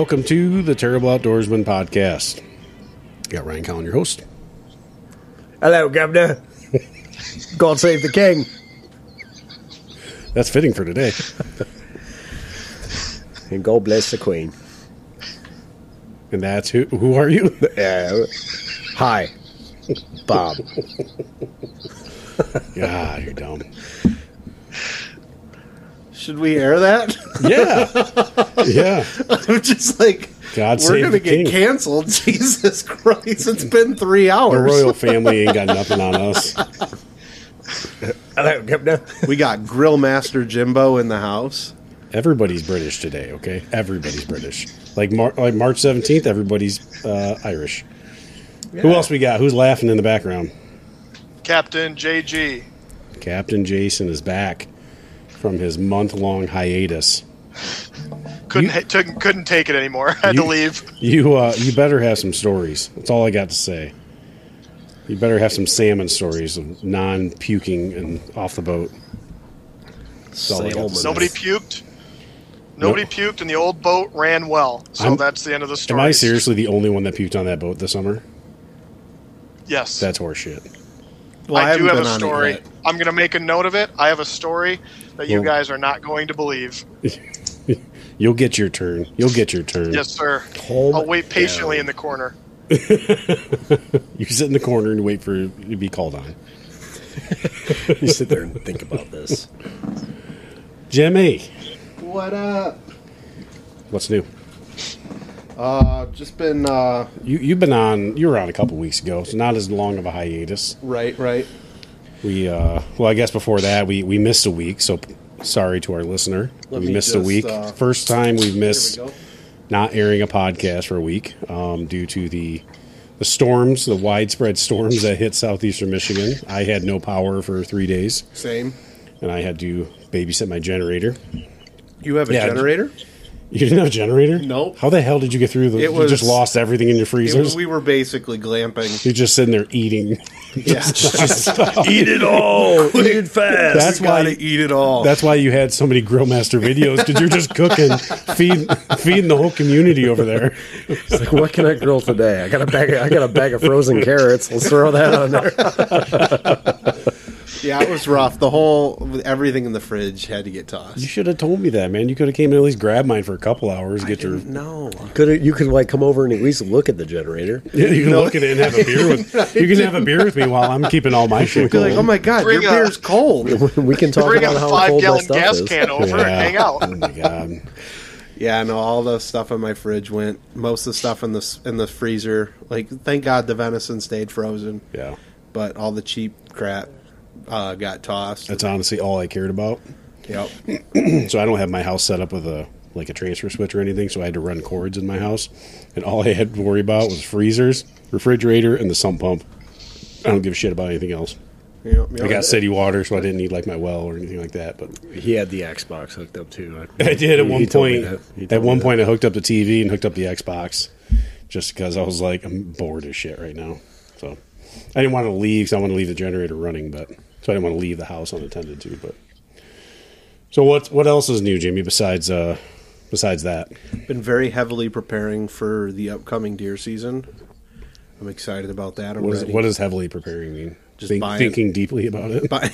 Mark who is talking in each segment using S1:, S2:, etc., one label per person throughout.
S1: Welcome to the Terrible Outdoorsman podcast. Got Ryan Collin, your host.
S2: Hello, Governor. God save the king.
S1: That's fitting for today.
S2: And God bless the queen.
S1: And that's who? Who are you?
S2: Uh, hi, Bob.
S1: yeah, you're dumb.
S3: Should we air that?
S1: Yeah, yeah.
S3: I'm just like,
S1: God
S3: we're gonna get
S1: king.
S3: canceled. Jesus Christ! It's been three hours.
S1: The royal family ain't got nothing on us.
S3: We got Grill Master Jimbo in the house.
S1: Everybody's British today. Okay, everybody's British. Like Mar- like March seventeenth, everybody's uh, Irish. Who else we got? Who's laughing in the background?
S4: Captain JG.
S1: Captain Jason is back from his month long hiatus.
S4: Couldn't
S1: You-
S4: ha- took, couldn't take it anymore. Had
S1: You-
S4: to leave.
S1: You uh, you better have some stories. That's all I got to say. You better have some salmon stories of non puking and off the boat. That's all I got to say.
S4: Nobody puked. Nobody puked, and the old boat ran well. So
S1: I'm-
S4: that's the end of the story. Am.
S1: I seriously the only one that puked on that boat this summer?
S4: Yes.
S1: That's horseshit.
S3: Well,
S4: I, do
S3: haven't
S4: have
S3: been
S4: a story. I'm going to make a note of it. I have a story that you guys are not going to believe.
S1: You'll get your turn. You'll get your turn.
S4: Yes, sir.
S2: Calm
S4: I'll wait patiently
S2: down.
S4: in the corner.
S1: You sit in the corner and wait for it to be called on.
S2: You sit there and think about this.
S1: Jimmy,
S3: What up?
S1: what's new?
S3: Uh, just been uh,
S1: You you've been on. You were on a couple weeks ago, so not as long of a hiatus.
S3: right, right.
S1: We uh, well, I guess before that we we missed a week. So sorry to our listener.
S3: Let
S1: we
S3: me
S1: missed a
S3: just,
S1: week.
S3: uh,
S1: First time we've
S3: Here we
S1: missed
S3: go.
S1: not airing a podcast for a week um, due to the the storms, the widespread storms that hit southeastern Michigan. I had no power for three days,
S3: Same.
S1: and I had to babysit my generator.
S3: You have a
S1: Yeah,
S3: generator?
S1: You didn't have a generator?
S3: Nope.
S1: How the hell did you get through the?
S3: It
S1: you just lost everything in your
S3: It-
S1: freezers.
S3: we were basically glamping.
S1: You're just sitting there eating.
S3: Yeah,
S2: Eat it all. Eat it fast.
S1: That's
S3: you
S1: why-
S3: gotta eat it all.
S1: That's why you had so many Grillmaster videos because you're just cooking, feed, feeding the whole community over there.
S2: It's like, what can I grill today? I got a bag. Of, I got a bag of frozen carrots. Let's throw that on there.
S3: Yeah, it was rough. The whole everything in the fridge had to get tossed.
S1: You should have told me that, man. You could have came and at least grabbed mine for a couple hours. Get your
S3: no.
S2: Could you could like come over and at least look at the generator?
S1: yeah, you can look at it and have a beer with. You can have a beer with me while I'm keeping all my shit cold.
S3: like, oh my god,
S4: Bring
S3: your
S4: a-
S3: beer's cold.
S2: We can talk about that.
S4: Bring
S2: about
S4: a
S2: how
S4: five
S2: cold
S4: gallon
S2: stuff
S4: gas
S2: is.
S4: can over and hang out.
S1: Oh my god.
S3: Yeah, no, all the stuff in my fridge went. Most of the stuff in the in the freezer, like thank God the venison stayed frozen,
S1: Yeah,
S3: but all the cheap crap uh, got tossed.
S1: that's honestly all I cared about.
S3: yep.
S1: So I don't have my house set up with a like a transfer switch or anything. So I had to run cords in my house, and all I had to worry about was freezers, refrigerator, and the sump pump. I don't give a shit about anything else.
S3: Yep,
S1: I got city water, so I didn't need like my well or anything like that. But
S2: He had the Xbox hooked up too.
S1: I did at
S2: He-
S1: one
S2: he
S1: point. At
S2: told me
S1: one
S2: that.
S1: point, I hooked up the TV and hooked up the Xbox, just because I was like, I'm bored as shit right now. So I didn't want to leave. So I want to leave the generator running, but so I didn't want to leave the house unattended to. But so what? What else is new, Jimmy? Besides uh, besides that,
S3: been very heavily preparing for the upcoming deer season. I'm excited about that
S1: what, is,
S3: already.
S1: what does heavily preparing mean?
S3: Just
S1: Think-
S3: buying-
S1: thinking deeply about it.
S3: But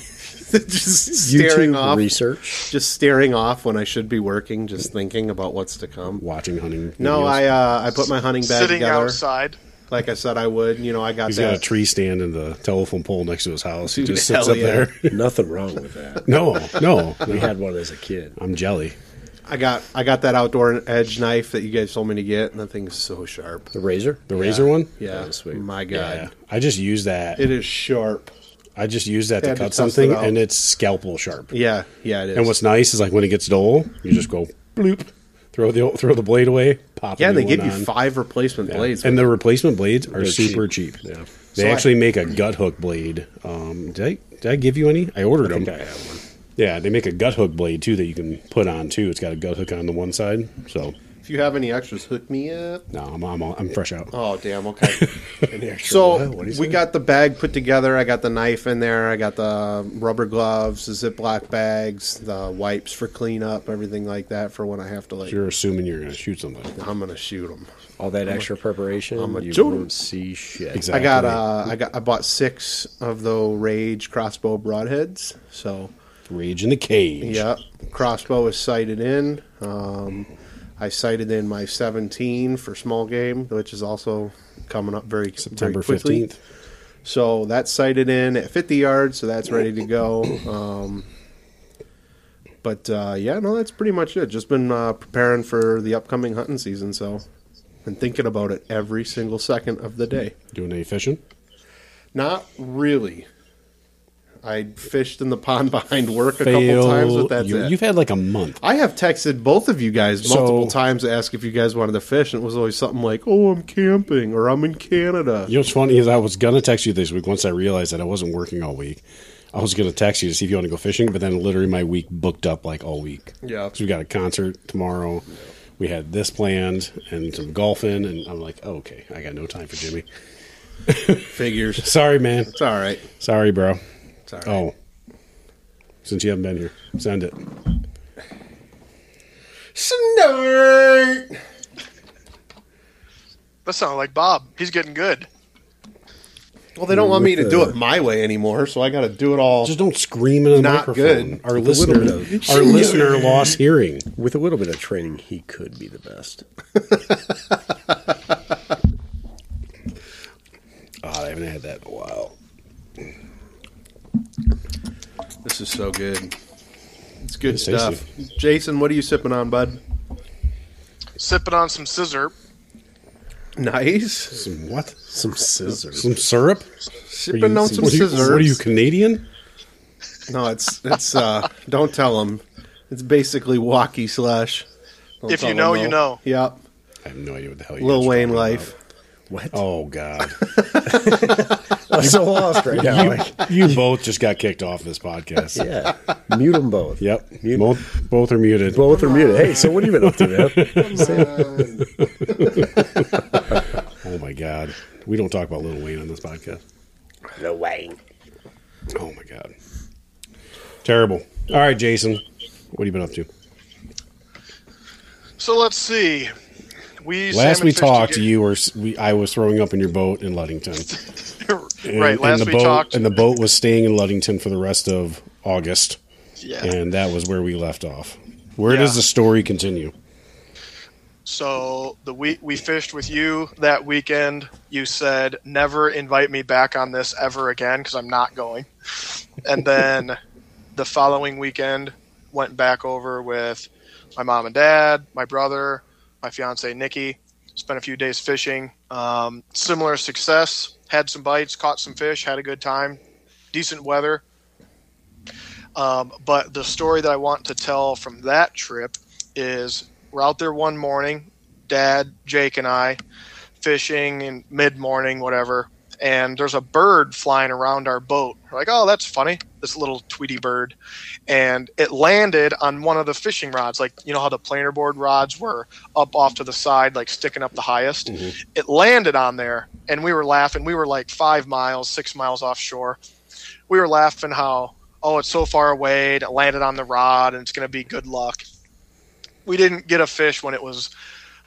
S3: just staring
S2: YouTube
S3: off,
S2: research.
S3: just staring off when I should be working, just thinking about what's to come.
S1: Watching hunting.
S3: No. I uh, I put my hunting bag
S4: Sitting
S3: together,
S4: outside.
S3: Like I said I would. You know, I got
S1: He's
S3: that.
S1: got a tree stand and the telephone pole next to his house. He
S3: Dude,
S1: just sits up
S3: yeah.
S1: there.
S2: Nothing wrong with that.
S1: no, no,
S2: We had one as a kid.
S1: I'm jelly.
S3: I got I got that outdoor edge knife that you guys told me to get, and that thing's so sharp.
S2: The razor.
S1: The razor one.
S3: Yeah,
S2: sweet.
S3: my god,
S1: Yeah, I just use that.
S3: it is sharp.
S1: I just use that to
S3: Had to
S1: cut something,
S3: it
S1: and it's scalpel sharp.
S3: Yeah, yeah, it is.
S1: And what's nice is like when it gets dull, you just go bloop, throw the throw the blade away, pop. a
S3: yeah,
S1: new
S3: they give
S1: one
S3: you
S1: on.
S3: five replacement
S1: Yeah.
S3: blades,
S1: and the replacement blades are
S2: They're
S1: super cheap.
S2: Yeah.
S1: They
S3: So I-
S1: actually make a gut hook blade. Um, did I did I give you any? I ordered
S2: I think
S1: them.
S2: I have one.
S1: Yeah, they make a gut hook blade too that you can put on too. It's got a gut hook on the one side, so
S3: If you have any extras, hook me up.
S1: No, I'm I'm, I'm fresh out.
S3: Oh damn. Okay.
S2: Any extra
S3: So
S2: what? What'd
S3: we got the bag put together. I got the knife in there. I got the rubber gloves, the Ziploc bags, the wipes for cleanup, everything like that for when I have to like.
S1: You're assuming you're going to shoot somebody.
S3: I'm gonna shoot them.
S2: all that extra preparation.
S3: I'm a
S2: you
S3: total-
S2: won't see shit.
S1: Exactly.
S3: I got uh, I got I bought six of the Rage crossbow broadheads. So
S1: Rage in the cage.
S3: yeah, crossbow is sighted in. Um, I sighted in my 17 for small game, which is also coming up very
S1: September
S3: very quickly.
S1: 15th.
S3: So that's sighted in at 50 yards, so that's ready to go. Um, but uh, yeah, no, that's pretty much it. Just been uh, preparing for the upcoming hunting season, so been thinking about it every single second of the day.
S1: Doing any fishing?
S3: Not really. I fished in the pond behind work a couple times, but that's
S1: you,
S3: it.
S1: You've had like a month.
S3: I have texted both of you guys multiple
S1: So-
S3: times to ask if you guys wanted to fish, and it was always something like, "Oh, I'm camping" or "I'm in Canada."
S1: You know what's funny is I was gonna text you this week once I realized that I wasn't working all week. I was gonna text you to see if you want to go fishing, but then literally my week booked up like all week.
S3: Yeah.
S1: So we got a concert tomorrow. We had this planned and some golfing, and I'm like, oh, okay, I got no time for Jimmy.
S3: Figures.
S1: Sorry, man.
S3: It's all right.
S1: Sorry, bro.
S3: It's all right.
S1: Oh, since you haven't been here, send it.
S3: Snort.
S4: That sounded like Bob. He's getting good.
S3: Well, they don't want me to
S2: With
S3: do it my way anymore, so I got to do it all.
S1: Just don't scream in the
S3: Not
S1: microphone.
S3: good.
S1: Our
S2: With a
S1: listener,
S2: little bit
S1: our listener lost hearing.
S2: With a little bit of training, he could be the best.
S1: Oh, I haven't had that in a while.
S3: This is so good. It's good
S1: It's
S3: stuff. Jason, what are you sipping on, bud?
S4: Sipping on some scissor.
S3: Nice.
S1: Some what?
S2: Some scissors.
S1: Some syrup?
S3: Sipping on some
S1: what are you. What are you Canadian?
S3: No, it's it's. uh Don't tell them. It's basically walkie slash. Don't
S4: If you
S3: know,
S4: know,
S3: 'em,
S4: you know.
S3: Yep.
S1: I have no idea what the hell you
S3: Lil
S1: guys are
S3: Wayne life.
S1: about.
S2: What?
S1: Oh God!
S2: I'm so lost right now. Like,
S1: you both just got kicked off this podcast.
S2: yeah. Mute them both.
S1: Yep.
S2: Mute.
S1: Both both are muted.
S2: Both are muted. Hey, so what have you been up to, man?
S1: Oh my God! We don't talk about Lil Wayne on this podcast.
S2: No Wayne.
S1: Oh my God! Terrible. All right, Jason. What have you been up to?
S4: So let's see. We
S1: Last we talked,
S4: ag-
S1: you were we I was throwing up in your boat in Ludington. And,
S4: right. Last
S1: and the
S4: we
S1: boat,
S4: talked.
S1: and the boat was staying in Ludington for the rest of August,
S4: yeah.
S1: and that was where we left off. Where
S4: Yeah.
S1: does the story continue?
S4: So the week we fished with you that weekend, you said never invite me back on this ever again because I'm not going. And then the following weekend, went back over with my mom and dad, my brother, my fiance Nikki. Spent a few days fishing. Um, similar success. Had some bites, caught some fish, had a good time. Decent weather. Um, but the story that I want to tell from that trip is we're out there one morning, Dad, Jake, and I fishing in mid morning, whatever, and there's a bird flying around our boat. We're like, oh, that's funny, this little Tweety bird. And it landed on one of the fishing rods, like, you know how the planer board rods were up off to the side, like sticking up the highest? Mm-hmm. It landed on there, and we were laughing. We were like five miles, six miles offshore. We were laughing how, oh, it's so far away, and it landed on the rod, and it's going to be good luck we didn't get a fish when it was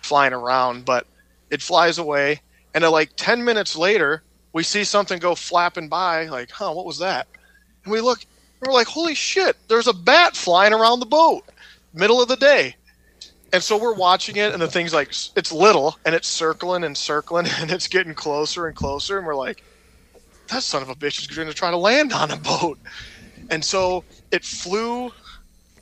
S4: flying around, but it flies away. And like 10 minutes later, we see something go flapping by, like, huh, what was that? And we look, and we're like, holy shit, there's a bat flying around the boat, middle of the day. And so we're watching it, and the thing's like, it's little, and it's circling and circling, and it's getting closer and closer. And we're like, that son of a bitch is going to try to land on a boat. And so it flew,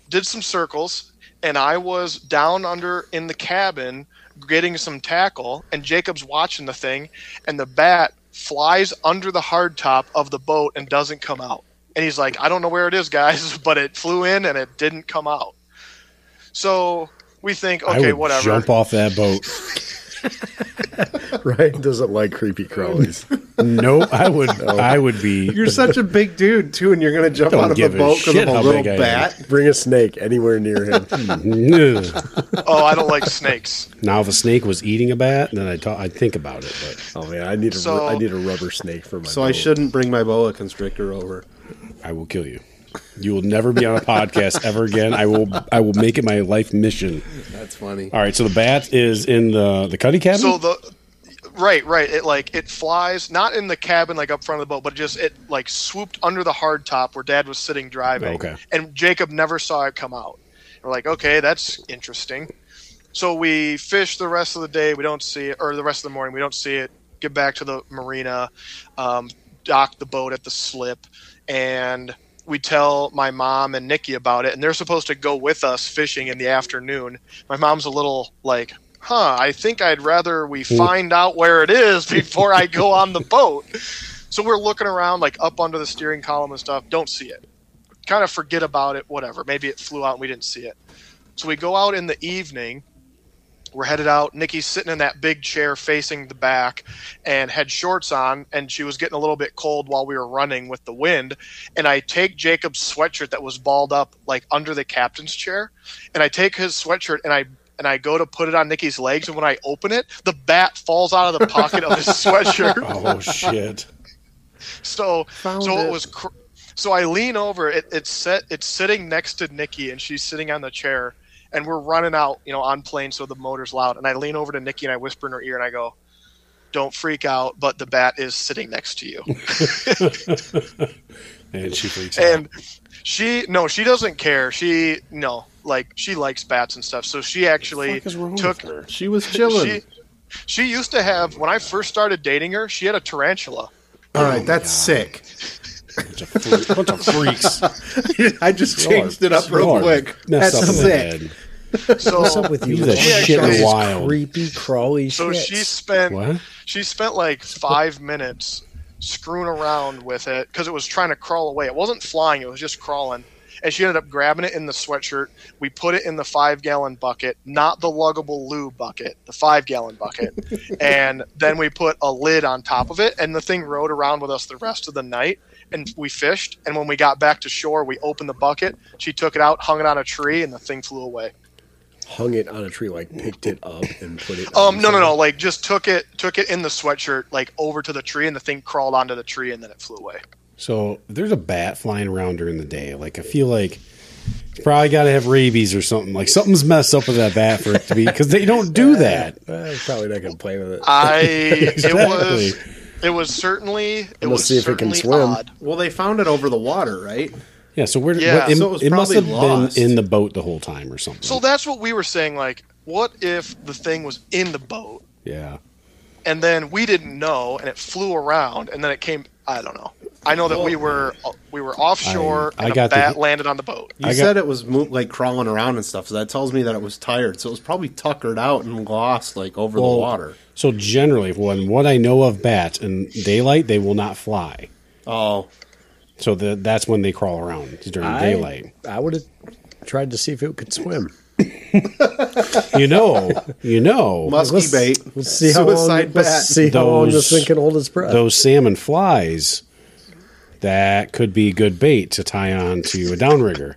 S4: did some circles, and I was down under in the cabin getting some tackle, and Jacob's watching the thing, and the bat flies under the hardtop of the boat and doesn't come out. And he's like, I don't know where it is, guys, but it flew in and it didn't come out. So we think,
S1: I
S4: okay,
S1: would
S4: whatever.
S1: jump off that boat.
S2: Right? Doesn't like creepy crawlies.
S1: no, I would. I would be.
S3: You're such a big dude too, and you're going to jump out of
S1: give
S3: a
S1: a
S3: boat because of a little
S1: big I am.
S3: bat.
S2: Bring a snake anywhere near him.
S4: Oh, I don't like snakes.
S1: Now, if a snake was eating a bat, then I'd, talk, I'd think about it. But
S2: Oh man, I need a
S4: So-
S2: I need a rubber snake for my.
S3: So I shouldn't bring my boa constrictor over.
S1: I will kill you. You will never be on a podcast ever again. I will. I will make it my life mission.
S3: That's funny.
S1: All right. So the bat is in the the cuddy cabin.
S4: So the right, right. It like it flies not in the cabin like up front of the boat, but just it like swooped under the hard top where Dad was sitting driving.
S1: Okay.
S4: And Jacob never saw it come out. We're like, okay, that's interesting. So we fish the rest of the day. We don't see it, or the rest of the morning. We don't see it. Get back to the marina, um, dock the boat at the slip, and we tell my mom and Nikki about it. And they're supposed to go with us fishing in the afternoon. My mom's a little like, huh, I think I'd rather we mm. find out where it is before I go on the boat. So we're looking around, like up under the steering column and stuff. Don't see it. Kind of forget about it. Whatever. Maybe it flew out and we didn't see it. So we go out in the evening. We're headed out. Nikki's sitting in that big chair facing the back and had shorts on, and she was getting a little bit cold while we were running with the wind. And I take Jacob's sweatshirt that was balled up like under the captain's chair, and I take his sweatshirt and I and I go to put it on Nikki's legs, and when I open it, the bat falls out of the pocket of his sweatshirt.
S1: oh shit!
S4: So
S3: Found
S4: so it,
S3: it.
S4: was. Cr- so I lean over. It, it's set. It's sitting next to Nikki, and she's sitting on the chair. And we're running out, you know, on plane, so the motor's loud. And I lean over to Nikki and I whisper in her ear, and I go, "Don't freak out, but the bat is sitting next to you."
S1: And she freaks out.
S4: and she, no, she doesn't care. She, no, like she likes bats and stuff. So she actually
S1: What the fuck is wrong
S4: took.
S1: her?
S3: She was chilling.
S4: She, she used to have when I first started dating her. She had a tarantula.
S3: All right, that's oh sick.
S1: Bunch of, freak, bunch of freaks.
S3: I just
S1: Y'all are-
S3: changed it up real
S1: y'all
S3: quick.
S1: Messed
S3: That's
S1: up in
S3: sick.
S1: head.
S4: So
S2: What's up with you?
S1: He's
S2: with
S1: a
S4: shit
S2: these
S1: wild.
S2: creepy, crawly
S4: So
S2: shits?
S4: she spent
S1: What?
S4: she spent like five minutes screwing around with it because it was trying to crawl away. It wasn't flying; it was just crawling. And she ended up grabbing it in the sweatshirt. We put it in the five gallon bucket, not the luggable loo bucket, the five gallon bucket. and then we put a lid on top of it, and the thing rode around with us the rest of the night. And we fished. And when we got back to shore, we opened the bucket. She took it out, hung it on a tree, and the thing flew away.
S2: hung it on a tree, like picked it up and put it.
S4: Um, no, no, no. Like just took it, took it in the sweatshirt, like over to the tree, and the thing crawled onto the tree, and then it flew away.
S1: So there's a bat flying around during the day. Like I feel like it's probably got to have rabies or something. Like something's messed up with that bat for it to be because they don't do that.
S2: I'm probably not gonna play with it.
S4: I, it
S1: Exactly.
S4: was, it was certainly, it
S2: Let's
S4: was
S2: see if it can
S4: certainly
S2: swim.
S4: odd.
S3: Well, they found it over the water, right?
S1: Yeah. So where?
S4: Yeah.
S1: what- it,
S3: So it was
S1: it must have
S3: probably lost.
S1: been in the boat the whole time or something.
S4: So that's what we were saying. Like, what if the thing was in the boat,
S1: yeah.
S4: and then we didn't know, and it flew around, and then it came. I don't know. I know that we were we were offshore,
S1: I- I
S4: and
S1: got
S4: a
S1: the-
S4: bat landed on the boat.
S3: You
S1: I got-
S3: said it was mo- like crawling around and stuff, so that tells me that it was tired. So it was probably tuckered out and lost like over
S1: Well,
S3: the water.
S1: So generally, when what I know of bats in daylight, they will not fly.
S3: Oh,
S1: So the, that's when they crawl around during
S2: I,
S1: daylight.
S2: I would have tried to see if it could swim.
S1: You know, you know,
S3: musky
S2: Let's-
S3: bait.
S2: Let's see how long.
S3: Suicide
S2: Let's
S3: bat.
S2: see how long this thing can hold its breath.
S1: those salmon flies. That could be good bait to tie on to a downrigger.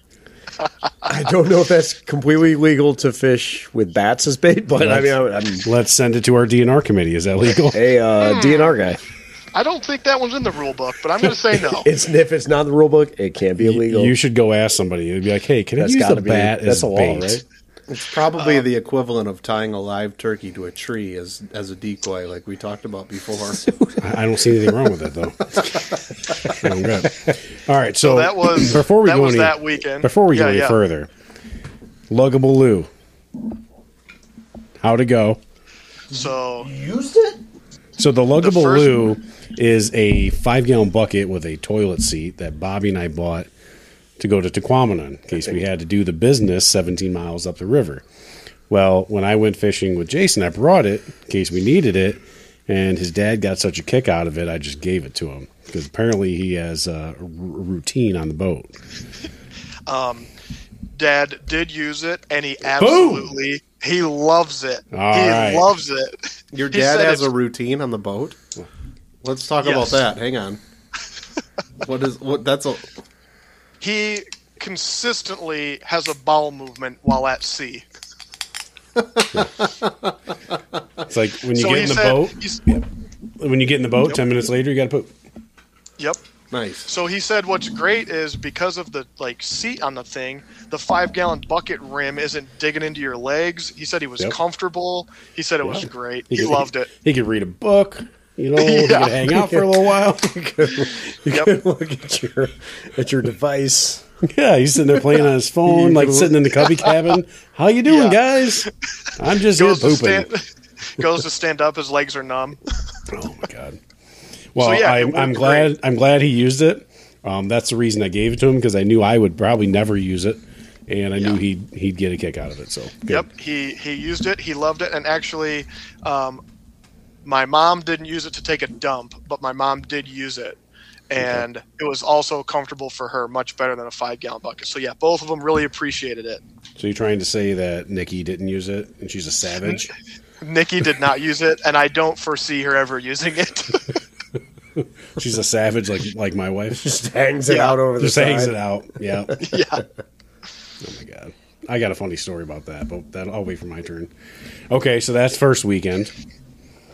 S2: I don't know if that's completely legal to fish with bats as bait, but I mean, I, I'm,
S1: Let's send it to our DNR committee. Is that legal?
S2: hey, uh, DNR guy.
S4: I don't think that one's in the rule book, but I'm going to say no.
S2: It's if it's not in the rule book, it can't be illegal.
S1: You should go ask somebody. It'd be like, hey, can
S2: That's
S1: I use
S2: gotta
S1: the
S2: be
S1: bat
S2: that's
S1: as
S2: a law,
S1: bait?
S2: right?
S3: It's probably um, the equivalent of tying a live turkey to a tree as as a decoy, like we talked about before.
S1: I I don't see anything wrong with it though. I'm good. All right, so,
S4: So that was
S1: before we
S4: that
S1: go
S4: was
S1: any,
S4: that weekend.
S1: Before we go any
S4: yeah.
S1: further, luggable loo. How to go?
S4: So used it.
S1: So the luggable
S4: first-
S1: loo is a five gallon bucket with a toilet seat that Bobby and I bought to go to Tahquamenon in case we had to do the business 17 miles up the river. Well, when I went fishing with Jason, I brought it in case we needed it, and his dad got such a kick out of it, I just gave it to him because apparently he has a r- routine on the boat.
S4: um, Dad did use it, and he absolutely he loves it.
S1: All
S4: he
S1: right.
S4: loves it.
S3: Your dad has a routine on the boat. Let's talk
S4: Yes.
S3: about that. Hang on. what is what? That's a
S4: He consistently has a bowel movement while at sea.
S1: It's like when you
S4: so
S1: get in the
S4: said,
S1: boat.
S4: he's-
S1: When you get in the boat,
S4: Yep.
S1: ten minutes later, you got to poop.
S4: Yep.
S3: Nice.
S4: So he said what's great is because of the like seat on the thing, the five gallon bucket rim isn't digging into your legs. He said he was
S1: Yep.
S4: comfortable. He said it was
S1: Yeah.
S4: great. He,
S1: could-
S4: loved it.
S1: He could read a book. You know, he
S4: Yeah.
S1: could hang out for a little while.
S2: You
S4: Yep.
S2: can look at your at your device.
S1: yeah, he's sitting there playing on his phone, like sitting in the cubby cabin. How you doing,
S4: Yeah.
S1: guys? I'm just here
S4: Goes to
S1: pooping.
S4: stand goes to stand up, his legs are numb.
S1: Oh my god. Well,
S4: So, yeah,
S1: I, I'm glad.
S4: great.
S1: I'm glad he used it. Um, that's the reason I gave it to him because I knew I would probably never use it, and I knew he'd he'd get a kick out of it. So good.
S4: Yep, he he used it. He loved it, and actually, um, my mom didn't use it to take a dump, but my mom did use it, and it was also comfortable for her, much better than a five gallon bucket. So yeah, both of them really appreciated it.
S1: So you're trying to say that Nikki didn't use it and she's a savage?
S4: Nikki did not use it, and I don't foresee her ever using it.
S1: She's a savage like like my wife.
S2: Just hangs it
S4: Yeah.
S2: out over the
S1: Just
S2: side.
S1: hangs it out. Yeah.
S4: yeah,
S1: Oh my god. I got a funny story about that, but that I'll wait for my turn. Okay, so that's first weekend.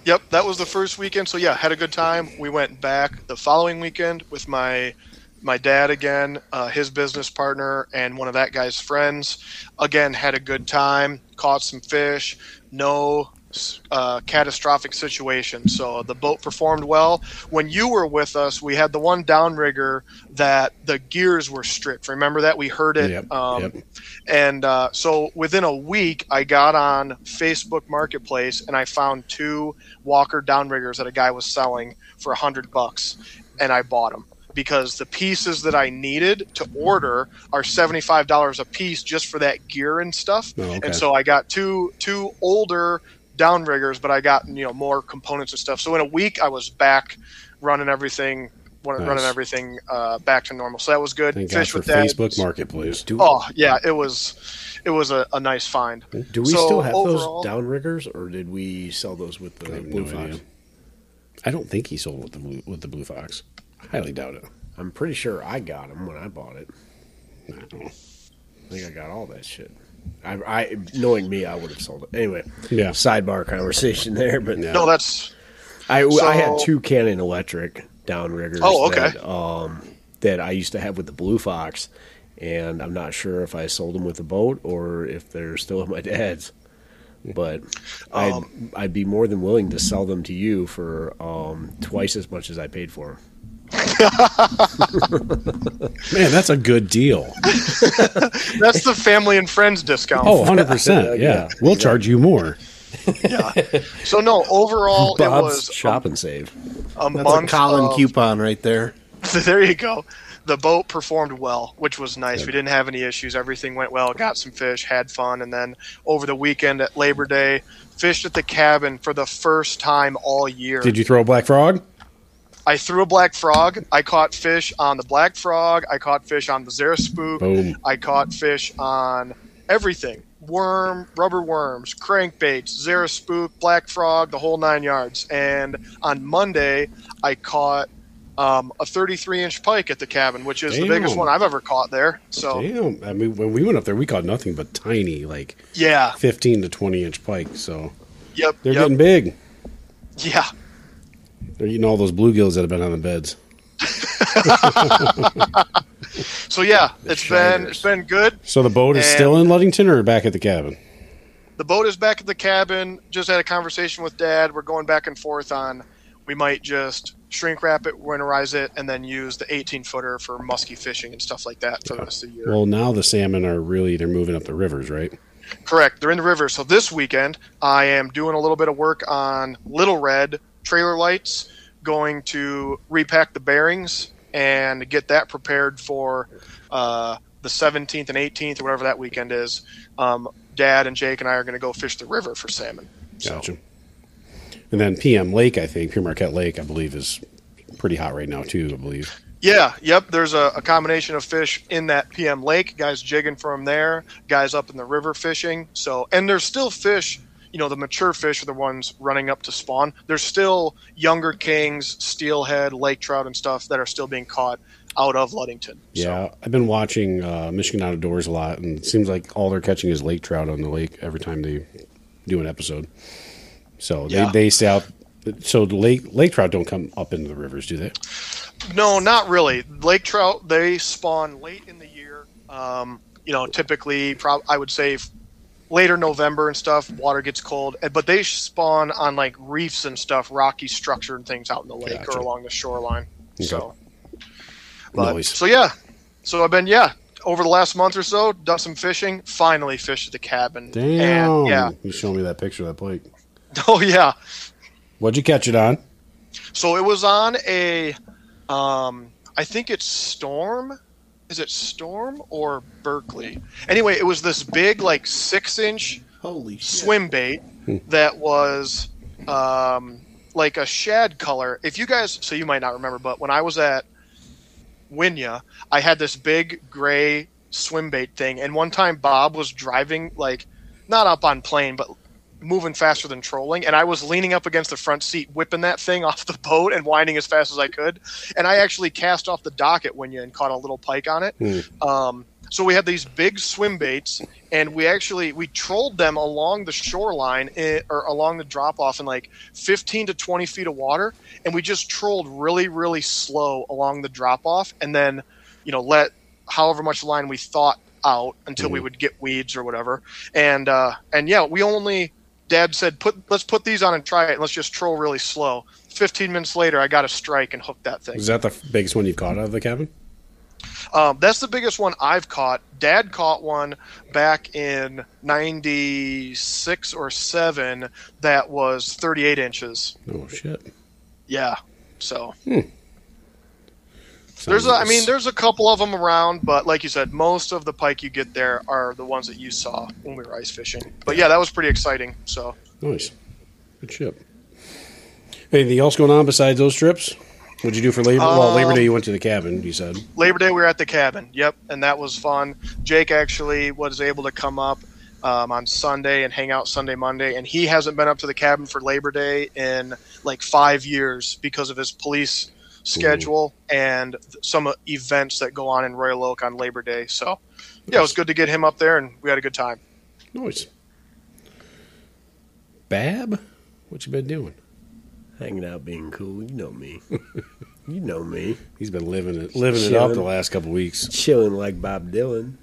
S4: Yep, that was the first weekend. So yeah, had a good time. We went back the following weekend with my my dad again, uh, his business partner, and one of that guy's friends. Again, had a good time. Caught some fish. No uh, catastrophic situation. So the boat performed well. When you were with us, we had the one downrigger that the gears were stripped. Remember that we heard it.
S1: Yep,
S4: um,
S1: yep.
S4: And uh, so within a week, I got on Facebook Marketplace and I found two Walker downriggers that a guy was selling for a hundred bucks, and I bought them because the pieces that I needed to order are seventy five dollars a piece just for that gear and stuff.
S1: Oh, okay.
S4: And so I got two two older downriggers, but I got you know more components and stuff. So in a week, I was back running everything. Running everything uh, back to normal, so that was good.
S1: Thank God
S4: Fish
S1: for
S4: with that.
S1: Facebook Marketplace.
S2: Do,
S4: Oh yeah, it was it was a, a nice find.
S2: do we
S4: so
S2: still have
S4: overall-
S2: those downriggers, or did we sell those with the Blue
S1: no
S2: Fox?
S1: idea. I don't think he sold with the blue with the blue fox. I highly doubt it.
S2: I'm pretty sure I got them when I bought it.
S1: I don't know.
S2: I think I got all that shit. I, I knowing me, I would have sold it anyway.
S1: Yeah.
S2: Sidebar conversation there, but
S1: Yeah.
S4: No, that's
S2: I, I had two Cannon Electric downriggers.
S4: Oh, okay.
S2: That, um, that I used to have with the Blue Fox, and I'm not sure if I sold them with the boat or if they're still at my dad's. But I'd,
S4: Um,
S2: I'd be more than willing to sell them to you for um, twice as much as I paid for them.
S1: Man, that's a good deal.
S4: that's the family and friends discount.
S1: Oh, 100%. Yeah.
S2: Yeah,
S1: We'll charge you more. Yeah.
S4: So no, overall it
S2: Bob's
S4: was
S2: shop and save.
S4: a
S3: That's a
S4: month.
S3: Colin
S4: of-
S3: coupon right there.
S4: there you go. The boat performed well, which was nice. We didn't have any issues. Everything went well. Got some fish, had fun, and then over the weekend at Labor Day, fished at the cabin for the first time all year.
S1: Did you throw a black frog?
S4: I threw a black frog. I caught fish on the black frog. I caught fish on the Zara spook.
S1: Boom.
S4: I caught fish on everything worm, rubber worms, crankbaits, Zara spook, black frog, the whole nine yards. And on Monday, I caught um, a 33 inch pike at the cabin, which is the biggest one I've ever caught there. So,
S1: Damn. I mean, when we went up there, we caught nothing but tiny, like
S4: yeah.
S1: 15 to 20 inch pike. So
S4: Yep.
S1: they're
S4: yep.
S1: getting big.
S4: yeah.
S1: They're eating all those bluegills that have been on the beds.
S4: So, yeah, it's been, it's been good.
S1: So the boat is
S4: And-
S1: still in Ludington or back at the cabin?
S4: the boat is back at the cabin. Just had a conversation with dad. We're going back and forth on we might just shrink wrap it, winterize it, and then use the 18 footer for musky fishing and stuff like that for the rest of the year.
S1: Well, now the salmon are really they're moving up the rivers, right?
S4: Correct. They're in the river. So this weekend, I am doing a little bit of work on Little Red trailer lights, going to repack the bearings and get that prepared for uh, the 17th and 18th or whatever that weekend is. Um, Dad and Jake and I are going to go fish the river for salmon. So,
S1: Gotcha. And then PM Lake, I think, Pere Marquette Lake, I believe, is pretty hot right now too. I believe.
S4: Yeah, yep. There's a, a combination of fish in that PM lake. Guys jigging from there. Guys up in the river fishing. So, and there's still fish. You know, the mature fish are the ones running up to spawn. There's still younger kings, steelhead, lake trout, and stuff that are still being caught out of Ludington.
S1: Yeah, I've been watching uh, Michigan Outdoors a lot, and it seems like all they're catching is lake trout on the lake every time they do an episode. So they,
S4: Yeah.
S1: they stay out. So the lake lake trout don't come up into the rivers, do they?
S4: No, not really. Lake trout they spawn late in the year. Um, you know, typically, prob- I would say later November and stuff. Water gets cold, but they spawn on like reefs and stuff, rocky structure and things out in the lake
S1: Gotcha.
S4: or along the shoreline. So, but,
S1: Nice.
S4: so yeah, so I've been yeah over the last month or so done some fishing. Finally fished at the cabin.
S1: Damn.
S4: And, yeah.
S1: You showed me that picture of that plate.
S4: Oh yeah.
S1: What'd you catch it on?
S4: So it was on a, um, I think it's Storm. Is it Storm or Berkley? Anyway, it was this big, like six inch
S3: Holy shit.
S4: swim bait that was um, like a shad color. If you guys, so you might not remember, but when I was at Winya, I had this big gray swim bait thing, and one time Bob was driving like not up on plane, but moving faster than trolling, and I was leaning up against the front seat, whipping that thing off the boat and winding as fast as I could, and I actually cast off the dock at Winya and caught a little pike on it. Um, so we had these big swim baits, and we actually we trolled them along the shoreline eh, or along the drop off in like 15 to 20 feet of water, and we just trolled really really slow along the drop off, and then you know let however much line we thought out until we would get weeds or whatever, and uh, and yeah, we only Dad said put let's put these on and try it, and let's just troll really slow. 15 minutes later, I got a strike and hooked that thing.
S1: Is that the biggest one you've caught out of the cabin?
S4: Um, that's the biggest one I've caught. Dad caught one back in '96 or '7 that was 38 inches.
S1: Oh shit.
S4: Yeah, so
S1: Sounds
S4: there's a, I mean there's a couple of them around, but like you said, most of the pike you get there are the ones that you saw when we were ice fishing. But yeah, that was pretty exciting. So
S1: nice. Good ship. Anything else going on besides those trips? What'd you do for Labor? well, Labor
S4: Um,
S1: Day you went to the cabin. You said.
S4: Labor Day we were at the cabin. Yep, and that was fun. Jake actually was able to come up um, on Sunday and hang out Sunday, Monday, and he hasn't been up to the cabin for Labor Day in like five years because of his police Mm-hmm. schedule and some uh, events that go on in Royal Oak on Labor Day. So, yeah, it was good to get him up there, and we had a good time.
S1: Nice. Bab, what you been doing?
S2: Hanging out, being cool. You know me. you know me.
S1: He's been living it, living it up the last couple weeks.
S2: Chilling like Bob Dylan.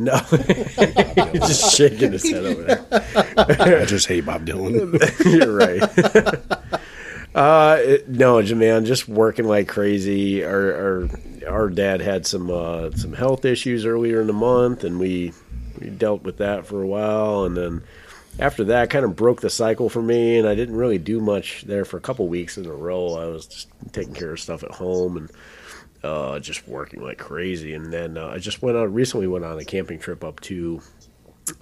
S2: No, just shaking his head over there.
S1: I just hate Bob Dylan.
S2: You're right. Uh, it- no, man, just working like crazy. Our our, our dad had some uh, some health issues earlier in the month, and we we dealt with that for a while, and then after that, kind of broke the cycle for me, and I didn't really do much there for a couple weeks in a row. I was just taking care of stuff at home and uh, just working like crazy, and then uh, I just went on recently went on a camping trip up to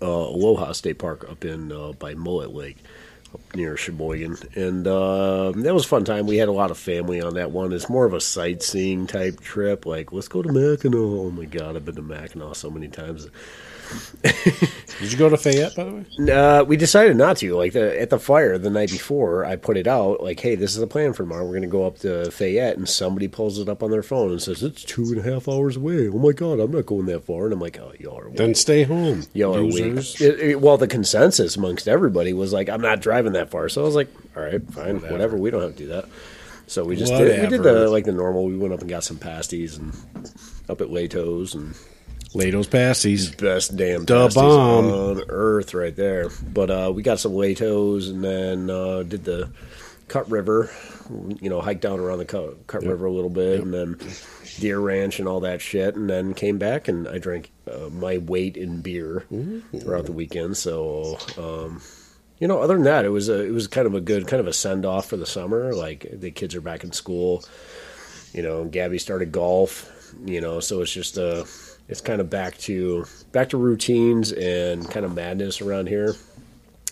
S2: uh, Aloha State Park up in uh, by Mullet Lake, near Cheboygan, and uh, that was a fun time. We had a lot of family on that one. It's more of a sightseeing type trip. Like, let's go to Mackinac. Oh my God, I've been to Mackinac so many times.
S1: Did you go to Fayette, by the way?
S2: Uh, we decided not to. Like the, at the fire the night before, I put it out. Like, hey, this is the plan for tomorrow. We're going to go up to Fayette, and somebody pulls it up on their phone and says it's two and a half hours away. Oh my God, I'm not going that far. And I'm like, oh, y'all are
S1: Then stay home.
S2: Y'all are
S1: losers.
S2: weak. It- it- well, the consensus amongst everybody was like, I'm not driving that far. So I was like, all right, fine,
S1: Whatever.
S2: whatever. We don't have to do that. So we just did, we did the like the normal. We went up and got some pasties and up at Lehto's and
S1: Lehto's pasties.
S2: best damn
S1: Da
S2: pasties
S1: bomb.
S2: on earth right there. But uh, we got some Lehto's and then uh, did the Cut River. You know, hiked down around the Cut, Cut River a little bit, and then Deer Ranch and all that shit, and then came back and I drank uh, my weight in beer throughout the weekend. So. Um, you know, other than that, it was a it was kind of a good kind of a send off for the summer. Like the kids are back in school. You know, Gabby started golf. You know, so it's just uh it's kind of back to back to routines and kind of madness around here.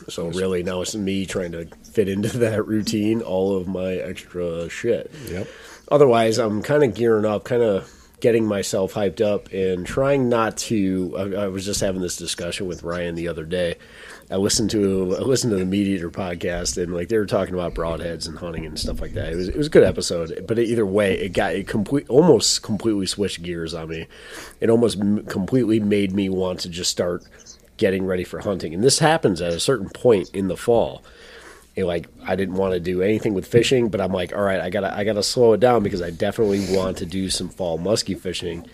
S2: So really, now it's me trying to fit into that routine, all of my extra shit.
S1: Yep.
S2: Otherwise, I'm kind of gearing up, kind of getting myself hyped up, and trying not to. I, I was just having this discussion with Ryan the other day. I listened to I listened to the Meat Eater podcast, and like they were talking about broadheads and hunting and stuff like that. It was it was a good episode, but either way, it got it complete almost completely switched gears on me. It almost m- completely made me want to just start getting ready for hunting. And this happens at a certain point in the fall. And like I didn't want to do anything with fishing, but I'm like, all right, I gotta I gotta slow it down because I definitely want to do some fall muskie fishing,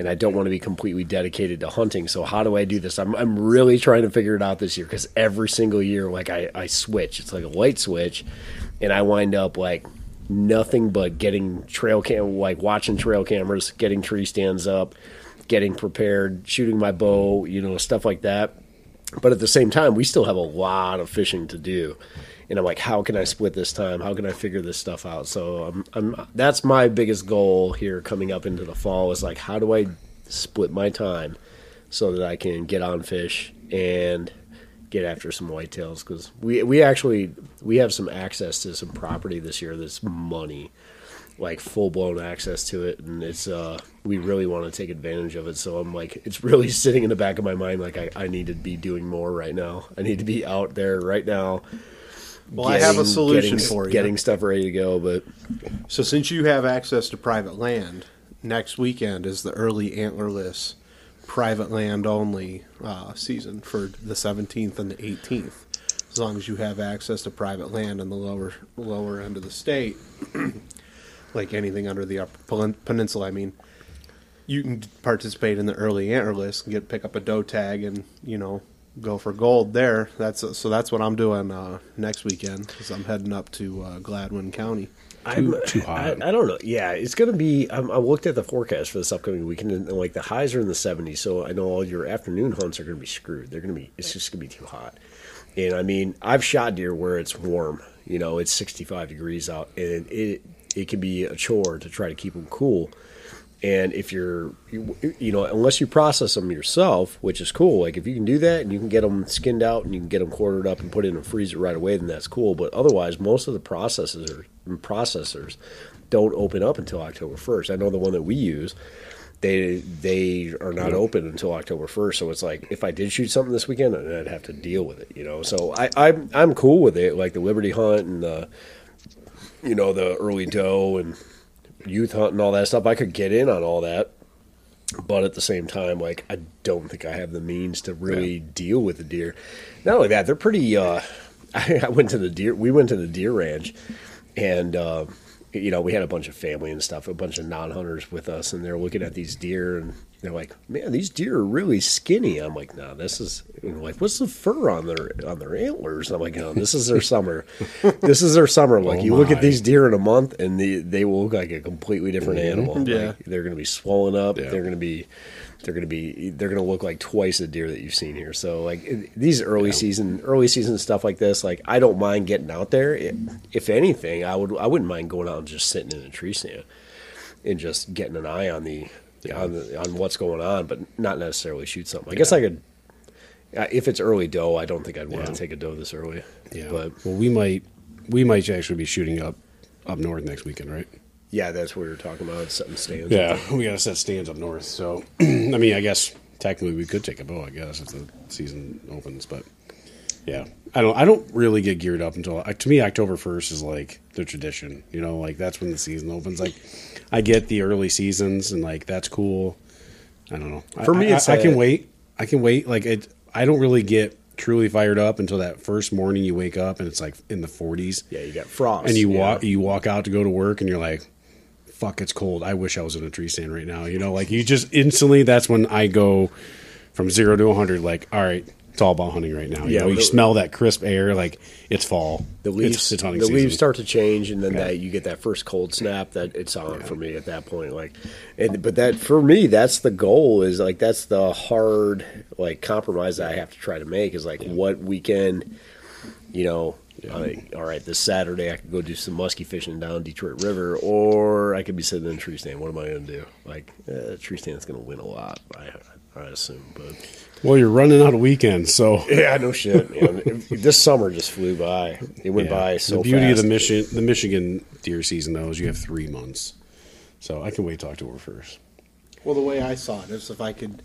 S2: and I don't want to be completely dedicated to hunting. So how do I do this? I'm I'm really trying to figure it out this year because every single year, like I I switch. It's like a light switch, and I wind up like nothing but getting trail cam like watching trail cameras, getting tree stands up, getting prepared, shooting my bow, you know, stuff like that. But at the same time, we still have a lot of fishing to do. And I'm like, how can I split this time? How can I figure this stuff out? So I'm, I'm that's my biggest goal here coming up into the fall is like, how do I split my time so that I can get on fish and get after some whitetails? Because we we actually we have some access to some property this year that's money, like full blown access to it, and it's uh we really want to take advantage of it. So I'm like, it's really sitting in the back of my mind, like I, I need to be doing more right now. I need to be out there right now.
S3: Well, I have a solution
S2: getting,
S3: for you.
S2: Getting stuff ready to go, but
S3: So since you have access to private land, next weekend is the early antlerless private land only uh, season for the 17th and the 18th. As long as you have access to private land in the lower lower end of the state, like anything under the upper peninsula, I mean, you can participate in the early antlerless and get pick up a doe tag and you know go for gold there. That's so that's what I'm doing uh, next weekend because I'm heading up to uh, Gladwin County.
S2: I'm,
S1: too hot.
S2: I, I don't know. Yeah, it's going to be. I'm, I looked at the forecast for this upcoming weekend, and like the highs are in the 70s. So I know all your afternoon hunts are going to be screwed. They're going to be. It's just going to be too hot. And I mean, I've shot deer where it's warm. You know, it's 65 degrees out, and it it can be a chore to try to keep them cool. And if you're, you, you know, unless you process them yourself, which is cool. Like if you can do that and you can get them skinned out and you can get them quartered up and put in a freezer right away, then that's cool. But otherwise, most of the processors are, processors don't open up until October first. I know the one that we use, they they are not open until October first. So it's like if I did shoot something this weekend, I'd have to deal with it. You know, so I I'm I'm cool with it. Like the Liberty Hunt and the you know the early doe and youth hunt and all that stuff. I could get in on all that, but at the same time, like I don't think I have the means to really deal with the deer. Not only that, they're pretty. Uh, I, I went to the deer. We went to the deer ranch, and uh, you know we had a bunch of family and stuff, a bunch of non-hunters with us, and they're looking at these deer and. They're like, man, these deer are really skinny. I'm like, no, this is you know, like, what's the fur on their on their antlers? I'm like, no, this is their summer. this is their summer. Like,
S1: Oh
S2: you look at these deer in a month, and they they will look like a completely different mm-hmm. animal.
S3: Yeah.
S2: Like, they're going to be swollen up.
S1: Yeah.
S2: They're going to be they're going to be they're going to look like twice the deer that you've seen here. So like these early season early season stuff like this, like I don't mind getting out there. It, if anything, I would I wouldn't mind going out and just sitting in a tree stand and just getting an eye on the on the, on what's going on, but not necessarily shoot something. I guess I could. uh, If it's early doe, I don't think I'd want
S1: Yeah.
S2: to take a doe this early.
S1: Yeah.
S2: but
S1: well, we might we might actually be shooting up up north next weekend, right?
S2: yeah, that's what we were talking about setting stands.
S1: Yeah, we got to set stands up north. So, I mean, I guess technically we could take a bow. I guess if the season opens, but yeah, I don't. I don't really get geared up until to me October first is like the tradition. You know, like that's when the season opens. Like, I get the early seasons and like that's cool. I don't know.
S2: For
S1: I-
S2: me,
S1: I,
S2: it's
S1: I, can wait. I can wait. Like it. I don't really get truly fired up until that first morning you wake up and it's like in the 40s
S2: yeah, you got frost,
S1: and you
S2: yeah.
S1: walk you walk out to go to work and you're like fuck it's cold i wish i was in a tree stand right now you know like you just instantly that's when i go from 0 to 100 like all right it's all about hunting right now. You
S2: Yeah,
S1: know you
S2: the-
S1: smell that crisp air like it's fall.
S2: The leaves
S1: it's, it's hunting
S2: the
S1: season.
S2: leaves start to change and then
S1: Yeah.
S2: that you get that first cold snap that it's on for me at that point like and but that for me that's the goal is like that's the hard like compromise that i have to try to make is like what weekend you know like, all right this saturday i could go do some musky fishing down detroit river or i could be sitting in a tree stand. What am i going to do? Like uh, tree stand's going to win a lot i i assume but
S1: well you're running out of weekends so
S2: yeah no shit man. this summer just flew by it went
S1: yeah.
S2: by so
S1: the beauty of the Michigan the michigan deer season though is you have three months so i can wait till october 1st
S3: Well, the way I saw it is if I could,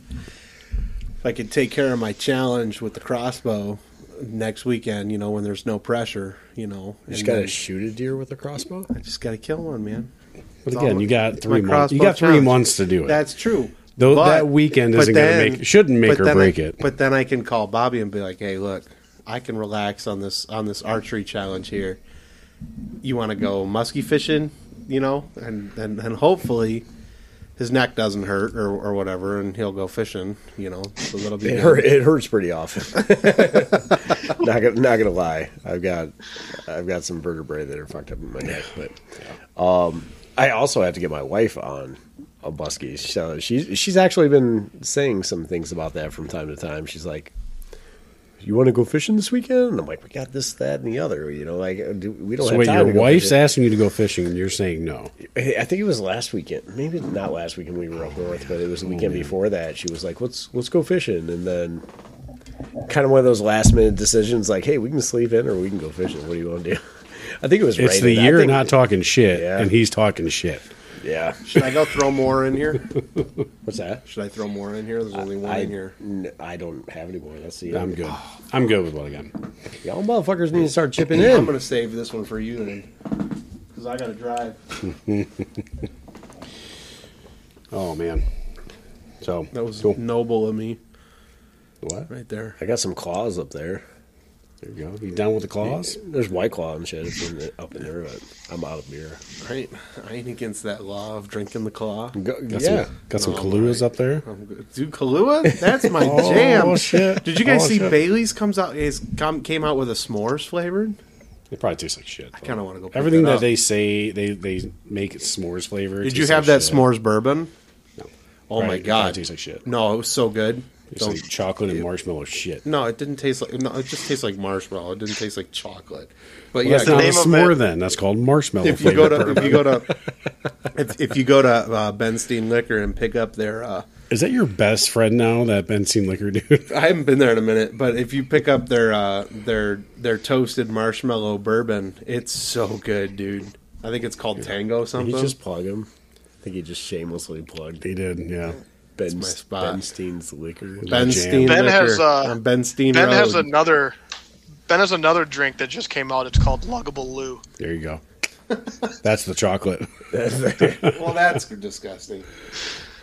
S3: if I could take care of my challenge with the crossbow next weekend, you know, when there's no pressure, you know,
S2: You just got to shoot a deer with a crossbow.
S3: I just got to kill one, man.
S1: but
S3: It's
S1: again you got three months you
S3: crossbow
S1: got three
S3: challenge.
S1: months to do it
S3: That's true,
S1: Though
S3: But-
S1: that weekend isn't going to make shouldn't make or break
S3: I,
S1: it.
S3: But then I can call Bobby and be like, "Hey, look, I can relax on this on this archery challenge here. You want to go musky fishing, you know, and and, and hopefully." His neck doesn't hurt or, or whatever, and he'll go fishing. You know, so that'll be
S2: It, hurt, it hurts pretty often. not gonna not gonna lie. I've got I've got some vertebrae that are fucked up in my neck, but um, I also have to get my wife on a musky. So she's she's actually been saying some things about that from time to time. She's like, "You want to go fishing this weekend?" And I'm like, "We got this, that, and the other." You know, like uh, do, we don't
S1: So
S2: have
S1: wait,
S2: time.
S1: your wife's
S2: fishing.
S1: asking you to go fishing, and you're saying no.
S2: I think it was last weekend. Maybe not last weekend we were up north, but it was the oh, weekend before that. She was like, "Let's let's go fishing," and then kind of one of those last minute decisions, like, "Hey, we can sleep in or we can go fishing. What do you want to do?" I think it was.
S1: It's the year not talking shit,
S2: Yeah.
S1: and he's talking shit.
S2: Yeah.
S3: Should I go throw more in here?
S2: What's that?
S3: Should I throw more in here? There's only one
S2: I,
S3: in here.
S2: n- I don't have any more. That's the.
S1: I'm good. I'm good with what I got.
S2: Y'all motherfuckers need to start chipping in.
S3: I'm gonna save this one for you then, because I gotta drive.
S1: Oh man. So
S3: That was
S1: cool.
S3: noble of me,
S1: What?
S3: right there.
S2: I got some claws up there.
S1: There you go. You done with the claws?
S2: There's white claw and shit in the, up in there, but I'm out of beer.
S3: Right, I ain't against that law of drinking the claw.
S2: Go,
S1: Got
S2: yeah.
S1: some, got some oh,
S3: No,
S1: Kahlúas
S3: right.
S1: up there.
S3: I'm. Dude, Kahlua? That's my
S1: Oh,
S3: jam.
S1: shit.
S3: Did you guys
S1: Oh,
S3: see
S1: shit.
S3: Bailey's comes out is come, came out with a s'mores flavored?
S1: It probably tastes like shit.
S3: I kind of want to go. Pick
S1: Everything
S3: that,
S1: that
S3: up.
S1: they say they they make it s'mores flavor.
S3: Did you have
S1: like
S3: that
S1: shit.
S3: s'mores bourbon?
S1: No.
S3: Oh
S1: Right,
S3: my
S1: it
S3: god,
S1: tastes like shit.
S3: No, it was so good.
S1: It's like chocolate and marshmallow shit.
S3: no, it didn't taste like. No, it just tastes like marshmallow. It didn't taste like chocolate. But
S1: Well,
S3: yeah,
S1: that's not a s'more then. That's called marshmallow
S3: if you go to if you go to if, if you go to uh, Ben Steen Liquor and pick up their uh,
S1: Is that your best friend now? That Benzene liquor dude.
S3: I haven't been there in a minute, but if you pick up their uh, their their toasted marshmallow bourbon, it's so good, dude. I think it's called Tango Something.
S2: He
S3: something.
S2: just plug him. I think he just shamelessly plugged
S1: he did. Yeah.
S2: Ben,
S3: my spot.
S2: ben Steen's liquor.
S3: Ben
S1: Jam.
S3: Steen
S4: Ben
S3: Liquor
S4: has, uh,
S3: on Ben Steen
S4: Ben
S3: Road.
S4: has another. Ben has another drink that just came out. It's called Luggable Lou.
S1: There you go. That's the chocolate.
S3: well, that's disgusting.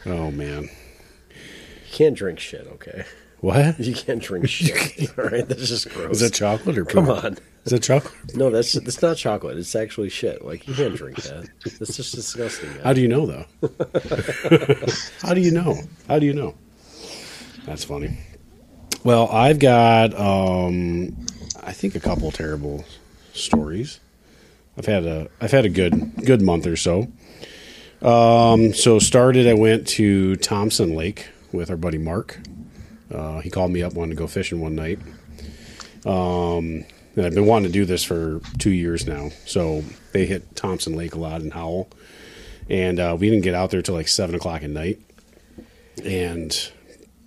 S1: Oh man.
S2: You can't drink shit, okay?
S1: What?
S2: You can't drink shit. All right, that's just gross.
S1: Is that chocolate or
S2: Come on.
S1: Is it chocolate?
S2: No, that's that's not chocolate. It's actually shit. Like you can't drink that. That's just disgusting. man.
S1: How do you know though? How do you know? How do you know? That's funny. Well, I've got um I think a couple terrible stories. I've had a I've had a good good month or so. Um so started I went to Thompson Lake with our buddy Mark. Uh, he called me up wanted to go fishing one night. Um and I've been wanting to do this for two years now. So they hit Thompson Lake a lot in Howell and uh, we didn't get out there till like seven o'clock at night, and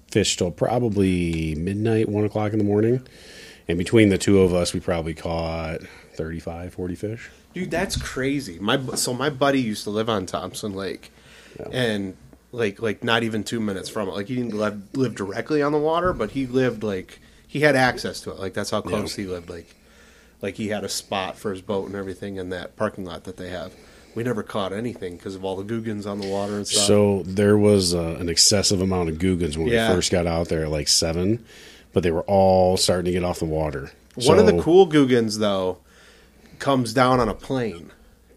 S1: fished till probably midnight, one o'clock in the morning. And between the two of us, we probably caught 35, 40 fish.
S3: Dude, that's crazy. My so my buddy used to live on Thompson Lake, and like like not even two minutes from it. Like he didn't live, live directly on the water, but he lived like he had access to it. Like that's how close he lived. Like like he had a spot for his boat and everything in that parking lot that they have. We never caught anything because of all the googans on the water and stuff.
S1: So there was uh, an excessive amount of googans when
S3: Yeah.
S1: we first got out there, like seven, but they were all starting to get off the water.
S3: one of the cool googans though comes down on a plane.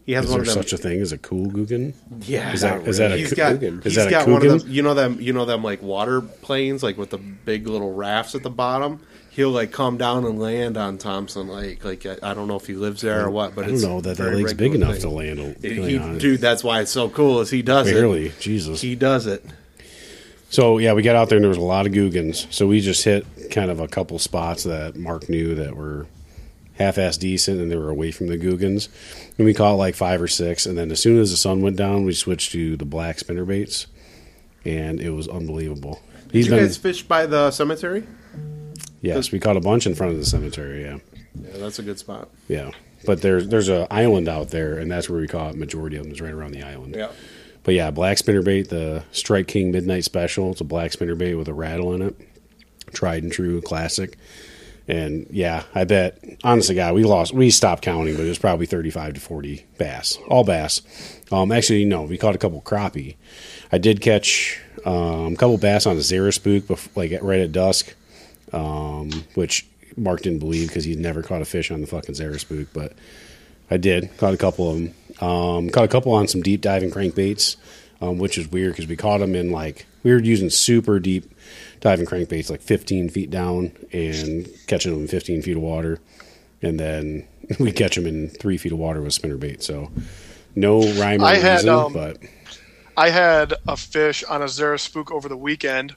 S3: He has
S1: Is
S3: one
S1: there
S3: of them.
S1: such a thing as a cool googan?
S3: Yeah,
S1: Is that- is that a
S3: he's got? He's
S1: Is that a
S3: got one of them. You know them. You know them like water planes, like with the big little rafts at the bottom. He'll like come down and land on Thompson Lake. Like I, I don't know if he lives there or what, but
S1: I don't
S3: it's
S1: know that that lake's big enough to
S3: thing.
S1: land.
S3: He-
S1: land on it.
S3: dude, that's why it's so cool. Is he does
S1: Barely,
S3: it?
S1: Jesus.
S3: He does it.
S1: So yeah, we got out there and there was a lot of googans. So we just hit kind of a couple spots that Mark knew that were half-ass decent, and they were away from the googans. And we caught like five or six, and then as soon as the sun went down, we switched to the black spinner baits, and it was unbelievable. He's
S3: Did you
S1: been
S3: guys fish by the cemetery?
S1: yes, we caught a bunch in front of the cemetery. Yeah,
S3: Yeah, that's a good spot.
S1: yeah. But there's there's a island out there, and that's where we caught majority of them. Is right around the island.
S3: Yeah.
S1: But yeah, black spinnerbait, the Strike King Midnight Special. It's a black spinnerbait with a rattle in it. Tried and true classic. And yeah, I bet, honestly, God, we lost, we stopped counting, but it was probably 35 to 40 bass, all bass. Um, actually, no, we caught a couple crappie. I did catch Um, a couple bass on a Zara spook, like right at dusk, um, which Mark didn't believe because he'd never caught a fish on the fucking Zara spook, but I did. Caught a couple of them. Um, caught a couple on some deep diving crankbaits, um, which is weird because we caught them in like we were using super deep diving crankbaits, like 15 feet down, and catching them in 15 feet of water, and then we catch them in three feet of water with spinner bait. So no rhyme or
S4: I had,
S1: reason,
S4: um,
S1: but
S4: I had a fish on a Zara spook over the weekend,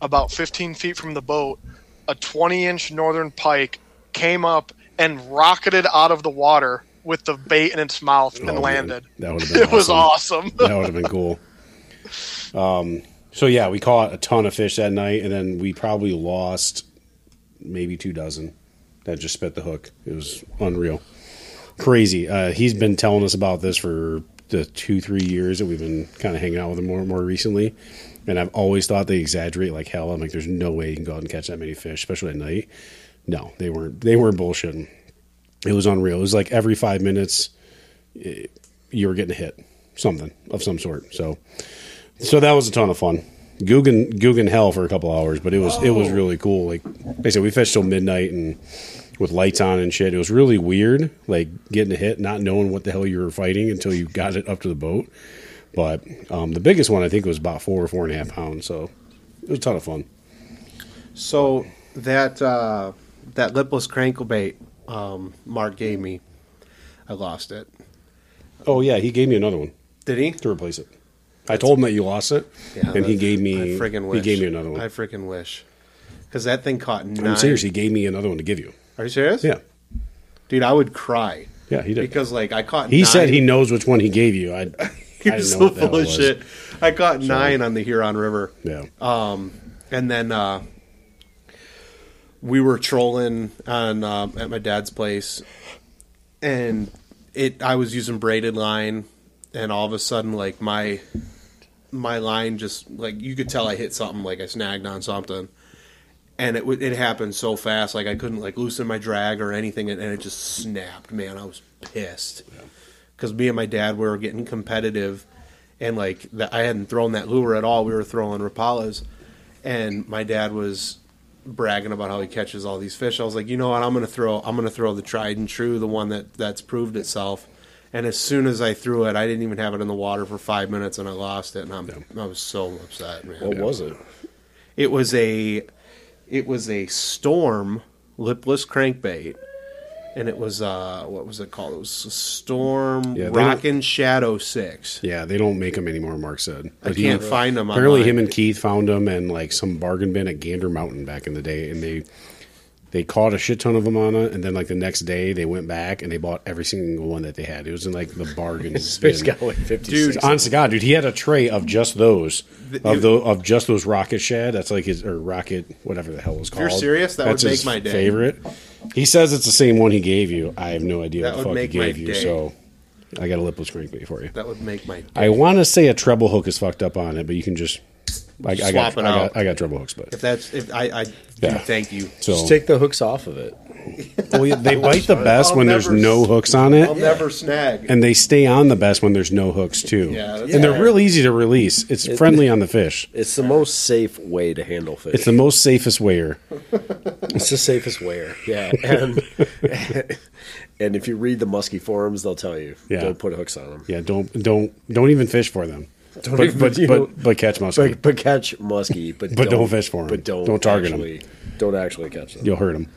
S4: about 15 feet from the boat. A 20 inch northern pike came up and rocketed out of the water with the bait in its mouth and
S1: Oh, man.
S4: landed.
S1: That would have been
S4: It was awesome.
S1: that would have been cool. Um, so yeah, we caught a ton of fish that night, and then we probably lost maybe two dozen that just spit the hook. It was unreal, crazy. Uh, he's been telling us about this for the two three years that we've been kind of hanging out with him more and more recently. And I've always thought they exaggerate like hell. I'm like, there's no way you can go out and catch that many fish, especially at night. No, they weren't. They weren't bullshitting. It was unreal. It was like every five minutes, eh, you were getting a hit, something of some sort. So, so that was a ton of fun. Googan googan hell for a couple hours, but it was it was really cool. Like, like I said, we fished till midnight and with lights on and shit. It was really weird, like getting a hit, not knowing what the hell you were fighting until you got it up to the boat. But um, the biggest one I think was about four or four and a half pounds. So it was a ton of fun.
S3: So that uh, that lipless crankbait um, Mark gave me, I lost it.
S1: Oh yeah, he gave me another one
S3: Did he?
S1: to replace it. I told him that you lost it,
S3: Yeah,
S1: and he gave
S3: I
S1: me
S3: friggin'
S1: he gave me another one.
S3: I freaking wish, because that thing caught nine.
S1: I'm serious. He gave me another one to give you.
S3: Are you serious?
S1: Yeah,
S3: dude, I would cry
S1: yeah, he did.
S3: because like I caught.
S1: he
S3: nine.
S1: said he knows which one he gave you. I, I
S3: You're
S1: didn't know
S3: so
S1: what the hell
S3: full
S1: it
S3: of
S1: was.
S3: shit. I caught nine on the Huron River.
S1: Yeah.
S3: Um and then uh, we were trolling on uh, at my dad's place, and it I was using braided line, and all of a sudden like my my line just like you could tell I hit something like I snagged on something, and it it happened so fast like I couldn't like loosen my drag or anything, and, and it just snapped. Man, I was pissed because me and my dad were getting competitive, and like that I hadn't thrown that lure at all. We were throwing rapalas, and my dad was bragging about how he catches all these fish. I was like, you know what? I'm gonna throw. I'm gonna throw the tried and true, the one that that's proved itself. And as soon as I threw it, I didn't even have it in the water for five minutes, and I lost it. And I'm, I was so upset, man.
S2: What was it?
S3: It was a, it was a storm lipless crankbait, and it was uh, what was it called? It was storm
S1: Yeah,
S3: rockin' shadow six.
S1: Yeah, they don't make them anymore. Mark said.
S3: I
S1: But he-
S3: can't find them.
S1: Apparently,
S3: online.
S1: him and Keith found them in like some bargain bin at Gander Mountain back in the day, and they they caught a shit ton of them on it. And then like the next day, they went back and they bought every single one that they had. It was in like the bargain
S2: Space got like 56.
S3: Dude,
S1: Honest to God, dude, he had a tray of just those
S3: The-
S1: of the of just those rocket shad. That's like his or rocket whatever the hell it was called.
S3: you're serious, that would make my day.
S1: Favorite. He says it's the same one he gave you. I have no idea
S3: That
S1: what the fuck he gave you.
S3: day.
S1: So I got a lipless crankbait for you.
S3: That would make my.
S1: I want to say a treble hook is fucked up on it, but you can just. I, I got,
S3: Swap it
S1: I
S3: out.
S1: got, I got treble hooks, but
S3: If that's if I, I
S1: Yeah.
S3: dude, thank you.
S1: so
S2: Just take the hooks off of it.
S1: Well, yeah, they bite the best
S3: I'll
S1: when there's
S3: never
S1: no
S3: s-
S1: hooks on it,
S3: I'll never snag.
S1: and they stay on the best when there's no hooks too.
S3: Yeah, that's
S1: and they're
S3: fair.
S1: real easy to release. It's friendly on the fish.
S2: It's the most safe way to handle fish.
S1: It's the most safest wear.
S2: It's the safest wear. Yeah, and and if you read the musky forums, they'll tell you
S1: Yeah.
S2: don't put hooks on them.
S1: Yeah, don't don't don't even fish for them.
S2: Don't
S1: but
S2: even-
S1: but,
S2: you
S1: but,
S2: know-
S1: but catch muskie.
S2: But, but catch musky, but
S1: But don't fish for for 'em.
S2: But don't
S1: Don't target 'em.
S2: actually, Don't actually catch them.
S1: You'll hurt them.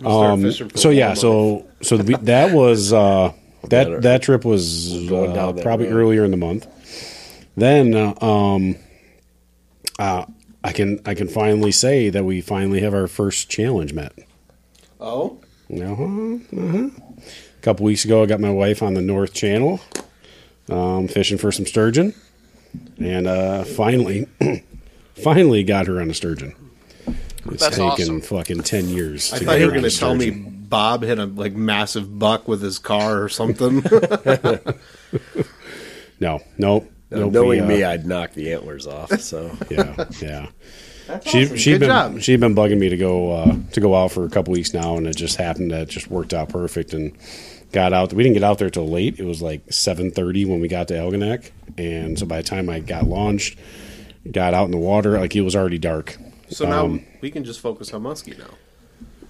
S3: Start
S1: Um, so yeah, so so we, that was uh, that that trip was
S2: Going
S1: uh,
S2: that
S1: probably
S2: road.
S1: earlier in the month. Then uh, um, uh, I can I can finally say that we finally have our first challenge met.
S3: oh,
S1: Uh-huh, uh-huh. A couple weeks ago, I got my wife on the North Channel, um, fishing for some sturgeon, and uh, finally, finally got her on a sturgeon. It's
S4: That's
S1: taken
S4: awesome.
S1: fucking ten years.
S3: I
S1: to
S3: thought
S1: get
S3: you were going to tell me. Bob hit a like massive buck with his car or something.
S1: No, nope.
S2: Now,
S1: nope,
S2: knowing
S1: we, uh,
S2: me, I'd knock the antlers off. So
S1: yeah, yeah.
S3: That's
S1: She
S3: awesome.
S1: she'd
S3: Good
S1: been
S3: job.
S1: she'd been bugging me to go uh, to go out for a couple weeks now, and it just happened that it just worked out perfect and got out. We didn't get out there till late. It was like seven thirty when we got to Algonac, and so by the time I got launched, got out in the water. Like it was already dark.
S3: So now
S1: Um,
S3: we can just focus on Muskie now.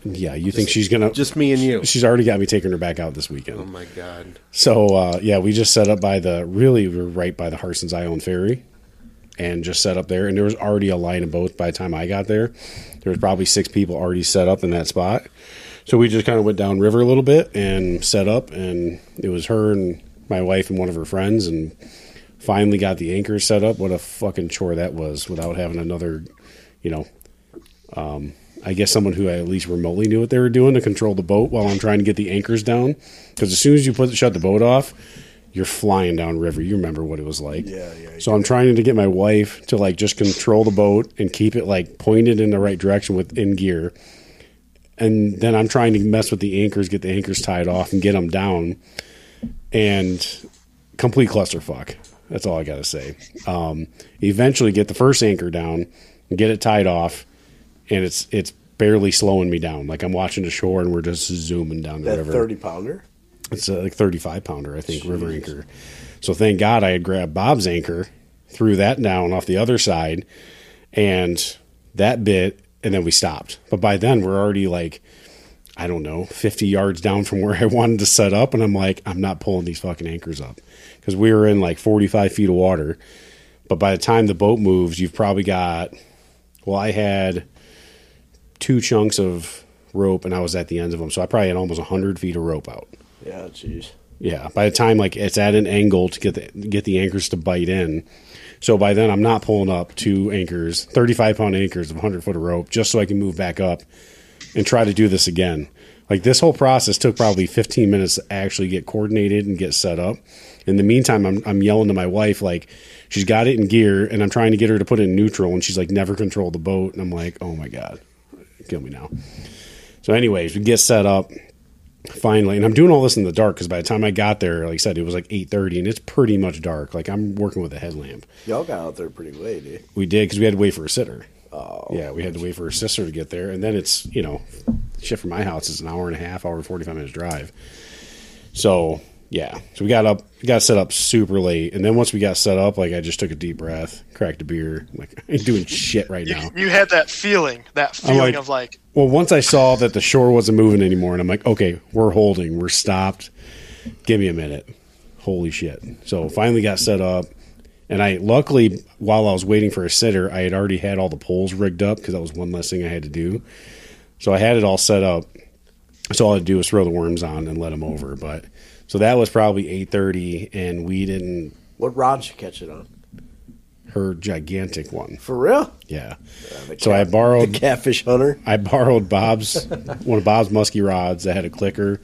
S1: Yeah, you think she's gonna?
S3: Just me and you.
S1: She's already got me taking her back out this weekend.
S3: Oh my god.
S1: So uh, yeah, we just set up by the really we we're right by the Harsens Island Ferry, and just set up there. And there was already a line of boats by the time I got there. There was probably six people already set up in that spot. So we just kind of went down river a little bit and set up, and it was her and my wife and one of her friends, and finally got the anchor set up. What a fucking chore that was without having another, you know, um, I guess someone who at least remotely knew what they were doing to control the boat while I'm trying to get the anchors down. Because as soon as you put shut the boat off, you're flying down river. You remember what it was like.
S2: Yeah, yeah,
S1: So I'm trying to get my wife to like just control the boat and keep it like pointed in the right direction with in gear. And then I'm trying to mess with the anchors, get the anchors tied off, and get them down. And complete clusterfuck. That's all I got to say. Um, eventually, get the first anchor down, get it tied off, and it's it's barely slowing me down. Like I'm watching the shore, and we're just zooming down the
S2: That
S1: river.
S2: thirty pounder.
S1: It's a like 35 pounder, I think, river anchor. So thank God I had grabbed Bob's anchor, threw that down off the other side, and that bit, and then we stopped. But by then we're already like, I don't know, 50 yards down from where I wanted to set up, and I'm like, I'm not pulling these fucking anchors up because we were in like 45 feet of water. But by the time the boat moves, you've probably got, well, I had two chunks of rope, and I was at the ends of them, so I probably had almost 100 feet of rope out.
S2: Yeah, jeez.
S1: Yeah, by the time like it's at an angle to get the get the anchors to bite in. So by then I'm not pulling up two anchors, 35 pound anchors of 100 foot of rope, just so I can move back up and try to do this again. Like this whole process took probably 15 minutes to actually get coordinated and get set up. In the meantime, I'm I'm yelling to my wife like she's got it in gear, and I'm trying to get her to put it in neutral, and she's like never control the boat, and I'm like, oh my god, kill me now. So, anyways, we get set up finally and i'm doing all this in the dark because by the time i got there like i said it was like 8.30 and it's pretty much dark. Like i'm working with a headlamp.
S2: Y'all got out there pretty late, eh?
S1: we did because we had to wait for a sitter.
S2: Oh,
S1: yeah we had to wait for a sister to get there and then it's you know shit from my house is an hour and a half hour and 45 minutes drive. So yeah so we got up we got set up super late and then once we got set up like i just took a deep breath cracked a beer like i ain't doing shit right
S4: You,
S1: now
S4: you had that feeling, that feeling
S1: like-
S4: of like,
S1: Well, once I saw that the shore wasn't moving anymore, and I'm like, okay, we're holding, we're stopped. Give me a minute. Holy shit! So finally got set up, and I luckily while I was waiting for a sitter, I had already had all the poles rigged up because that was one less thing I had to do. So I had it all set up. So all I had to do was throw the worms on and let them over. But so that was probably eight thirty, and we didn't.
S2: what rod you catch it on?
S1: Her gigantic one,
S2: For real?
S1: yeah.
S2: Uh, the
S1: So I borrowed
S2: the catfish hunter.
S1: I borrowed Bob's one of Bob's musky rods that had a clicker,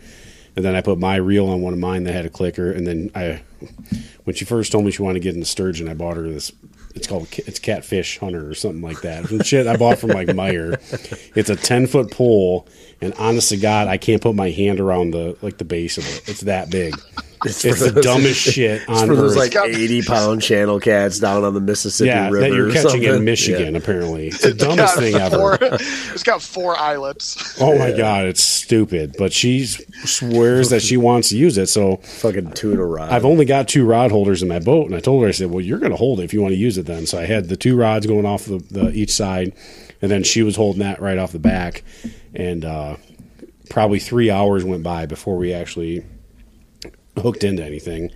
S1: and then I put my reel on one of mine that had a clicker. And then I, when she first told me she wanted to get into sturgeon, I bought her this. It's called it's catfish hunter or something like that. Some shit I bought from like Meijer. It's a ten foot pole, and honest to God, I can't put my hand around the like the base of it. It's that big. It's,
S2: for
S1: the
S2: those-
S1: dumbest shit
S2: It's
S1: on
S2: for those
S1: earth.
S2: like eighty pound channel cats down on the Mississippi
S1: yeah,
S2: River.
S1: that you're
S2: or
S1: catching in. Michigan.
S2: Yeah.
S1: Apparently, it's the dumbest
S4: got
S1: thing ever.
S4: it's got four eyelets.
S1: Oh my god, it's stupid. But she swears that she wants to use it. So
S2: Fucking tuna rod.
S1: I've only got two rod holders in my boat, and I told her, I said, "Well, you're going to hold it if you want to use it." Then, so I had the two rods going off the, the each side, and then she was holding that right off the back, and uh, probably three hours went by before we actually hooked into anything.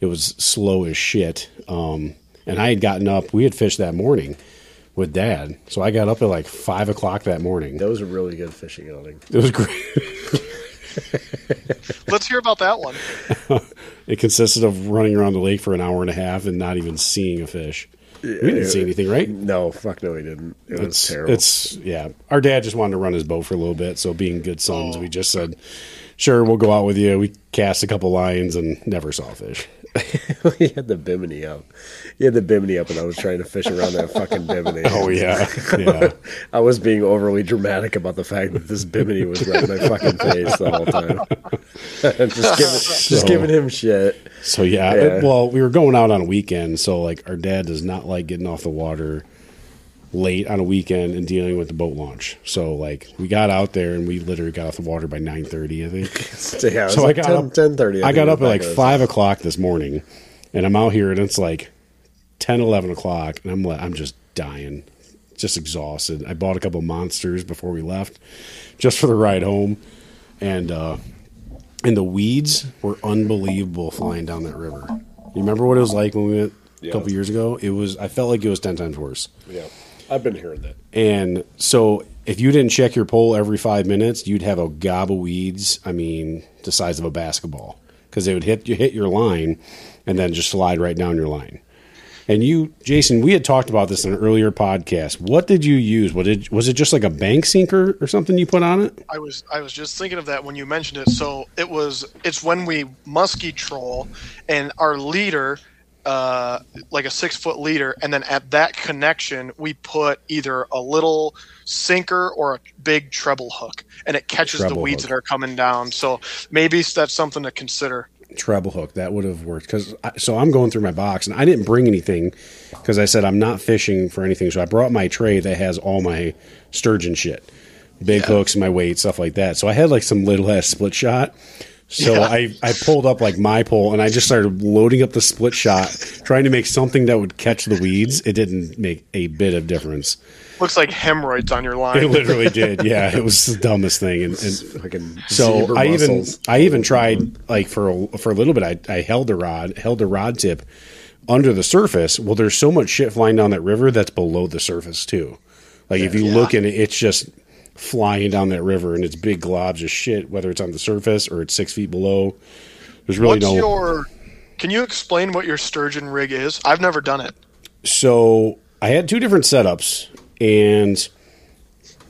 S1: It was slow as shit. Um, and I had gotten up. We had fished that morning with Dad, so I got up at like five o'clock that morning.
S2: that was a really good fishing outing.
S1: It was great.
S4: Let's hear about that one.
S1: It consisted of running around the lake for an hour and a half and not even seeing a fish. we didn't see anything, right?
S2: No, fuck no, we didn't. It was
S1: It's
S2: terrible.
S1: it's yeah. Our dad just wanted to run his boat for a little bit, so being good sons, we just said, "Sure, we'll go out with you." We cast a couple lines and never saw a fish.
S2: he had the bimini up. He had the bimini up, and I was trying to fish around that fucking bimini.
S1: Oh yeah, yeah.
S2: I was being overly dramatic about the fact that this bimini was right in my fucking face the whole time. just giving, just giving him shit.
S1: So yeah,
S2: Yeah.
S1: it- well, we were going out on a weekend, so like our dad does not like getting off the water late on a weekend and dealing with the boat launch. So like we got out there and we literally got off the water by nine thirty, I think.
S2: So, yeah,
S1: So
S2: like
S1: I got
S2: 10,
S1: up
S2: 10:30,
S1: I, got up at like
S2: back of
S1: five o'clock this morning, and I'm out here and it's like 10, 11 o'clock, and I'm like, I'm just dying, just exhausted. I bought a couple monsters before we left, just for the ride home, and uh, and the weeds were unbelievable flying down that river. You remember what it was like when we went a
S2: Yeah.
S1: couple years ago? It was. I felt like it was ten times worse.
S2: Yeah, I've been hearing that.
S1: And so if you didn't check your pole every five minutes, you'd have a gob of weeds. I mean, the size of a basketball, because they would hit you hit your line, and then just slide right down your line. And you, Jason, we had talked about this in an earlier podcast. What did you use? What did was it just like a bank sinker or something you put on it?
S4: I was I was just thinking of that when you mentioned it. So it was it's when we muskie troll, and our leader, uh, like a six foot leader, and then at that connection we put either a little sinker or a big treble hook, and it catches the weeds
S1: hook.
S4: that are coming down. So maybe that's something to consider.
S1: treble hook that would have worked because so i'm going through my box and i didn't bring anything because i said i'm not fishing for anything so i brought my tray that has all my sturgeon shit big
S4: Yeah.
S1: hooks my weight stuff like that so i had like some little ass split shot so
S4: Yeah.
S1: I, I pulled up like my pole and I just started loading up the split shot, trying to make something that would catch the weeds. It didn't make a bit of difference.
S4: Looks like hemorrhoids on your line.
S1: It literally did. Yeah, it was the dumbest thing. And, and
S2: Fucking
S1: so
S2: zebra
S1: I even. I even tried like for a, for a little bit. I, I held the rod, held the rod tip under the surface. Well, there's so much shit flying down that river that's below the surface too. Like if you
S4: Yeah.
S1: look in it, it's just flying down that river, and it's big globs of shit, whether it's on the surface or it's six feet below. There's really
S4: What's
S1: no.
S4: your? Can you explain what your sturgeon rig is? I've never done it.
S1: so I had two different setups, and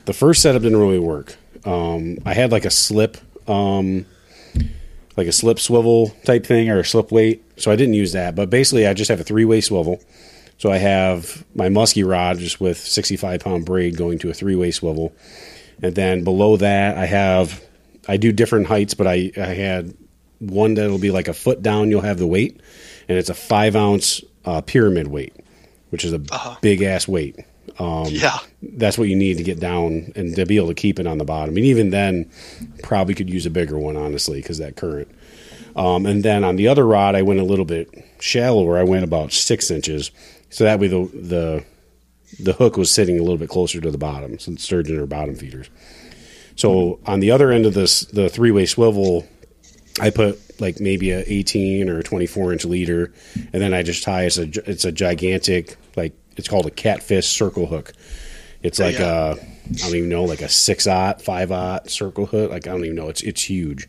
S1: the first setup didn't really work. Um, I had like a slip, um, like a slip swivel type thing or a slip weight, so I didn't use that. But basically, I just have a three way swivel. So I have my musky rod just with 65 pound braid going to a three way swivel, and then below that I have I do different heights, but I I had one that'll be like a foot down. You'll have the weight, and it's a five ounce uh, pyramid weight, which is a big ass weight. Um,
S4: Yeah.
S1: that's what you need to get down and to be able to keep it on the bottom. And even then, probably could use a bigger one, honestly, because that current. Um, and then on the other rod, I went a little bit shallower. I went about six inches, so that way the the the hook was sitting a little bit closer to the bottom, since sturgeon are bottom feeders. So on the other end of this, the three way swivel, I put like maybe a 18 or 24 inch leader, and then I just tie it's a it's a gigantic like it's called a catfish circle hook. It's like
S4: Yeah.
S1: a I don't even know like a six aught five aught circle hook. Like I don't even know. It's it's huge,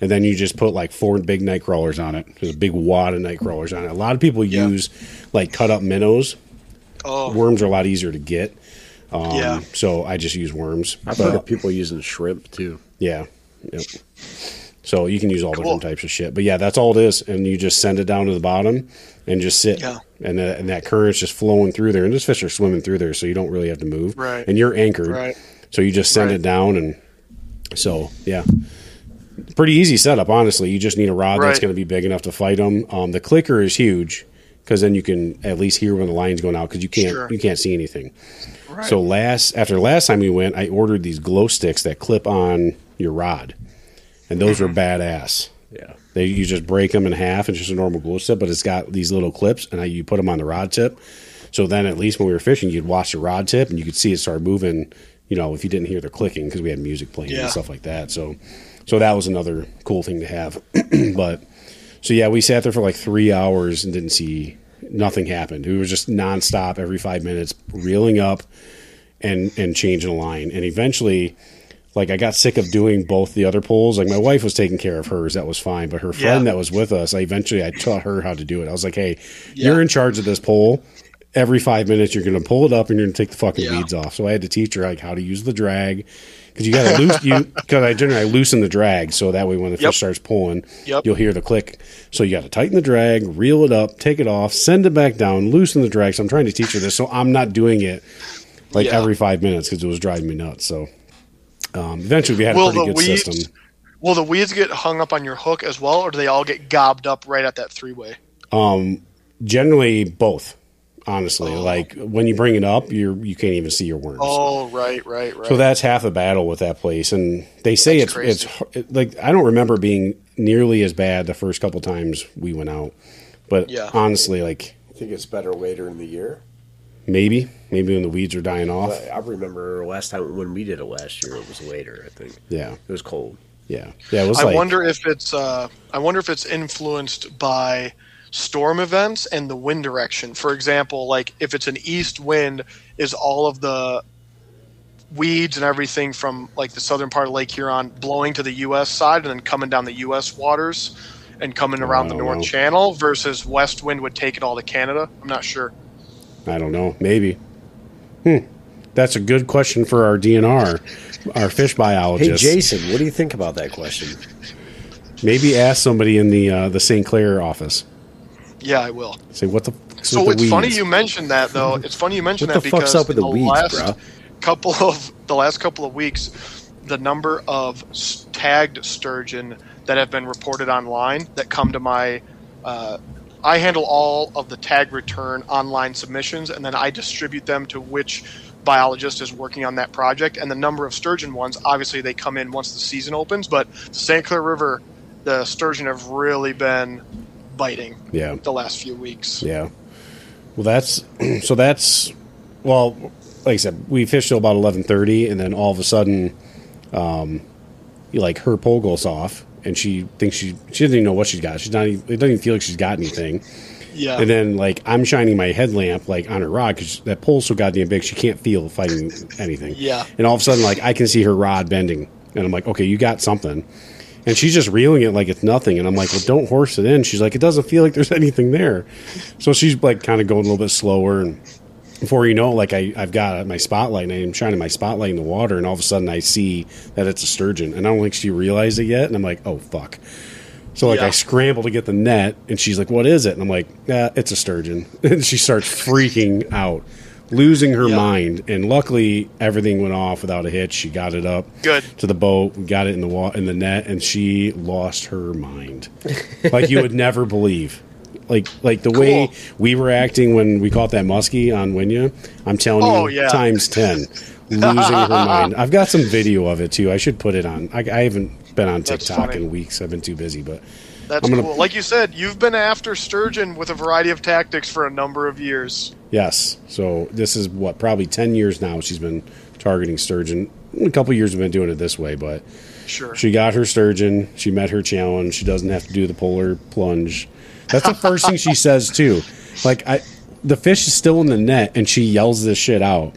S1: and then you just put like four big night crawlers on it. There's a big wad of night crawlers on it. A lot of people
S4: Yeah.
S1: use like cut up minnows.
S4: Oh,
S1: Worms are a lot easier to get. Um,
S4: yeah.
S1: So I just use worms.
S2: I've
S1: But-
S2: heard of people using shrimp too.
S1: yeah. Yep. So you can use all
S4: Cool.
S1: different types of shit. But yeah, that's all it is. And you just send it down to the bottom and just sit.
S4: Yeah.
S1: And, the, and that current's just flowing through there. And those fish are swimming through there, so you don't really have to move.
S4: Right.
S1: And you're anchored.
S4: Right.
S1: So you just send
S4: Right.
S1: it down. And so, yeah. Pretty easy setup, honestly. You just need a rod that's going to be big enough to fight them. Um, the clicker is huge because then you can at least hear when the line's going out because you can't
S4: Sure.
S1: you can't see anything.
S4: Right.
S1: So last after last time we went, I ordered these glow sticks that clip on your rod, and those were mm-hmm. badass.
S2: Yeah.
S1: They you just break them in half. It's just a normal glow stick, but it's got these little clips, and I, you put them on the rod tip. So then, at least when we were fishing, you'd watch the rod tip, and you could see it start moving. You know, if you didn't hear the clicking because we had music playing
S4: Yeah.
S1: and stuff like that. So, so that was another cool thing to have. but so yeah, we sat there for like three hours and didn't see nothing happened. We were just nonstop every five minutes, reeling up and and changing a line. And eventually, like I got sick of doing both the other poles. Like my wife was taking care of hers, that was fine. But her friend
S4: Yeah.
S1: that was with us, I eventually I taught her how to do it. I was like, hey,
S4: Yeah.
S1: you're in charge of this pole. Every five minutes, you're going to pull it up and you're going to take the fucking
S4: Yeah.
S1: weeds off. So I had to teach her like how to use the drag because you got to loose you because I generally loosen the drag so that way when the
S4: Yep.
S1: fish starts pulling,
S4: Yep.
S1: you'll hear the click. So you got to tighten the drag, reel it up, take it off, send it back down, loosen the drag. So I'm trying to teach her this, so I'm not doing it like
S4: Yeah.
S1: every five minutes because it was driving me nuts. So um, eventually, we had
S4: Will
S1: a pretty good
S4: weeds
S1: system.
S4: will the weeds get hung up on your hook as well, or do they all get gobbed up right at that three way?
S1: Generally, both. Honestly,
S4: Oh.
S1: like when you bring it up, you're you can't even see your worms.
S4: Oh, right, right, right.
S1: So that's half the battle with that place, and they say
S4: That's
S1: it's it's it, like I don't remember being nearly as bad the first couple times we went out, but
S4: Yeah.
S1: honestly, like I
S2: think it's better later in the year.
S1: Maybe, maybe when the weeds are dying off.
S2: But I remember last time when we did it last year, it was later. I think
S1: Yeah,
S2: it was cold.
S1: yeah, yeah. It was
S4: I
S1: like
S4: wonder if it's uh, I wonder if it's influenced by storm events and the wind direction. For example, like if it's an east wind, is all of the weeds and everything from like the southern part of Lake Huron blowing to the U.S. side and then coming down the U.S. waters and coming around the North
S1: know.
S4: Channel versus west wind would take it all to Canada. I'm not sure.
S1: I don't know. Maybe. Hmm. That's a good question for our DNR, our fish
S2: Hey,
S1: biologist.
S2: Jason, what do you think about that question?
S1: Maybe ask somebody in the uh, the St. Clair office.
S4: Yeah, I will.
S1: Say what the.
S4: So
S1: the
S4: it's funny you mentioned that though. It's funny you mentioned that
S2: the
S4: because
S2: up with the
S4: in
S2: weeds,
S4: last
S2: bro?
S4: couple of the last couple of weeks, the number of tagged sturgeon that have been reported online that come to my, uh, I handle all of the tag return online submissions, and then I distribute them to which biologist is working on that project. And the number of sturgeon ones, obviously, they come in once the season opens. But the St. Clair River, the sturgeon have really been biting
S1: Yeah.
S4: the last few weeks.
S1: Yeah. Well, that's so. That's well, like I said, we fished till about eleven thirty, and then all of a sudden, um, you like her pole goes off, and she thinks she she doesn't even know what she's got. She's not. Even, it doesn't even feel like she's got anything.
S4: Yeah.
S1: And then like I'm shining my headlamp like on her rod because that pole's so goddamn big she can't feel fighting anything.
S4: Yeah.
S1: And all of a sudden like I can see her rod bending, and I'm like, okay, you got something. And she's just reeling it like it's nothing, and I'm like, well, don't horse it in. She's like, it doesn't feel like there's anything there. So she's like kind of going a little bit slower, and before you know, like I, I've got my spotlight, and I'm shining my spotlight in the water, and all of a sudden I see that it's a sturgeon, and I don't think she realized it yet, and I'm like, oh fuck. So like
S4: Yeah.
S1: I scramble to get the net, and she's like, "What is it?" And I'm like, "Yeah, it's a sturgeon." And she starts freaking out, losing her
S4: Yeah.
S1: mind. And luckily, everything went off without a hitch. She got it up
S4: Good.
S1: to the boat, got it in the wa- in the net, and she lost her mind, like you would never believe. Like like the way we were acting when we caught that muskie on Winya, I'm telling
S4: Oh,
S1: you,
S4: yeah.
S1: times ten, losing her mind. I've got some video of it too. I should put it on. I, I haven't been on
S4: That's
S1: TikTok
S4: funny.
S1: in weeks. I've been too busy, but
S4: That's
S1: gonna-
S4: cool. Like you said, you've been after sturgeon with a variety of tactics for a number of years.
S1: Yes. So this is what probably ten years now. She's been targeting sturgeon. A couple years we've been doing it this way, but
S4: Sure.
S1: she got her sturgeon. She met her challenge. She doesn't have to do the polar plunge. That's the first thing she says too. Like I, the fish is still in the net, and she yells this shit out.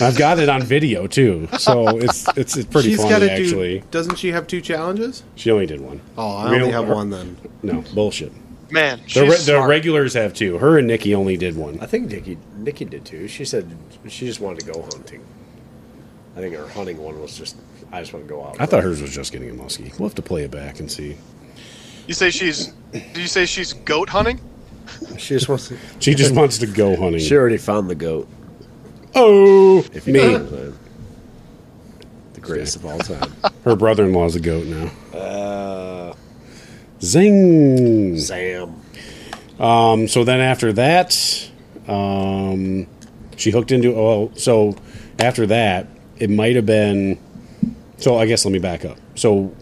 S1: I've got it on video too, so it's it's, it's pretty
S3: She's
S1: funny
S3: got to
S1: actually.
S3: do. Doesn't she have two challenges?
S1: She only did one.
S3: Oh, I
S1: We
S3: only have
S1: her-
S3: one then.
S1: No bullshit.
S4: Man,
S1: The, re- the regulars have two. Her and Nikki only did one.
S2: I think Nikki Nikki did too. She said she just wanted to go hunting. I think her hunting one was just I just want to go out.
S1: I thought hers was just getting a muskie. We'll have to play it back and see.
S4: You say she's? Did you say she's goat hunting?
S2: she just wants. To,
S1: She just wants to go hunting.
S2: she already found the goat.
S1: Oh,
S2: If you
S1: me.
S2: know what I'm saying. The greatest of all time.
S1: Her brother-in-law's a goat now.
S2: Uh,
S1: Zing.
S2: Sam.
S1: Um, so then after that, um, she hooked into. Oh, so after that, it might have been. So I guess let me back up. So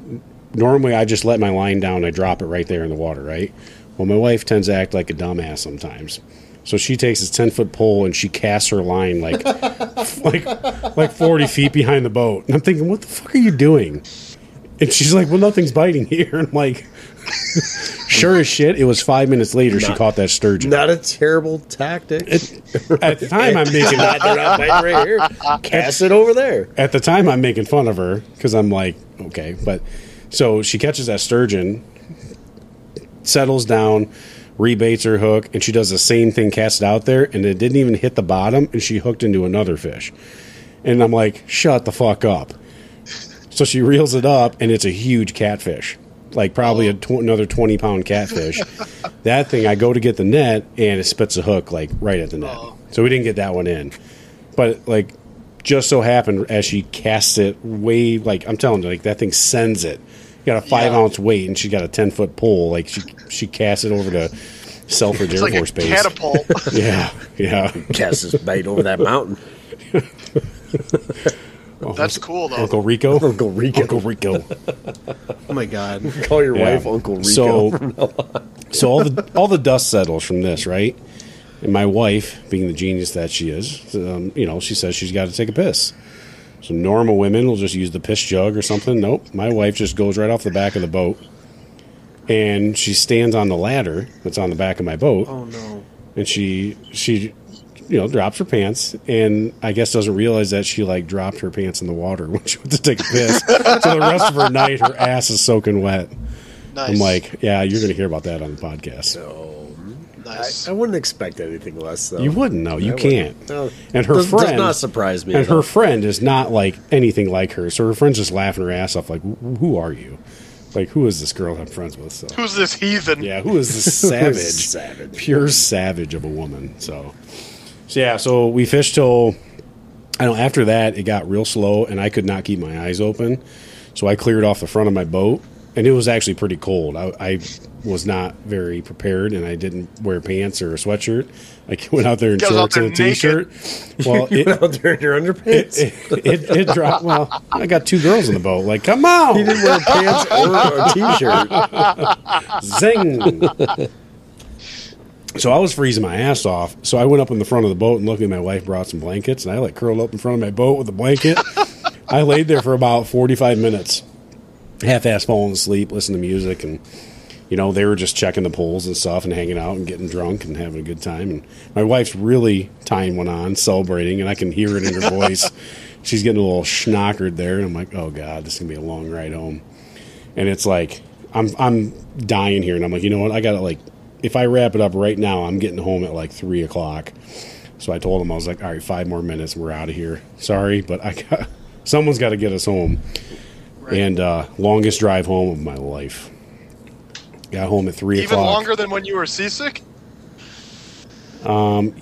S1: normally I just let my line down. I drop it right there in the water, right? Well, my wife tends to act like a dumbass sometimes. So she takes this ten foot pole and she casts her line like, like, like forty feet behind the boat. And I'm thinking, what the fuck are you doing? And she's like, well, nothing's biting here. And I'm like, sure as shit. It was five minutes later she caught that sturgeon.
S2: Not a terrible tactic.
S1: At the time, I'm making
S2: Not- not biting right here. Cast it over there.
S1: at the time I'm making fun of her because I'm like, okay, but so she catches that sturgeon, settles down, rebaits her hook, and she does the same thing, casts it out there, and it didn't even hit the bottom, and she hooked into another fish, and I'm like, shut the fuck up. So she reels it up, and it's a huge catfish, like probably a oh. tw- another twenty pound catfish. that thing, I go to get the net, and it spits a hook like right at the net.
S4: Oh.
S1: So we didn't get that one in, but like just so happened as she casts it way like I'm telling you, like that thing sends it. You got a five
S4: Yeah.
S1: ounce weight, and she got a ten foot pole. Like she she casts it over to Selfridge
S4: It's
S1: Air
S4: like
S1: Force
S4: a
S1: Base.
S4: catapult.
S1: Yeah, yeah.
S2: Cast his bait over that mountain.
S4: That's cool though.
S1: Uncle Rico.
S2: Uncle Rico.
S1: Uncle Rico.
S3: Oh my god.
S2: Call your
S1: Yeah.
S2: wife Uncle Rico.
S1: So, so all the all the dust settles from this, right? And my wife, being the genius that she is, um, you know, she says she's got to take a piss. So normal women will just use the piss jug or something. Nope. My wife just goes right off the back of the boat, and she stands on the ladder that's on the back of my boat,
S3: Oh no.
S1: and she she you know drops her pants, and I guess doesn't realize that she like dropped her pants in the water when she went to take a piss. so the rest of her night, her ass is soaking wet.
S4: Nice.
S1: I'm like, yeah, you're going to hear about that on the podcast.
S2: No, I,
S4: nice.
S2: I wouldn't expect anything less. Though
S1: You wouldn't know. You
S2: I
S1: can't.
S2: wouldn't. No.
S1: And her
S2: does, does
S1: friend
S2: not surprise me.
S1: And
S2: at
S1: her friend is not like anything like her. So her friend's just laughing her ass off. Like, who are you? Like, who is this girl I'm friends with? So
S4: Who's this heathen?
S1: yeah, who is this savage?
S2: Savage.
S1: pure savage of a woman. So, so yeah, so we fished till I don't know. After that, it got real slow, and I could not keep my eyes open. So I cleared off the front of my boat, and it was actually pretty cold. I, I was not very prepared, and I didn't wear pants or a sweatshirt. I went out there in
S4: Goes out
S1: shorts and a
S4: there naked.
S1: t-shirt. Well, you it,
S2: out there in your underpants.
S1: it, it, it dropped. Well, I got two girls in the boat. Like, come on,
S2: he didn't wear pants or a t-shirt.
S1: Zing. So I was freezing my ass off. So I went up in the front of the boat and luckily my wife brought some blankets and I like curled up in front of my boat with a blanket. I laid there for about 45 minutes, half ass falling asleep, listening to music and you know, they were just checking the poles and stuff and hanging out and getting drunk and having a good time. And my wife's really tying one on, celebrating, and I can hear it in her voice. She's getting a little schnockered there, and I'm like, oh God, this is gonna be a long ride home and it's like I'm I'm dying here, and I'm like, you know what? I got to like, if I wrap it up right now, I'm getting home at like three o'clock. So I told him I was like, all right, five more minutes, we're out of here. Sorry, but I got someone's got to get us home. And uh, longest drive home of my life. Got home at three
S4: Even
S1: o'clock.
S4: longer than when you were seasick?
S1: Um,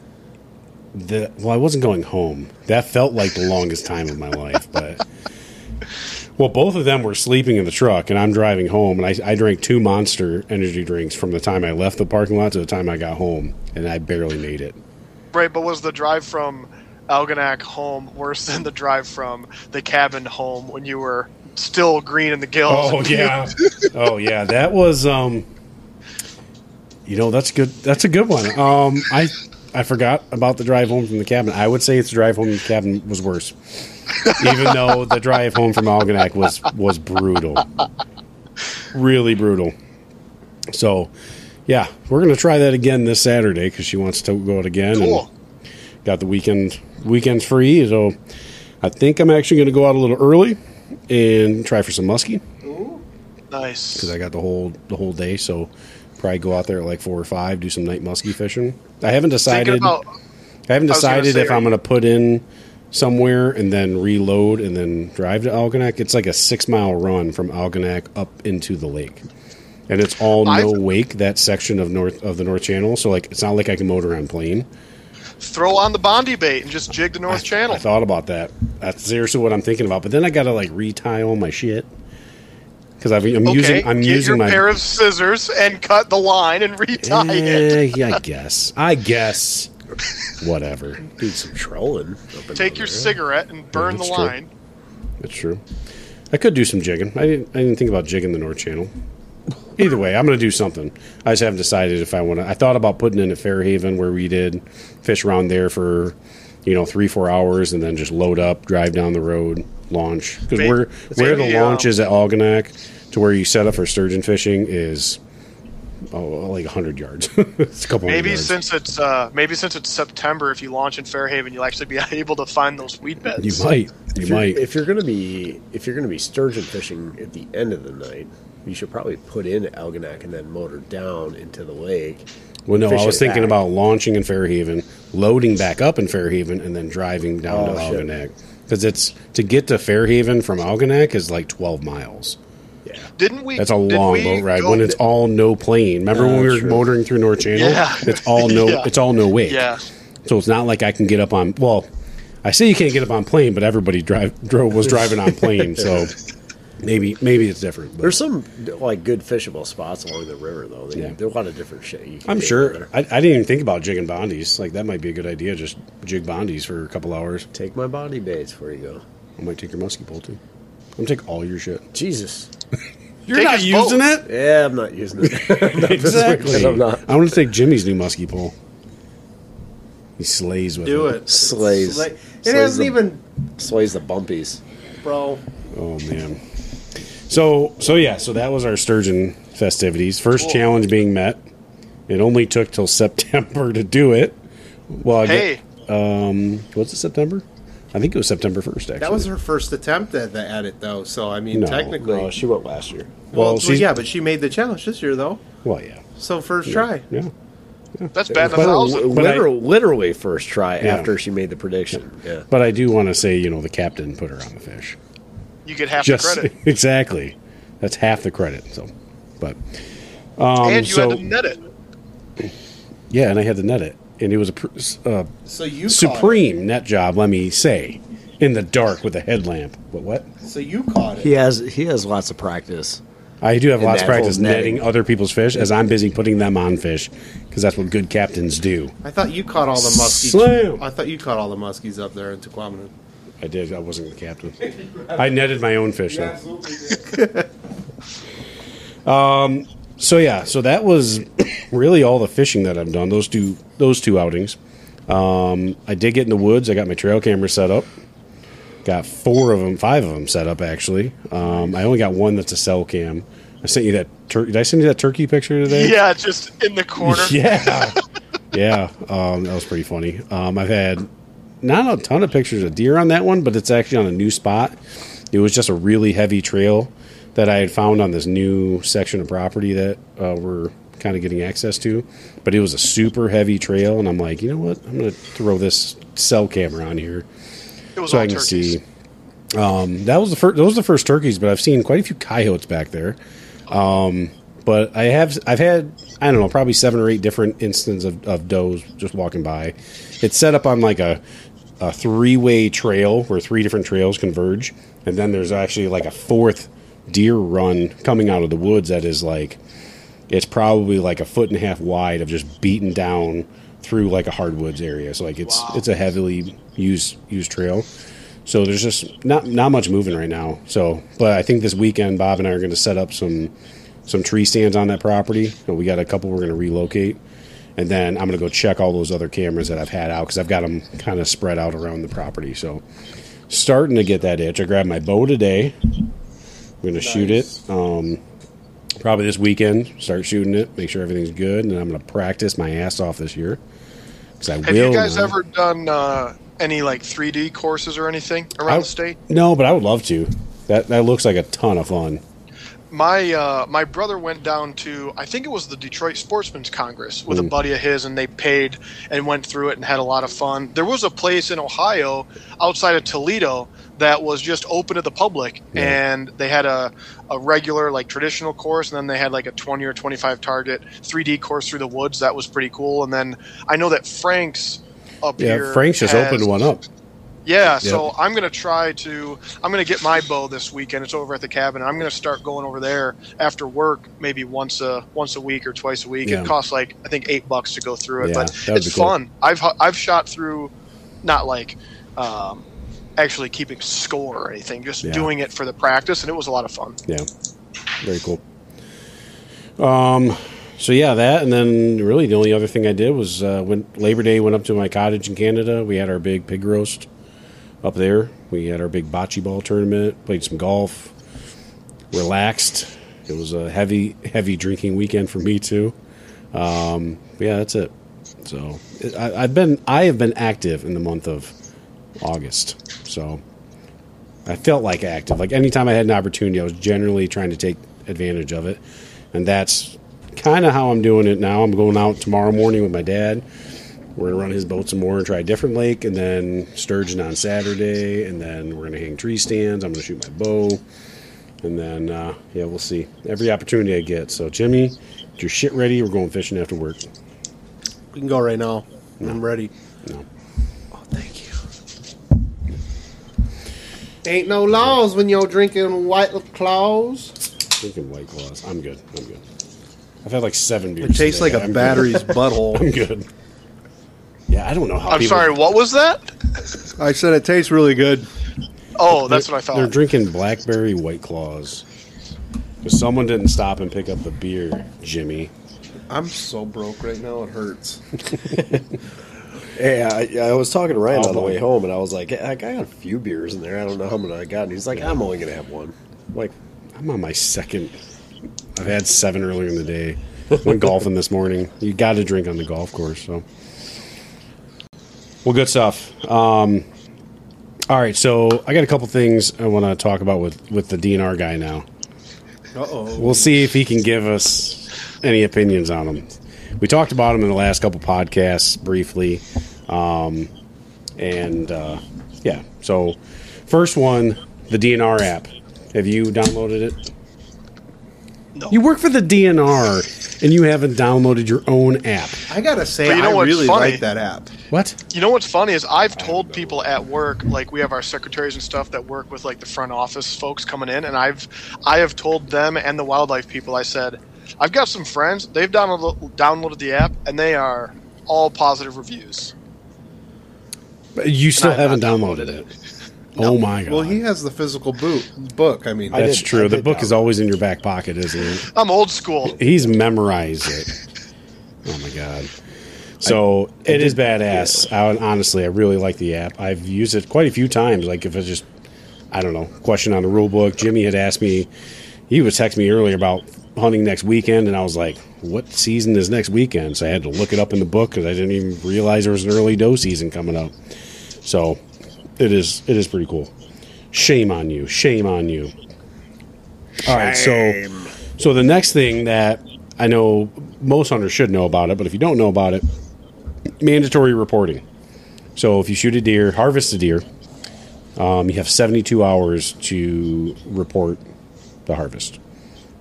S1: The, well, I wasn't going home. That felt like the longest time of my life, but well, both of them were sleeping in the truck, and I'm driving home, and I, I drank two Monster energy drinks from the time I left the parking lot to the time I got home, and I barely made it.
S4: Right, but was the drive from Algonac home worse than the drive from the cabin home when you were still green in the gills?
S1: Oh yeah, oh yeah, that was um, you know that's good. That's a good one. Um, I I forgot about the drive home from the cabin. I would say it's the drive home from the cabin was worse, even though the drive home from Algonac was was brutal, really brutal. So, yeah, we're gonna try that again this Saturday because she wants to go out again.
S4: Cool.
S1: And got the weekend weekends free, so I think I'm actually gonna go out a little early and try for some muskie
S4: Nice.
S1: because I got the whole the whole day. So probably go out there at like four or five, do some night muskie fishing. I haven't decided.
S4: About
S1: I haven't
S4: I
S1: decided
S4: say,
S1: if I'm going to put in somewhere and then reload and then drive to Algonac. It's like a six mile run from Algonac up into the lake, and it's all no
S4: I've-
S1: wake that section of north of the North Channel. So like it's not like I can motor on plane.
S4: throw on the Bondy bait and just jig the North Channel.
S1: I thought about that. That's seriously what I'm thinking about. But then I got to like retie all my shit because I'm
S4: okay,
S1: using I'm
S4: get
S1: using
S4: your
S1: my
S4: pair of scissors and cut the line and retie it.
S1: Eh, yeah, I guess. I guess. Whatever.
S2: Do some trolling.
S4: Take your
S2: there.
S4: cigarette and burn the
S1: that's true.
S4: line.
S1: That's true. I could do some jigging. I didn't. I didn't think about jigging the North Channel. Either way, I'm going to do something. I just haven't decided if I want to. I thought about putting in at Fairhaven where we did fish around there for, you know, three four hours and then just load up, drive down the road, launch. Because where where the launch
S4: um,
S1: is at Algonac to where you set up for sturgeon fishing is, oh, like hundred yards. it's a couple.
S4: Maybe
S1: yards.
S4: since it's uh, maybe since it's September, if you launch in Fairhaven, you'll actually be able to find those weed beds.
S1: you might. You
S2: If you're,
S1: might.
S2: if you're gonna be if you're gonna be sturgeon fishing at the end of the night, you should probably put in Algonac and then motor down into the lake.
S1: Well, no, I was thinking
S2: back.
S1: about launching in Fairhaven, loading back up in Fairhaven, and then driving down
S2: Oh,
S1: to
S2: shit.
S1: Algonac. Because it's to get to Fairhaven from Algonac is like twelve miles.
S2: Yeah.
S4: Didn't we?
S1: That's a long boat ride when it's all no plane. Remember when we were
S2: true.
S1: motoring through North Channel?
S4: Yeah.
S1: It's all no.
S4: Yeah.
S1: It's all no wake.
S4: Yeah.
S1: So it's not like I can get up on. Well, I say you can't get up on plane, but everybody drive drove was driving on plane. So maybe maybe it's different. But
S2: There's some like good fishable spots along the river though. They,
S1: Yeah.
S2: There are a lot of different shit. You can
S1: I'm sure. I, I didn't even think about jigging bondies. Like that might be a good idea. Just jig bondies for a couple hours.
S2: Take my body baits before you go.
S1: I might take your musky pole too. I'm gonna take all your shit.
S2: Jesus.
S1: You're
S4: Take
S1: not using
S4: boat.
S1: it.
S2: Yeah, I'm not using it.
S1: exactly.
S2: I'm not.
S1: I want to take Jimi's new musky pole. He slays with
S3: Do
S1: it.
S3: it.
S2: Slays.
S3: Slay- It
S2: Slays
S3: hasn't
S2: the-
S3: even,
S2: Slays the bumpies.
S3: bro.
S1: Oh man. So so yeah, so that was our sturgeon festivities. First
S4: Cool.
S1: challenge being met. It only took till September to do it. Well, I
S4: Hey,
S1: get, um, was it September? I think it was September first. Actually,
S3: That was her first attempt at the edit, though. So I mean,
S1: no,
S3: technically,
S1: no, she went last year.
S3: well,
S1: Well, she's
S3: yeah, but she made the challenge this year, though.
S1: well, yeah,
S3: So first try.
S1: yeah.
S4: that's bad a
S1: But-
S4: thousand.
S1: But I-
S2: Literal, literally first try
S1: Yeah.
S2: after she made the prediction. Yeah.
S1: But I do want to say, you know, the captain put her on the fish.
S4: You get half
S1: Just
S4: the credit,
S1: exactly. That's half the credit. So, but um,
S4: and you
S1: so
S4: had to net it.
S1: yeah, and I had to net it, and it was a uh,
S3: So you
S1: supreme net job. Let me say, in the dark with a headlamp. But what?
S3: So you caught it.
S2: He has he has lots of practice.
S1: I do have lots of practice
S2: netting.
S1: netting other people's fish as I'm busy putting them on fish because that's what good captains do.
S3: I thought you caught all the muskies.
S1: Slam.
S3: I thought you caught all the muskies up there in Tahquamenon.
S1: I did. I wasn't the captain. I netted my own fish though. So yeah, so that was really all the fishing that I've done. Those two, those two outings. Um, I did get in the woods. I got my trail camera set up. Got four of them, five of them set up actually. Um, I only got one that's a cell cam. I sent you that. Tur- did I send you that turkey picture today?
S4: Yeah, just in the corner.
S1: Yeah, yeah. Um, that was pretty funny. Um, I've had not a ton of pictures of deer on that one, but it's actually on a new spot. It was just a really heavy trail that I had found on this new section of property that uh, we're kind of getting access to. But it was a super heavy trail, and I'm like, you know what? I'm going to throw this cell camera on here so I can
S4: turkeys.
S1: see. Um, that was the first. Those were the first turkeys, but I've seen quite a few coyotes back there. Um, but I have, I've had, I don't know, probably seven or eight different instances of, of does just walking by. It's set up on like a, a three way trail where three different trails converge, and then there's actually like a fourth deer run coming out of the woods that is like, it's probably like a foot and a half wide of just beaten down through like a hardwoods area. So like it's it's a heavily used used trail. So there's just not not much moving right now. So, but I think this weekend Bob and I are going to set up some some tree stands on that property. We got a couple we're going to relocate, and then I'm going to go check all those other cameras that I've had out because I've got them kind of spread out around the property. So, starting to get that itch. I grabbed my bow today. I'm going to shoot it. Um, probably this weekend. Start shooting it. Make sure everything's good, and I'm going to practice my ass off this year. Because I
S4: Have
S1: will.
S4: you guys
S1: now.
S4: ever done uh, any like 3D courses or anything around
S1: I-
S4: the state?
S1: No, but I would love to. That that looks like a ton of fun.
S4: My uh, my brother went down to I think it was the Detroit Sportsman's Congress with a
S1: Mm.
S4: buddy of his, and they paid and went through it and had a lot of fun. There was a place in Ohio outside of Toledo that was just open to the public,
S1: Yeah.
S4: and they had a, a regular like traditional course, and then they had like a twenty or twenty five target 3D course through the woods. That was pretty cool. And then I know that Frank's up
S1: Yeah,
S4: here.
S1: Frank's just
S4: has-
S1: opened one up.
S4: Yeah, so I'm gonna try to. I'm gonna get my bow this weekend. It's over at the cabin. I'm gonna start going over there after work, maybe once a once a week or twice a week.
S1: Yeah.
S4: It costs like I think eight bucks to go through it,
S1: Yeah,
S4: but it's
S1: cool.
S4: fun. I've I've shot through, not like, um, actually keeping score or anything, just
S1: Yeah.
S4: doing it for the practice, and it was a lot of fun.
S1: Yeah, very cool. Um, so yeah, that, and then really the only other thing I did was uh, when Labor Day went up to my cottage in Canada. We had our big pig roast up there. We had our big bocce ball tournament. Played some golf. Relaxed. It was a heavy, heavy drinking weekend for me too. Um, yeah, that's it. So I, I've been, I have been active in the month of August. So I felt like active. Like anytime I had an opportunity, I was generally trying to take advantage of it. And that's kind of how I'm doing it now. I'm going out tomorrow morning with my dad. We're going to run his boat some more and try a different lake, and then sturgeon on Saturday, and then we're going to hang tree stands. I'm going to shoot my bow. And then, uh, yeah, we'll see. Every opportunity I get. So, Jimi, get your shit ready. We're going fishing after work.
S3: We can go right now. I'm ready.
S1: No.
S3: Oh, thank you. Ain't no laws when you're drinking White Claws.
S1: Drinking White Claws. I'm good. I'm good. I've had like seven beers.
S3: It tastes
S1: today.
S3: like a
S1: I'm good.
S3: battery's butthole.
S1: I'm good. Yeah, I don't know how.
S4: I'm
S1: people-
S4: sorry, what was that?
S3: I said it tastes really good.
S4: Oh, that's what I thought.
S1: They're drinking blackberry white claws. 'Cause someone didn't stop and pick up the beer, Jimi.
S3: I'm so broke right now. It hurts.
S2: Yeah, I, I was talking to Ryan
S1: Oh,
S2: on the way home, and I was like, I got a few beers in there. I don't know how many I got. And he's like, I'm only going to have one. I'm like,
S1: I'm on my second. I've had seven earlier in the day. Went golfing this morning. You got to drink on the golf course. So, well, good stuff. Um, all right, so I got a couple things I want to talk about with with the DNR guy now.
S3: Uh oh.
S1: We'll see if he can give us any opinions on them. We talked about him in the last couple podcasts briefly, um, and uh, yeah. So, first one, the DNR app. Have you downloaded it?
S4: No.
S1: You work for the DNR, and you haven't downloaded your own app.
S3: I gotta say,
S4: But you know
S3: I
S4: what's
S3: really
S4: funny?
S3: like that app.
S1: What?
S4: You know what's funny is I've told people at work, like we have our secretaries and stuff that work with like the front office folks coming in, and I've I have told them and the wildlife people, I said, I've got some friends, they've downloaded downloaded the app, and they are all positive reviews.
S1: You still
S4: have
S1: haven't
S4: not
S1: downloaded it. Oh my god!
S3: Well, he has the physical boot book. I mean,
S2: I
S1: That's
S2: did-
S1: true.
S2: I
S1: the book is always in your back pocket, isn't it?
S4: I'm old school.
S1: He's memorized it. Oh my god! So it is badass. I, honestly, I really like the app. I've used it quite a few times. Like if it's just, I don't know, question on the rule book. Jimi had asked me. He was texting me earlier about hunting next weekend, and I was like, "What season is next weekend?" So I had to look it up in the book because I didn't even realize there was an early doe season coming up. So it is it is pretty cool. Shame on you. Shame on you. All right, so so the next thing that I know most hunters should know about it, but if you don't know about it, mandatory reporting. So if you shoot a deer, harvest a deer, um, you have 72 hours to report the harvest.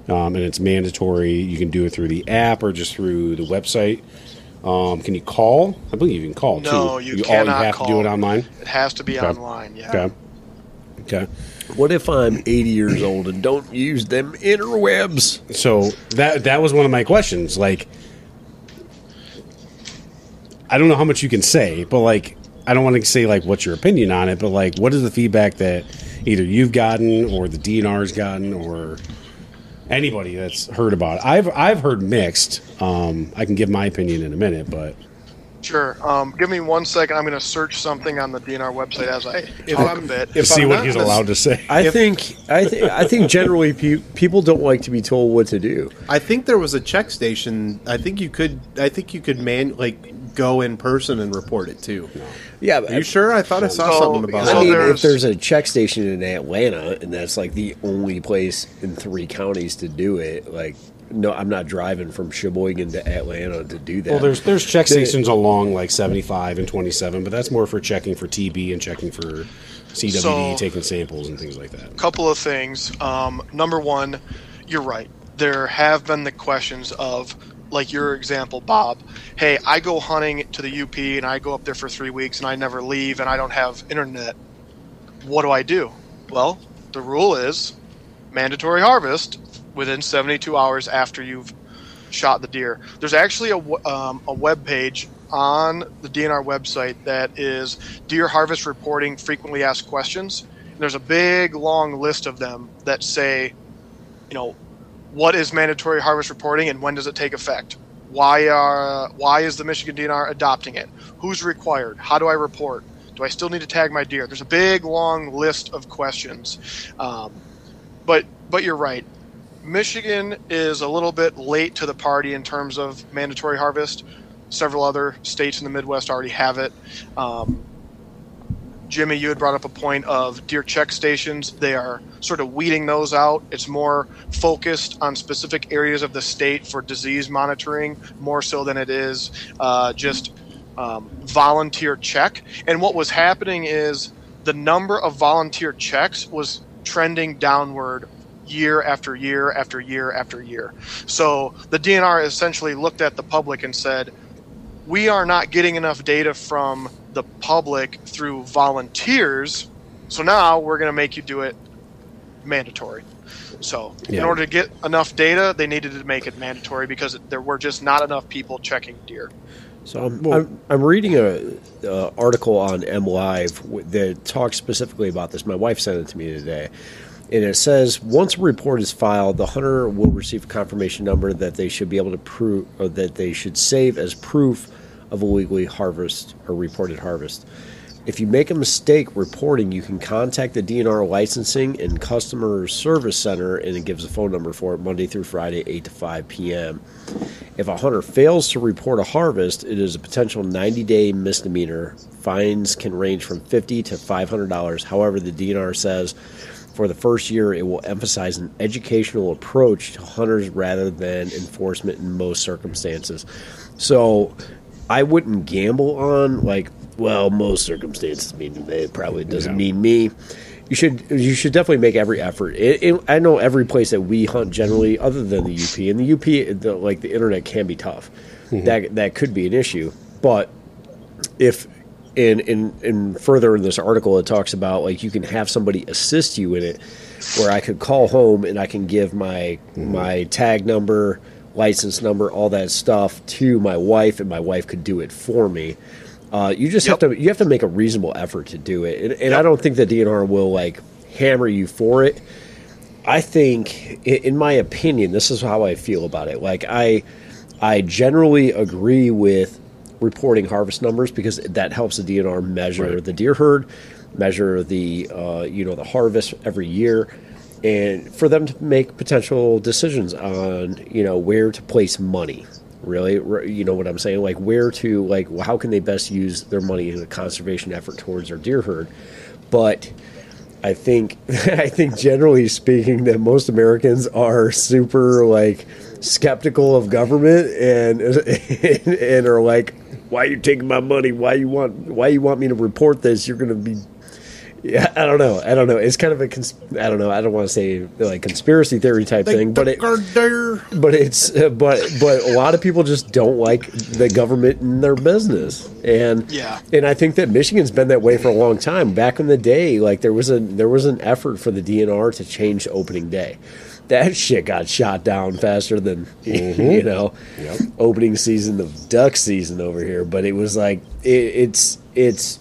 S1: Um, and it's mandatory. You can do it through the app or just through the website. Um, can you call? I believe you can call too.
S4: No, you cannot
S1: all you
S4: cannot
S1: have to do it online.
S4: It has to be
S1: Okay.
S4: online. Yeah.
S1: Okay. Okay.
S2: what if I'm 80 years old and don't use them interwebs?
S1: So that that was one of my questions. Like, I don't know how much you can say, but like, I don't want to say like what's your opinion on it, but like, what is the feedback that either you've gotten or the DNR's gotten or anybody that's heard about it? I've I've heard mixed. Um, I can give my opinion in a minute, but
S4: Sure. Um, give me one second. I'm going to search something on the DNR website as I
S3: If
S4: talk
S3: I'm-
S4: a bit.
S3: if
S1: to see
S3: I'm
S1: what he's
S3: mis-
S1: allowed to say.
S2: I think I think I think generally pe- people don't like to be told what to do.
S3: I think there was a check station. I think you could. I think you could man like go in person and report it too.
S2: Yeah,
S3: Are you sure? I thought I saw
S4: So-
S3: something about
S2: I
S4: so
S3: it.
S2: mean,
S4: there's-
S2: if there's a check station in Atlanta and that's like the only place in three counties to do it, like no, I'm not driving from Cheboygan to Atlanta to do that.
S1: Well, there's there's check
S2: The-
S1: stations along like 75 and 27, but that's more for checking for TB and checking for CWD,
S4: So-
S1: taking samples and things like that.
S4: A couple of things. Um, number one, you're right. There have been the questions of, like your example, Bob. Hey, I go hunting to the UP and I go up there for three weeks and I never leave and I don't have internet. What do I do? Well, the rule is mandatory harvest within 72 hours after you've shot the deer. There's actually a, um, a web page on the DNR website that is deer harvest reporting frequently asked questions. And there's a big long list of them that say, you know, what is mandatory harvest reporting and when does it take effect? Why are why is the Michigan DNR adopting it? Who's required? How do I report? Do I still need to tag my deer? There's a big long list of questions, um, but but you're right. Michigan is a little bit late to the party in terms of mandatory harvest. Several other states in the Midwest already have it. Um, Jimi, you had brought up a point of deer check stations. They are sort of weeding those out. It's more focused on specific areas of the state for disease monitoring, more so than it is uh, just um, volunteer check. And what was happening is the number of volunteer checks was trending downward year after year after year after year. So the DNR essentially looked at the public and said, we are not getting enough data from the public through volunteers. So now we're going to make you do it mandatory. So, in order to get enough data, they needed to make it mandatory because there were just not enough people checking deer.
S2: So I'm, I'm, I'm reading a, a article on MLive that talks specifically about this. My wife sent it to me today, and it says once a report is filed, the hunter will receive a confirmation number that they should be able to prove or that they should save as proof of a illegally harvest or reported harvest. If you make a mistake reporting, you can contact the DNR licensing and customer service center, and it gives a phone number for it Monday through Friday, 8 to 5 p.m. If a hunter fails to report a harvest, it is a potential 90 day misdemeanor. Fines can range from 50 to $500. However, the DNR says for the first year, it will emphasize an educational approach to hunters rather than enforcement in most circumstances. So I wouldn't gamble on like, well, most circumstances mean it probably doesn't
S1: Yeah.
S2: mean me. You should you should definitely make every effort. It, it, I know every place that we hunt generally, other than the UP, and the UP, the, like the internet can be tough. Mm-hmm. That that could be an issue, but if in in in further in this article it talks about like you can have somebody assist you in it where I could call home and I can give my mm-hmm. my tag number, license number, all that stuff to my wife and my wife could do it for me. Uh, you just
S4: Yep.
S2: have to you have to make a reasonable effort to do it. And, and I don't think the DNR will like hammer you for it. I think, in my opinion, this is how I feel about it. Like I, I generally agree with reporting harvest numbers because that helps the DNR measure
S1: Right.
S2: the deer herd, measure the uh, you know the harvest every year, and for them to make potential decisions on you know where to place money. Really, you know what I'm saying? Like where to like how can they best use their money in a conservation effort towards their deer herd, but. I think I think generally speaking that most Americans are super like skeptical of government and and are like, why are you taking my money? Why you want why you want me to report this? You're going to be yeah, I don't know. I don't know. It's kind of a cons- I don't know. I don't want to say like conspiracy theory type thing, but it but it's uh, but but a lot of people just don't like the government in their business and
S4: Yeah.
S2: and i think that michigan's been that way for a long time back in the day like there was a there was an effort for the dnr to change opening day that shit got shot down faster than you know
S1: Yep.
S2: opening season of duck season over here but it was like it, it's it's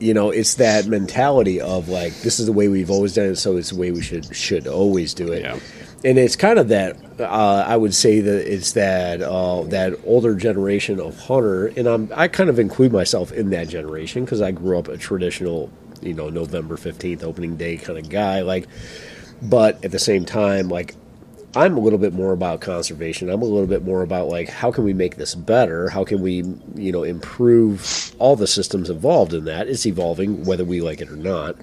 S2: you know it's that mentality of like this is the way we've always done it so it's the way we should should always do it
S1: Yeah.
S2: and it's kind of that uh, I would say that it's that uh, that older generation of hunter, and I'm I kind of include myself in that generation because I grew up a traditional, you know, November fifteenth opening day kind of guy. Like, but at the same time, like I'm a little bit more about conservation. I'm a little bit more about like how can we make this better? How can we, you know, improve all the systems involved in that? It's evolving whether we like it or not.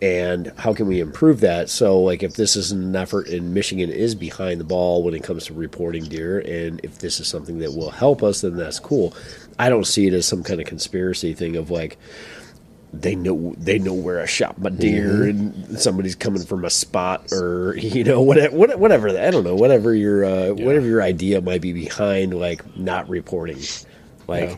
S2: And how can we improve that? So, like, if this is an effort and Michigan is behind the ball when it comes to reporting deer, and if this is something that will help us, then that's cool. I don't see it as some kind of conspiracy thing of like, they know they know where I shot my deer and somebody's coming from a spot or you know whatever whatever I don't know whatever your uh, whatever your idea might be behind like not reporting like
S1: Yeah.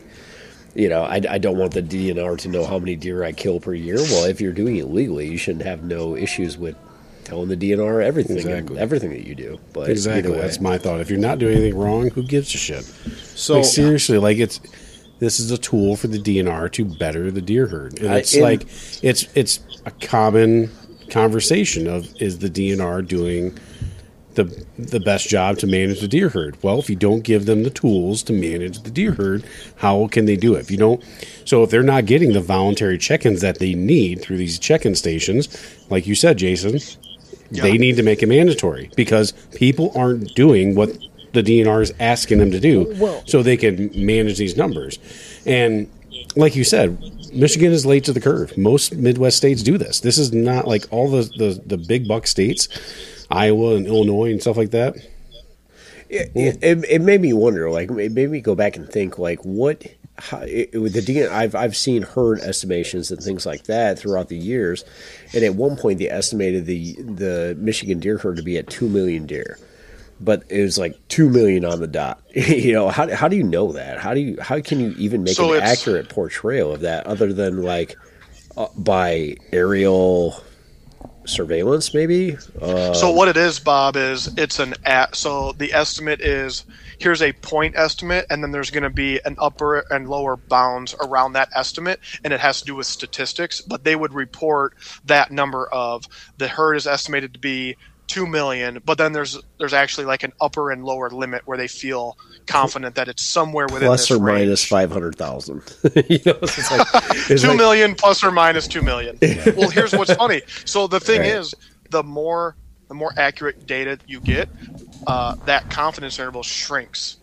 S2: you know I, I don't want the DNR to know how many deer I kill per year well if you're doing it legally you shouldn't have no issues with telling the DNR everything
S1: Exactly.
S2: everything that you do but
S1: Exactly.
S2: way,
S1: That's my thought. If you're not doing anything wrong, who gives a shit?
S3: So
S1: like seriously, like it's this is a tool for the DNR to better the deer herd, and
S2: I-
S1: it's
S2: and-
S1: like it's it's a common conversation of is the DNR doing the the best job to manage the deer herd? Well, if you don't give them the tools to manage the deer herd, how can they do it? If you don't, so if they're not getting the voluntary check-ins that they need through these check-in stations, like you said, Jason, they need to make it mandatory because people aren't doing what the DNR is asking them to do
S2: Well-
S1: so they can manage these numbers. And like you said, Michigan is late to the curve. Most Midwest states do this. This is not like all the, the, the big buck states, Iowa and Illinois and stuff like that.
S2: it, it, it, it made me wonder like it made me go back and think like what how, it, with the DNR, I've I've seen herd estimations and things like that throughout the years, and at one point they estimated the the Michigan deer herd to be at two million deer, but it was like two million on the dot. you know how how do you know that? How do you how can you even make
S4: So
S2: an accurate portrayal of that other than like uh, by aerial surveillance maybe? Uh,
S4: So what it is, Bob, is it's an at. So the estimate is here's a point estimate, and then there's going to be an upper and lower bounds around that estimate, and it has to do with statistics. But they would report that number of the herd is estimated to be two million, but then there's there's actually like an upper and lower limit where they feel confident that it's somewhere within
S2: Plus
S4: this
S2: or
S4: range.
S2: minus five hundred thousand. you know, it's like, it's
S4: Two
S2: like-
S4: million plus or minus two million. well, here's what's funny. So the thing
S2: Right.
S4: is, the more the more accurate data you get, uh, that confidence interval shrinks.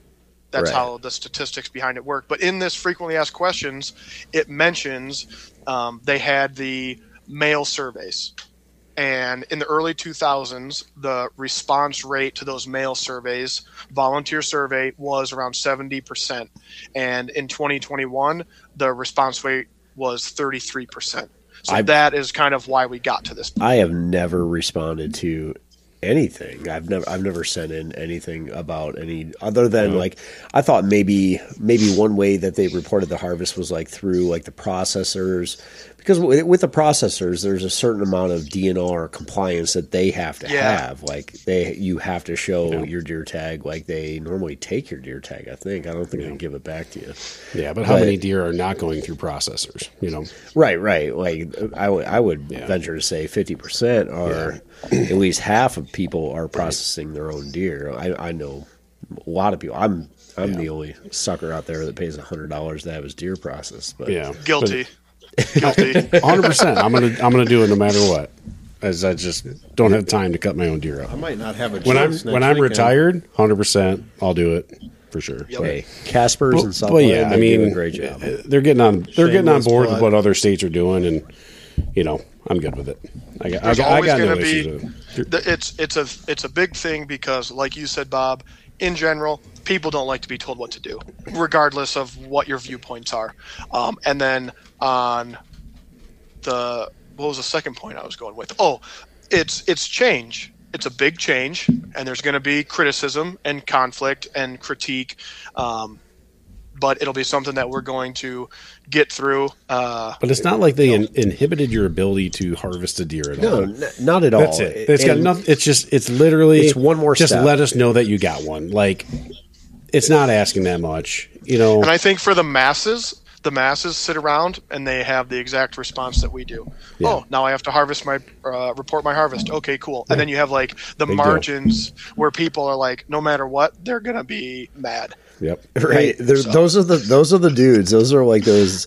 S4: That's
S2: Right.
S4: how the statistics behind it work. But in this frequently asked questions, it mentions um, they had the mail surveys. And in the early 2000s, the response rate to those mail surveys, volunteer survey, was around 70%. And in 2021, the response rate was 33%. So
S2: I-
S4: that is kind of why we got to this. Point.
S2: I have never responded to anything. I've never I've never sent in anything about any other than like I thought maybe maybe one way that they reported the harvest was like through like the processors because with, with the processors there's a certain amount of DNR compliance that they have to
S4: Yeah.
S2: have like they you have to show your deer tag like they normally take your deer tag I think I don't think they give it back to you.
S1: Yeah, but how many deer are not going through processors? You know,
S2: Right, right. Like I would, I would
S1: Yeah.
S2: venture to say fifty percent are at least half of people are processing their own deer. I, I know a lot of people. I'm I'm the only sucker out there that pays hundred dollars to have his deer processed. But
S1: yeah,
S4: Guilty. Guilty.
S1: hundred percent. I'm gonna I'm gonna do it no matter what, as I just don't have time to cut my own deer up.
S3: I might not have a
S1: When I'm
S3: choice
S1: when
S3: next
S1: I'm
S3: weekend.
S1: retired, hundred percent, I'll do it for sure.
S4: Yep.
S2: hey, Casper's and South
S1: But
S2: Line,
S1: yeah, I mean,
S2: do a great job.
S1: uh, they're getting on they're getting on
S3: Shameless
S1: board
S3: plug.
S1: with what other states are doing, and you know, I'm good with it. I got I
S4: There's
S1: got, I
S4: always
S1: got no
S4: going to
S1: issues
S4: be
S1: with it.
S4: the- it's it's a it's a big thing because like you said Bob in general people don't like to be told what to do regardless of what your viewpoints are um, and then on the what was the second point I was going with oh it's it's change it's a big change and there's going to be criticism and conflict and critique um, but it'll be something that we're going to get through uh,
S1: But it's not like they in, inhibited your ability to harvest a deer at
S2: no,
S1: all.
S2: n- not at all.
S1: That's it. It's got nothing. It's just. It's literally.
S2: It's one more
S1: Just
S2: step.
S1: let us know that you got one. Like, it's not asking that much. You know.
S4: And I think for the masses, the masses sit around and they have the exact response that we do.
S1: Yeah.
S4: Oh, now I have to harvest my uh, report my harvest. Okay, cool. And then you have like the
S1: Big deal.
S4: margins where people are like, no matter what, they're gonna be mad.
S1: Yep.
S2: right. There- Those are the those are the dudes. Those are like those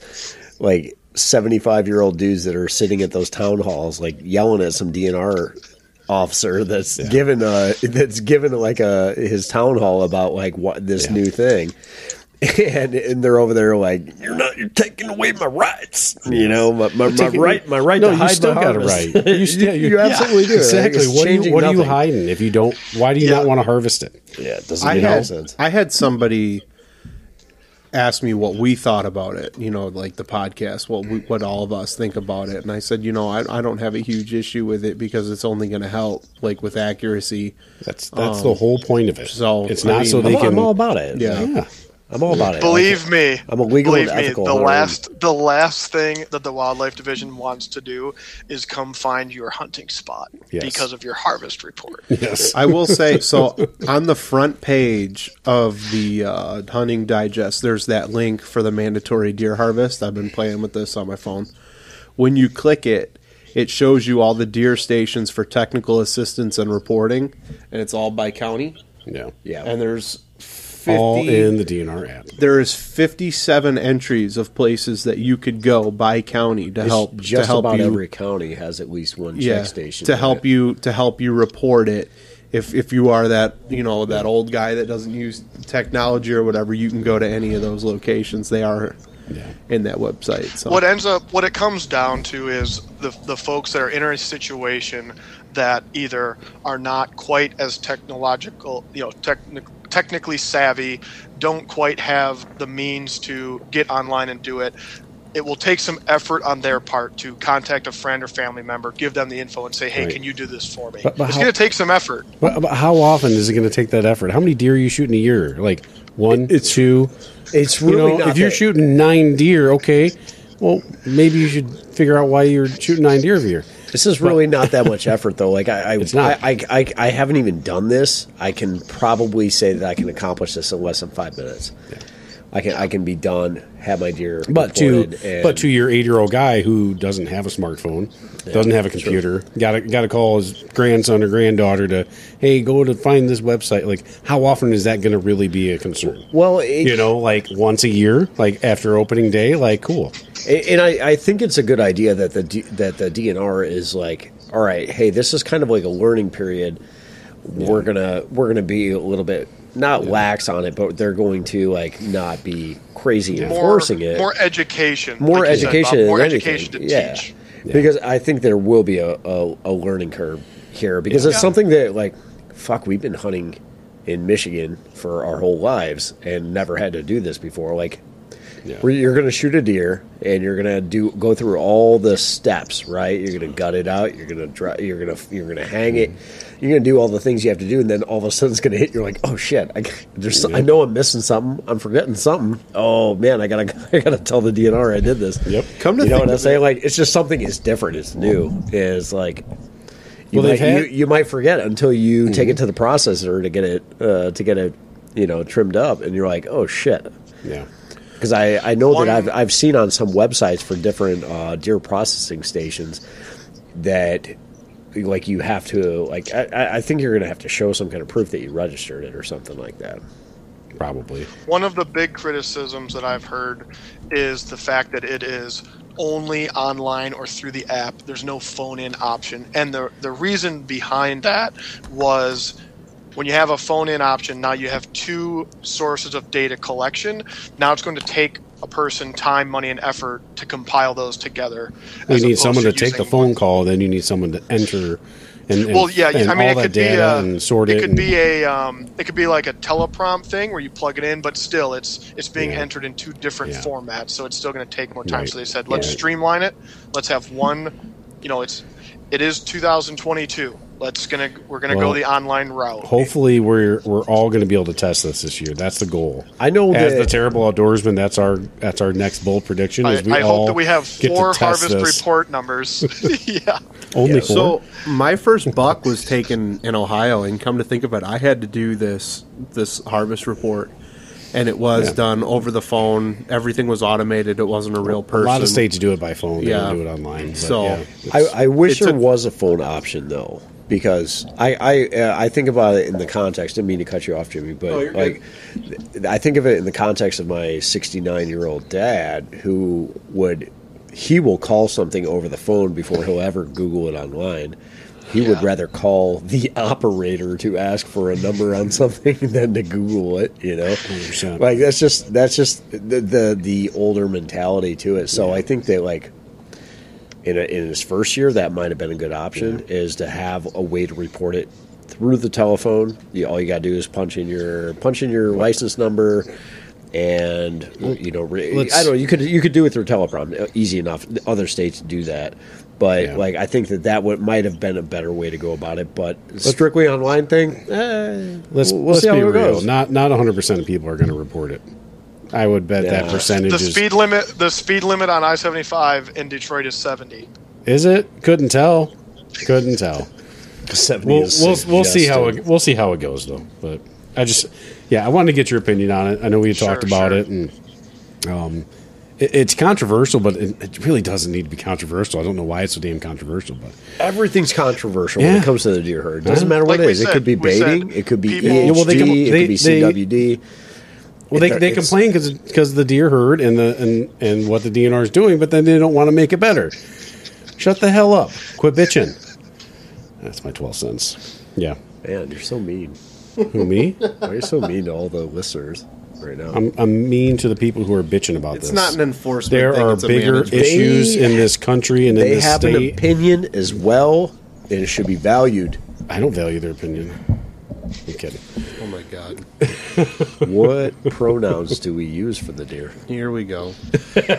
S2: like seventy five year old dudes that are sitting at those town halls, like yelling at some DNR officer that's given uh that's given like a his town hall about like what this
S1: Yeah.
S2: new thing. And, and they're over there like you're not you're taking away my rights you know my, my, my right my right
S1: No,
S2: to
S1: you
S2: hide
S1: still
S2: my
S1: got a
S2: harvest.
S1: right. You, still,
S2: you,
S1: you-
S2: absolutely do
S1: Exactly.
S2: It's
S1: What are you What are you hiding if you don't? Why do you
S4: Yeah.
S1: not want to harvest it?
S2: yeah it doesn't
S3: I
S2: make
S3: had
S2: sense
S3: I had somebody ask me what we thought about it. You know, like the podcast, what we, what all of us think about it, and I said, you know, I, I don't have a huge issue with it because it's only going to help, like with accuracy.
S1: That's that's the um, whole point of it.
S3: so,
S1: it's
S3: I
S1: not
S3: mean-
S1: so they
S2: I'm,
S1: can.
S2: I'm all about it
S3: Yeah.
S1: yeah.
S2: I'm all about it
S4: Believe me,
S2: I'm a legal
S4: believe
S2: and
S4: me. The
S2: hunter.
S4: last, the last thing that the wildlife division wants to do is come find your hunting spot
S1: Yes.
S4: because of your harvest report.
S1: Yes.
S3: I will say so on the front page of the uh, hunting digest. There's that link for the mandatory deer harvest. I've been playing with this on my phone. When you click it, it shows you all the deer stations for technical assistance and reporting, and it's all by county.
S1: yeah.
S2: yeah
S3: And there's 50,
S1: All in the DNR app.
S3: there is 57 entries of places that you could go by county to
S2: It's
S3: help
S2: just
S3: to help
S2: about
S3: you
S2: every county has at least one check station
S3: to help
S2: it.
S3: you to help you report it. If if you are that you know that old guy that doesn't use technology or whatever, you can go to any of those locations. They are
S1: Yeah.
S3: in that website. So
S4: what ends up what it comes down to is the the folks that are in a situation that either are not quite as technological you know technic- technically savvy don't quite have the means to get online and do it it will take some effort on their part to contact a friend or family member give them the info and say hey
S1: Right.
S4: can you do this for me
S1: But- but
S4: it's going to take some effort
S1: But, but how often is it going to take that effort? How many deer are you shooting a year? Like one,
S2: It's-
S1: two.
S2: it's
S1: You
S2: really
S1: know,
S2: not
S1: if you're
S2: that-
S1: shooting nine deer, okay. Well, maybe you should figure out why you're shooting nine deer a year.
S2: This is really not that much effort, though. Like I, I. I, I, I, I haven't even done this. I can probably say that I can accomplish this in less than five minutes. I can I can be done, have my deer.
S1: But to but to your eight year old guy who doesn't have a smartphone, doesn't have a computer, got to got to call his grandson or granddaughter to, hey, go to find this website. Like, how often is that going to really be a concern?
S2: well, it,
S1: You know, like once a year, like after opening day, like cool.
S2: And I, I think it's a good idea that the D, that the DNR is like, all right, hey, this is kind of like a learning period. We're gonna we're gonna be a little bit not lax on it, but they're going to like not be crazy
S4: more,
S2: enforcing it.
S4: more education,
S2: More
S4: like you said,
S2: education,
S4: Bob,
S2: than
S4: more
S2: anything.
S4: education to
S2: yeah.
S4: teach.
S2: because I think there will be a, a, a learning curve here because it's
S4: Yeah.
S2: something that like, fuck, we've been hunting in Michigan for our whole lives and never had to do this before. Like,
S1: Yeah.
S2: where you're going to shoot a deer and you're going to do go through all the steps, right? You're going to gut it out. You're going to dry, you're going to you're going to hang it. You're going to do all the things you have to do, and then all of a sudden it's going to hit. You're like, oh shit! I, there's I know I'm missing something. I'm forgetting something. Oh man, I gotta I gotta tell the DNR I did this.
S1: Yep.
S3: Come to
S2: you know
S3: think
S2: what I'm
S3: of
S2: saying? Like it's just something is different. It's new. Is like. You,
S1: Well,
S2: might,
S1: had-
S2: you, you might forget until you take it to the processor to get it uh, to get it you know trimmed up, and you're like, oh shit,
S1: Yeah.
S2: Because I, I know
S4: One-
S2: that I've, I've seen on some websites for different uh, deer processing stations that like you have to like I- I, I think you're gonna have to show some kind of proof that you registered it or something like that.
S1: Probably.
S4: One of the big criticisms that I've heard is the fact that it is only online or through the app. There's no phone in option. And the the reason behind that was when you have a phone in option, now you have two sources of data collection. Now it's going to take a person time, money, and effort to compile those together.
S1: You need someone to take the phone
S4: one-
S1: call, then you need someone to enter and, and
S4: well, yeah, I mean, it could be a, it
S1: it.
S4: could be a, um, it could be like a teleprompt thing where you plug it in, but still, it's it's being
S1: Yeah.
S4: entered in two different
S1: Yeah.
S4: formats, so it's still going to take more time.
S1: Right.
S4: So they said, let's streamline it. Let's have one. You know, it's it is 2022. Let's gonna we're gonna
S1: Well,
S4: go the online route.
S1: Hopefully, we're we're all going to be able to test this this year. That's the goal.
S2: I know
S1: As
S2: that
S1: the terrible outdoorsman, that's our that's our next bold prediction.
S4: I,
S1: Is we
S4: I
S1: all
S4: hope that we have four harvest
S1: this.
S4: report numbers. yeah.
S1: Only
S2: Yeah,
S1: four.
S3: So my first buck was taken in Ohio, and come to think of it, I had to do this this harvest report, and it was
S1: Yeah.
S3: done over the phone. Everything was automated. It wasn't a real person.
S1: a lot of states do it by phone. They
S3: Yeah.
S1: don't do it online. But
S3: So,
S1: yeah,
S2: I, I wish
S3: it
S2: there
S3: took-
S2: was a phone option though, because I I, uh, I think about it in the context. Didn't mean to cut you off, Jimi, but
S3: Oh,
S2: like I think of it in the context of my 69 year old dad who would he will call something over the phone before he'll ever Google it online. He would rather call the operator to ask for a number on something than to Google it. You know,
S1: 100%.
S2: like that's just that's just the the, the older mentality to it. So I think that like in, a, in his first year, that might have been a good option. Is to have a way to report it through the telephone. You, all you got to do is punch in your punch in your license number, and you know, re,
S1: let's-
S2: I don't know. You could you could do it through teleprompter, easy enough. Other states do that, but
S1: Yeah.
S2: like I think that that would might have been a better way to go about it. But strictly online thing, eh,
S1: let's
S2: we'll,
S1: let's
S2: see how
S1: be
S2: it
S1: real.
S2: goes.
S1: Not not 100 percent of people are going to report it. I would bet that percentage
S4: The
S1: is.
S4: speed limit the speed limit on I seventy five in Detroit is seventy.
S1: Is it? Couldn't tell. Couldn't tell.
S2: 70
S1: We'll
S2: is
S1: we'll, we'll see how it we'll see how it goes though. But I just yeah, I wanted to get your opinion on it. I know we
S4: Sure,
S1: talked about
S4: sure.
S1: it and um, it, it's controversial, but it, it really doesn't need to be controversial. I don't know why it's so damn controversial, but
S2: Everything's controversial when it comes to the deer herd. It Doesn't matter what it
S4: we
S2: is. It could be baiting. It could be
S4: people-
S2: EHD.
S4: Yeah,
S1: well, they
S2: it could
S1: they-
S2: be
S1: they-
S2: CWD.
S1: Well, they, they complain because because the deer herd and the and and what the DNR is doing, but then they don't want to make it better. Shut the hell up! Quit bitching. That's my twelve cents. Yeah,
S2: Man, you're so mean.
S1: who me?
S2: Why are you so mean to all the listeners right now?
S1: I'm I'm mean to the people who are bitching about
S3: It's
S1: this.
S3: It's not an enforcement.
S1: there
S3: thing,
S1: are
S3: it's
S1: bigger
S3: management.
S1: issues
S2: They-
S1: in this country and in this city.
S2: they
S1: this
S2: have an opinion as well, and it should be valued.
S1: I don't value their opinion. I'm kidding.
S3: Oh my god!
S2: What pronouns do we use for the deer?
S3: Here we go.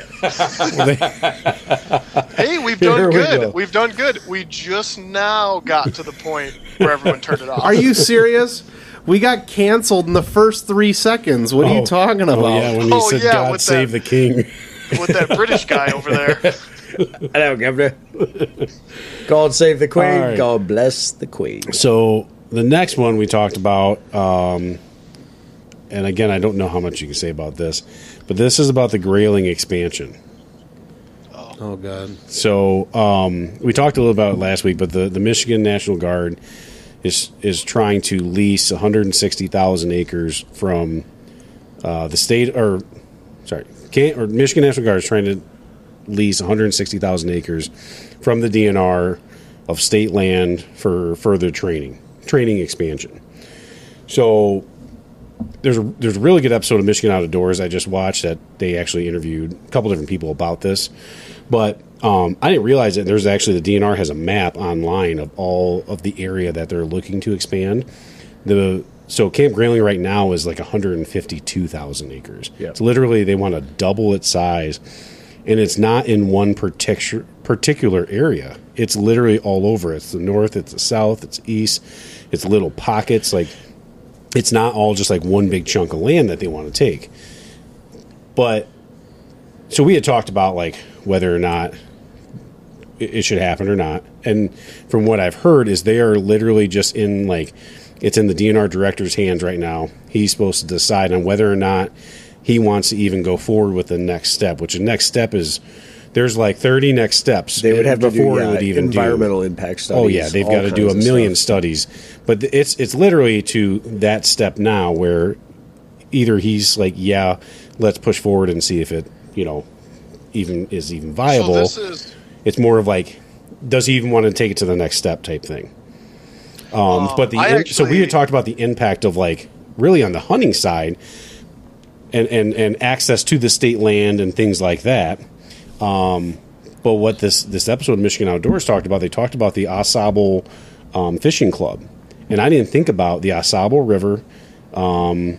S4: Hey, we've
S2: Here
S4: done
S2: we
S4: good.
S2: go.
S4: We have done good. We just now got to the point where everyone turned it off.
S3: Are you serious? We got canceled in the first three seconds. What are you oh. talking about?
S1: Oh, yeah, when you
S4: Oh,
S1: said
S4: yeah,
S1: God
S4: with
S1: save
S4: that-
S1: the king.
S4: with that British guy over there?
S2: Hello, Governor. God save the queen.
S1: All right.
S2: God bless the queen.
S1: So the next one we talked about, um, and again, I don't know how much you can say about this, but this is about the Grayling expansion.
S3: Oh god.
S1: So um, we talked a little about it last week, but the, the Michigan National Guard is is trying to lease 160,000 acres from uh, the state, or sorry, can or Michigan National Guard is trying to lease 160,000 acres from the DNR of state land for further training, training expansion. So there's a there's a really good episode of Michigan Out of Doors I just watched that they actually interviewed a couple different people about this, but um, I didn't realize that there's actually the DNR has a map online of all of the area that they're looking to expand. The so Camp Grayling right now is like 152,000 acres.
S2: Yeah.
S1: It's literally they want to double its size, and it's not in one particular particular area. It's literally all over. It's the north, it's the south, it's east, it's little pockets like it's not all just like one big chunk of land that they want to take. But so we had talked about like whether or not it, should happen or not. And from what I've heard is they are literally just in like it's in the DNR director's hands right now. He's supposed to decide on whether or not he wants to even go forward with the next step, which the next step is there's like 30 next steps
S2: They would have to do
S1: before
S2: yeah,
S1: it would even do-
S2: environmental impact studies.
S1: Oh yeah, they've got to do a million
S2: stuff.
S1: studies, but it's it's literally to that step now where either he's like, yeah, let's push forward and see if it you know even is even viable.
S4: So this is
S1: it's more of like, does he even want to take it to the next step type thing? Um, but the
S4: I
S1: in- so we had talked about the impact of like really on the hunting side and and and access to the state land and things like that. Um, but what this this episode of Michigan Outdoors talked about, they talked about the Au Sable um, Fishing Club, and I didn't think about the Au Sable River. Um,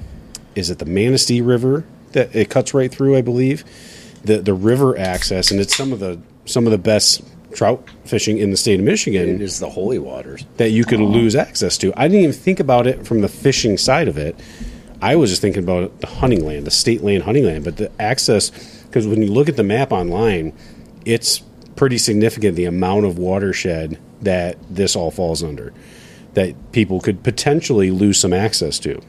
S1: is it the Manistee River that it cuts right through? I believe the the river access, and it's some of the some of the best trout fishing in the state of Michigan
S2: is the holy waters.
S1: that you could lose access to. I didn't even think about it from the fishing side of it. I was just thinking about the hunting land, the state land hunting land, but the access because when you look at the map online, it's pretty significant the amount of watershed that this all falls under that people could potentially lose some access to.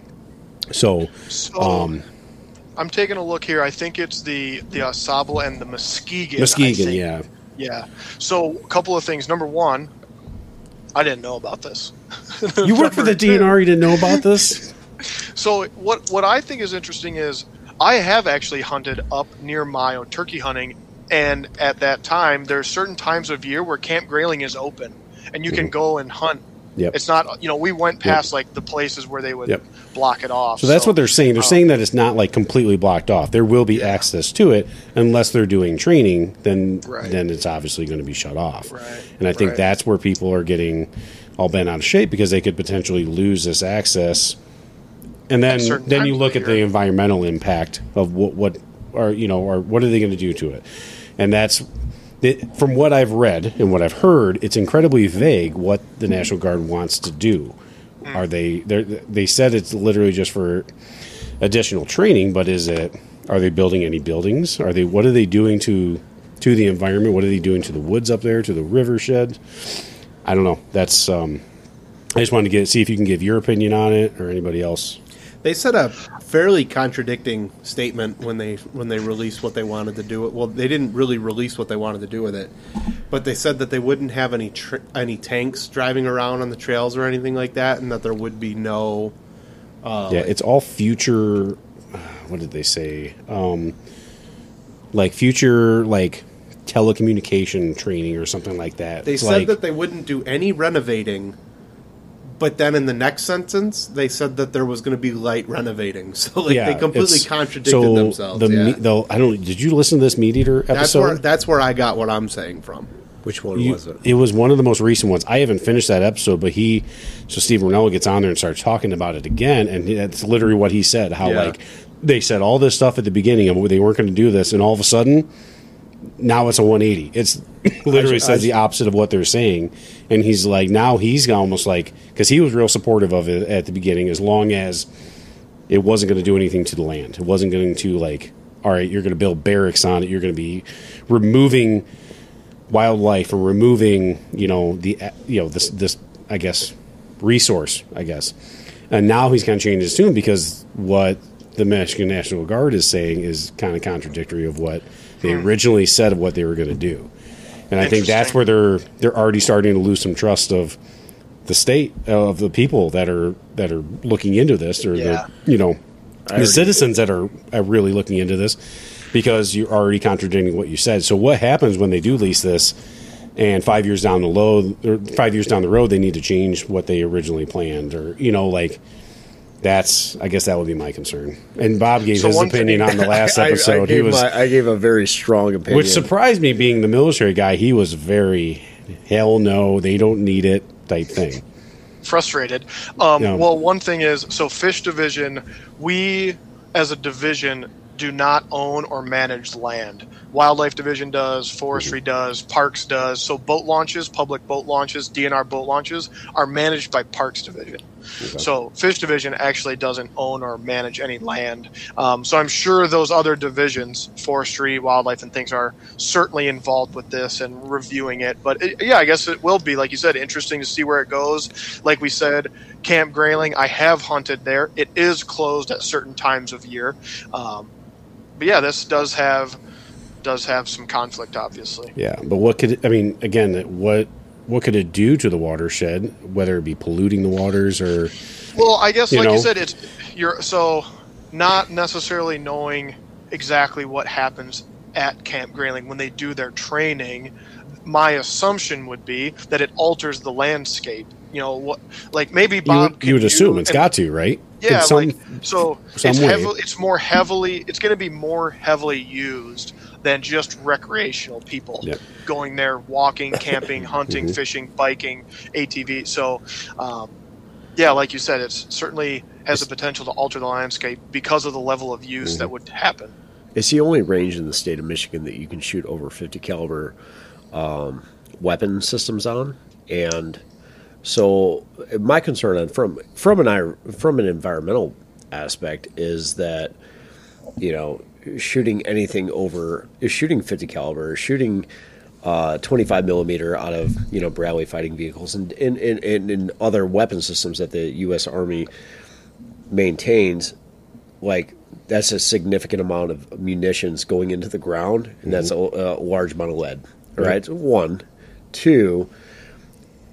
S1: So,
S4: so.
S1: um,
S4: I'm taking a look here. I think it's the the Au Sable and the Muskegon.
S1: Muskegon, yeah.
S4: Yeah. So a couple of things. Number one, I didn't know about this.
S1: You work for the DNR, you didn't know about this?
S4: So what what I think is interesting is I have actually hunted up near own turkey hunting, and at that time there's certain times of year where Camp Grayling is open, and you can go and hunt.
S1: Mm-hmm. Yep.
S4: It's not you know we went past like the places where they would
S1: Yep.
S4: block it off.
S1: So that's what they're saying. They're
S4: um,
S1: saying that it's not like completely blocked off. There will be access to it unless they're doing training. Then
S4: Right.
S1: then it's obviously going to be shut off.
S4: Right,
S1: And I think
S4: right.
S1: that's where people are getting all bent out of shape because they could potentially lose this access. And then then you look at
S4: the
S1: environmental impact of what what are you know or what are they going to do to it, and that's. It, from what I've read and what I've heard, it's incredibly vague what the National Guard wants to do.
S4: Hmm.
S1: Are they? They said it's literally just for additional training, but is it? Are they building any buildings? Are they? What are they doing to to the environment? What are they doing to the woods up there? To the river shed? I don't know. That's. Um, I just wanted to get see if you can give your opinion on it or anybody else.
S3: They said a fairly contradicting statement when they when they released what they wanted to do. Well, they didn't really release what they wanted to do with it, but they said that they wouldn't have any tr- any tanks driving around on the trails or anything like that, and that there would be no. Uh,
S1: yeah,
S3: like-
S1: it's all future. What did they say? Um, like future, like telecommunication training or something like that.
S3: They
S1: It's
S3: said
S1: like,
S3: that they wouldn't do any renovating, but then in the next sentence they said that there was going to be light renovating. So like they completely
S1: it's-
S3: contradicted
S1: so
S3: themselves.
S1: The,
S3: yeah.
S1: me- though I don't. Did you listen to this MeatEater episode?
S3: that's where that's where I got what I'm saying from.
S2: Which one
S1: You-
S2: was it?
S1: It was one of the most recent ones. I haven't finished that episode, but he, so Steve Rinella gets on there and starts talking about it again, and that's literally what he said. How
S3: Yeah.
S1: like they said all this stuff at the beginning of they weren't going to do this, and all of a sudden, now it's a 180. It's literally
S2: I-
S1: says the opposite of what they're saying, and he's like now he's almost like because he was real supportive of it at the beginning, as long as it wasn't going to do anything to the land. It wasn't going to like, all right, you're going to build barracks on it. You're going to be removing wildlife or removing, you know, the you know this this I guess resource, I guess. And now he's kind of changed his tune because what the Michigan National Guard is saying is kind of contradictory of what they hmm. originally said of what they were going to do. And I think that's where they're they're already starting to lose some trust of the state uh, of the people that are that are looking into this or
S4: Yeah.
S1: the you know the
S2: agree.
S1: citizens that are, are really looking into this because you're already contradicting what you said. So what happens when they do lease this and five years down the road or five years down the road they need to change what they originally planned or you know like that's I guess that would be my concern. And Bob gave
S4: So
S1: his opinion
S4: thing-
S1: on the last
S2: I- I,
S1: episode. he was
S2: my, I gave a very strong opinion.
S1: which surprised me being the military guy, he was very hell no, they don't need it type thing.
S4: frustrated. Um,
S1: Yeah.
S4: Well, one thing is, so fish division, we as a division do not own or manage land. Wildlife division does, forestry does, parks does. So boat launches, public boat launches, DNR boat launches are managed by parks division. So fish division actually doesn't own or manage any land. Um, so I'm sure those other divisions, forestry, wildlife, and things are certainly involved with this and reviewing it. But it, yeah, I guess it will be, like you said, interesting to see where it goes. Like we said, Camp Grayling, I have hunted there. It is closed at certain times of year. Um, but yeah, this does have does have some conflict, obviously.
S1: Yeah, but what could I mean? Again, what what could it do to the watershed? Whether it be polluting the waters or
S4: Well, I guess,
S1: You
S4: like
S1: know?
S4: you said, it's you're so not necessarily knowing exactly what happens at Camp Grayling when they do their training. My assumption would be that it alters the landscape. You know what? Like maybe
S1: you
S4: Bob.
S1: would, you would assume it's
S4: and-
S1: got to right.
S4: Yeah,
S1: some-
S4: like so. It's heavily. It's more heavily. It's going to be more heavily used than just recreational people
S1: Yep.
S4: going there, walking, camping, hunting,
S1: Mhm.
S4: fishing, biking, ATV. So, um, yeah, like you said, it certainly has the potential to alter the landscape because of the level of use
S1: Mm-hmm.
S4: that would happen.
S2: It's the only range in the state of Michigan that you can shoot over 50 caliber um, weapon systems on, and so my concern on from from an from an environmental aspect is that you know shooting anything over shooting 50 caliber, shooting uh, 25 millimeter out of you know Bradley fighting vehicles and and, and, and other weapon systems that the U.S. Army maintains like that's a significant amount of munitions going into the ground, and that's a, a large amount of lead. All right, one, two.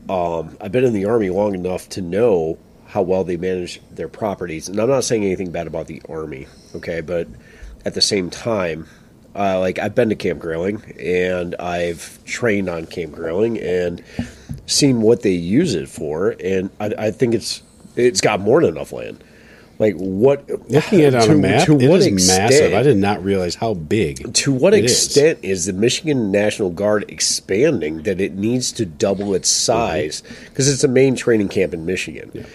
S2: Um, I've been in the army long enough to know how well they manage their properties, and I'm not saying anything bad about the army, okay, but at the same time, uh, like I've been to Camp Grayling and I've trained on Camp Grayling and seen what they use it for, and I, I think it's it's got more than enough land. Like what?
S1: Looking at it on
S2: to-
S1: a map,
S2: to
S1: it
S2: what
S1: is
S2: extent-
S1: massive. I did not realize how big.
S2: to what
S1: it is.
S2: extent is. the Michigan National Guard expanding that it needs to double its size because it's a main training camp in Michigan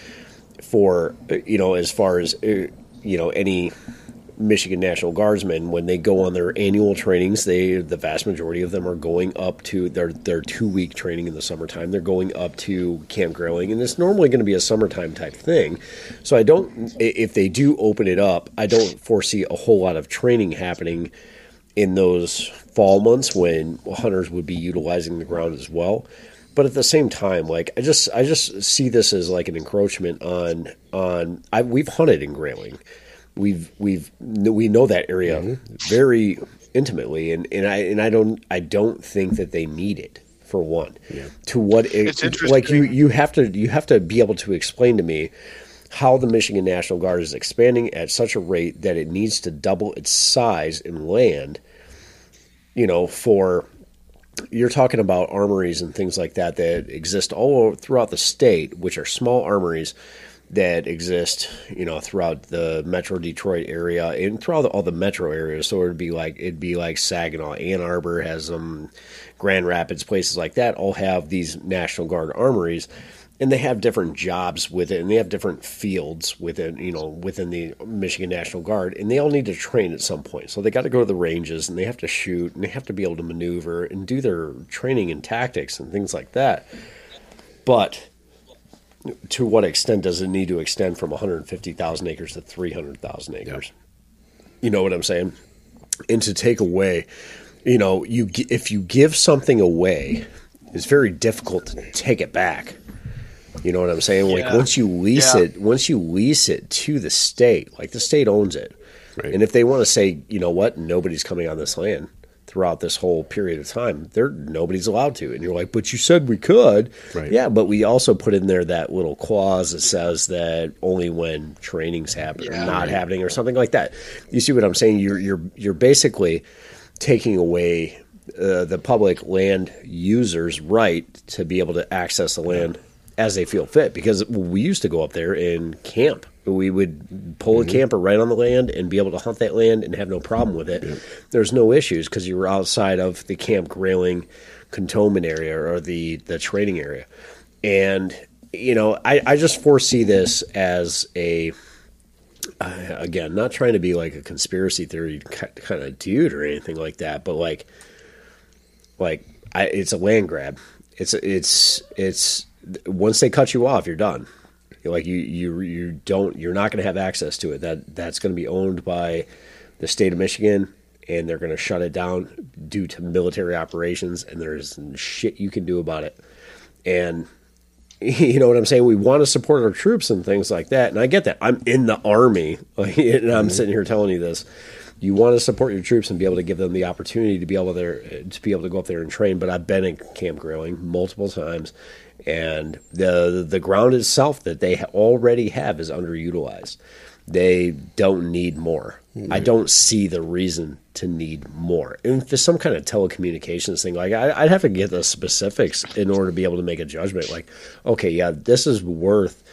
S2: for uh, you know as far as uh, you know any Michigan National Guardsmen when they go on their annual trainings they the vast majority of them are going up to their their 2 week training in the summertime they're going up to Camp Grayling and it's normally going to be a summertime type thing so I don't if they do open it up I don't foresee a whole lot of training happening in those fall months when hunters would be utilizing the ground as well. But at the same time, like I just I just see this as like an encroachment on on I we've hunted in Grayling. We've we've we know that area mm-hmm. very intimately and, and I and I don't I don't think that they need it for one. To what it,
S4: It's interesting.
S2: like you you have to you have to be able to explain to me how the Michigan National Guard is expanding at such a rate that it needs to double its size in land, you know, for you're talking about armories and things like that that exist all over, throughout the state, which are small armories that exist, you know, throughout the Metro Detroit area and throughout all the metro areas. So it'd be like it'd be like Saginaw, Ann Arbor has them, Grand Rapids, places like that all have these National Guard armories and they have different jobs with it and they have different fields within you know within the michigan national guard and they all need to train at some point so they got to go to the ranges and they have to shoot and they have to be able to maneuver and do their training and tactics and things like that but to what extent does it need to extend from 150000 acres to 300000 acres? You know what i'm saying? And to take away you know you if you give something away it's very difficult to take it back. You know what I'm saying? Like once you lease
S4: Yeah.
S2: it, once you lease it to the state, like the state owns it,
S1: Right.
S2: And if they want to say, you know what, nobody's coming on this land throughout this whole period of time, there nobody's allowed to. And you're like, but you said we could.
S1: Right.
S2: Yeah, but we also put in there that little clause that says that only when training's happen
S4: Yeah.
S2: or not happening or something like that. You see what I'm saying? You're you're you're basically taking away uh, the public land users' right to be able to access the land as they feel fit. Because we used to go up there and camp. We would pull a camper right on the land and be able to hunt that land and have no problem with it. There's no issues because you were outside of the Camp Grayling cantonment area or the the training area, and you know I, I just foresee this as a uh, again, not trying to be like a conspiracy theory kind of dude or anything like that, but like, like I, it's a land grab. It's it's it's once they cut you off, you're done. You're like you you you don't you're not going to have access to it. That that's going to be owned by the state of Michigan, and they're going to shut it down due to military operations, and there's shit you can do about it. And you know what I'm saying? We want to support our troops and things like that. And I get that. I'm in the army, and I'm mm-hmm. sitting here telling you this. You want to support your troops and be able to give them the opportunity to be able there to be able to go up there and train. But I've been in Camp Grayling multiple times, and the the ground itself that they already have is underutilized. They don't need more. I don't see the reason to need more. And if there's some kind of telecommunications thing, like I, I'd have to get the specifics in order to be able to make a judgment. Like, okay, yeah, this is worth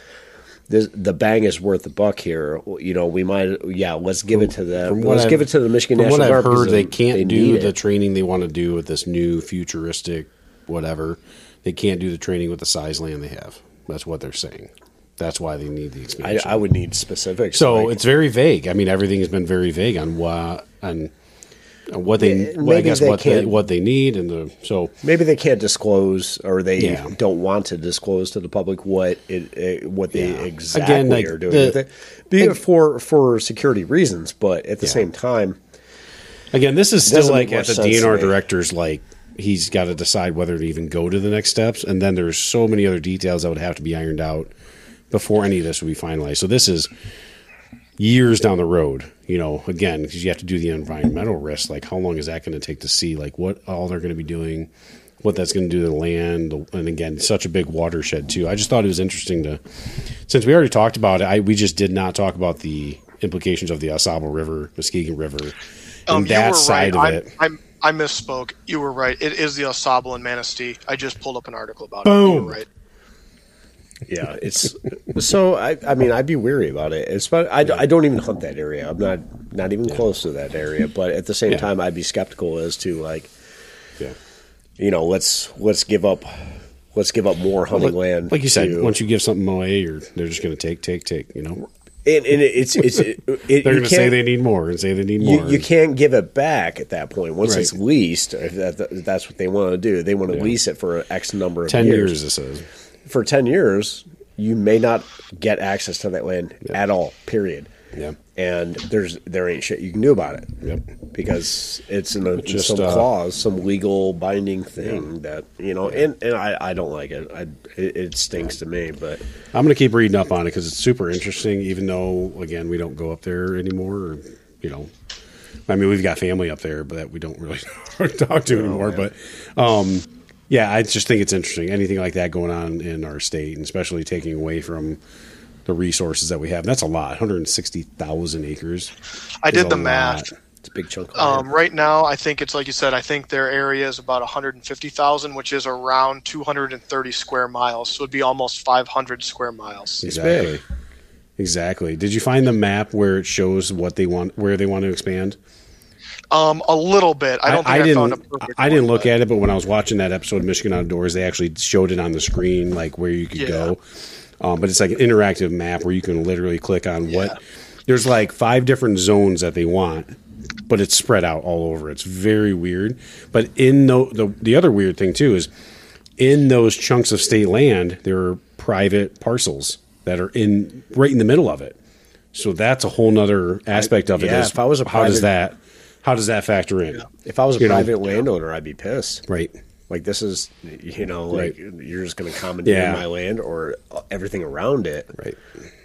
S2: this. The bang is worth the buck here. You know, we might, yeah, let's give it to the
S1: From what
S2: let's
S1: I've-
S2: give it to the Michigan
S1: From
S2: National
S1: what I've
S2: Guard. because
S1: heard, they can't do the
S2: it.
S1: training they want to do with this new futuristic whatever. They can't do the training with the size land they have. That's what they're saying. That's why they need the
S2: I,
S1: expansion.
S2: I would need specifics.
S1: so
S2: like-
S1: it's very vague. I mean, everything has been very vague on what on on what they, well, I guess
S2: they
S1: what they, what they need, and the so
S2: Maybe they can't disclose, or they
S1: Yeah.
S2: don't want to disclose to the public what it, it what they
S1: Yeah.
S2: exactly
S1: Again, like,
S2: are doing
S1: the-
S2: with it, be it for for security reasons. But at the
S1: Yeah.
S2: same time,
S1: Again, this is still like at the
S2: much sense to
S1: DNR director's like he's got to decide whether to even go to the next steps, and then there's so many other details that would have to be ironed out before any of this would be finalized. So this is years down the road. You know, again, because you have to do the environmental risk. Like, how long is that going to take to see? Like, what all they're going to be doing, what that's going to do to the land, and again, such a big watershed too. I just thought it was interesting to, since we already talked about it, I we just did not talk about the implications of the Au Sable River, Muskegon River, and
S4: Um, you
S1: that side
S4: right.
S1: of it.
S4: I, I, I misspoke. You were right. It is the Au Sable and Manistee. I just pulled up an article about it.
S1: Boom.
S4: You were right.
S2: yeah, it's so. I, I mean, I'd be weary about it. It's but I, I don't even hunt that area. I'm not not even close to that area. But at the same
S1: Yeah.
S2: time, I'd be skeptical as to like
S1: Yeah.
S2: you know let's let's give up let's give up more hunting land.
S1: Like you said,
S2: to-
S1: once you give something away, or they're just going to take, take, take. You know,
S2: and, and it's it's it, it,
S1: they're going to say they need more and say they need more.
S2: you can't give it back at that point once it's leased. If that, if that's what they want to do. They want to
S1: Yeah.
S2: lease it for X number of
S1: ten
S2: years.
S1: years. This says.
S2: For ten years, you may not get access to that land at all. Period.
S1: Yeah.
S2: And there's there ain't shit you can do about it.
S1: Yep.
S2: Because it's in a,
S1: just,
S2: some
S1: uh,
S2: clause, some legal binding thing that you know, and, and I, I don't like it. I it, it stinks to me, but
S1: I'm going to keep reading up on it because it's super interesting. Even though, again, we don't go up there anymore. Or, you know, I mean, we've got family up there, but that we don't really talk to anymore. But, um, yeah, I just think it's interesting. Anything like that going on in our state, and especially taking away from the resources that we have. That's a lot. 160,000 acres.
S4: I did
S1: a
S4: the math.
S1: lot.
S2: it's a big chunk. Of.
S4: Um, right now, I think it's like you said. I think their area is about 150,000, which is around 230 square miles. So it'd be almost 500 square miles.
S1: Exactly. Exactly. Did you find the map where it shows what they want, where they want to expand?
S4: Um, a little bit. I don't think I,
S1: didn't.
S4: found a perfect.
S1: I didn't look at it, but when I was watching that episode of Michigan Outdoors, they actually showed it on the screen, like where you could
S4: Yeah.
S1: go. Um, but it's like an interactive map where you can literally click on what. There's like five different zones that they want, but it's spread out all over. It's very weird. But in the the, the other weird thing too is in those chunks of state land, there are private parcels that are in right in the middle of it. So that's a whole nother aspect of it.
S2: yeah,
S1: is
S2: if I was a
S1: how does that how does that factor in?
S2: If I was a
S1: You know-
S2: private landowner, I'd be pissed.
S1: Right.
S2: Like this is, you know, like
S1: Right.
S2: you're just going to commandeer
S1: Yeah.
S2: my land or everything around it.
S1: Right.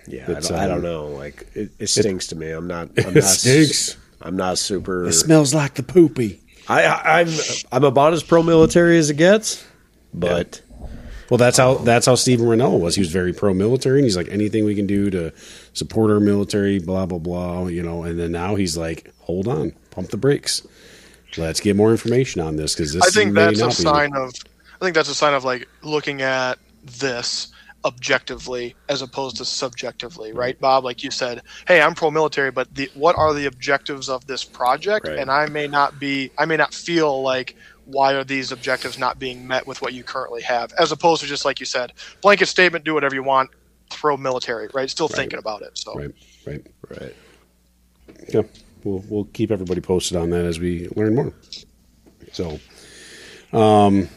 S2: Yeah, I don't, I don't
S1: um,
S2: know. Like it, it stinks to me. I'm not. I'm
S1: It
S2: not
S1: stinks.
S2: I'm not super.
S1: It smells like the poopy.
S2: I, I, I'm I'm about as pro military as it gets, but
S1: Well, that's how that's how Stephen Rennell was. He was very pro military, and he's like anything we can do to support our military, blah blah blah. You know, and then now he's like, hold on, pump the brakes. Let's get more information on this because this.
S4: I think that's a
S1: be-
S4: sign of. I think that's a sign of like looking at this objectively as opposed to subjectively, right, Bob? Like you said, hey, I'm pro-military, but the, what are the objectives of this project?
S2: Right.
S4: And I may not be. I may not feel like why are these objectives not being met with what you currently have, as opposed to just like you said, blanket statement, do whatever you want, pro-military, right? Still thinking about it. So
S1: Right, right.
S2: right.
S1: Yeah, we'll we'll keep everybody posted on that as we learn more. So, um,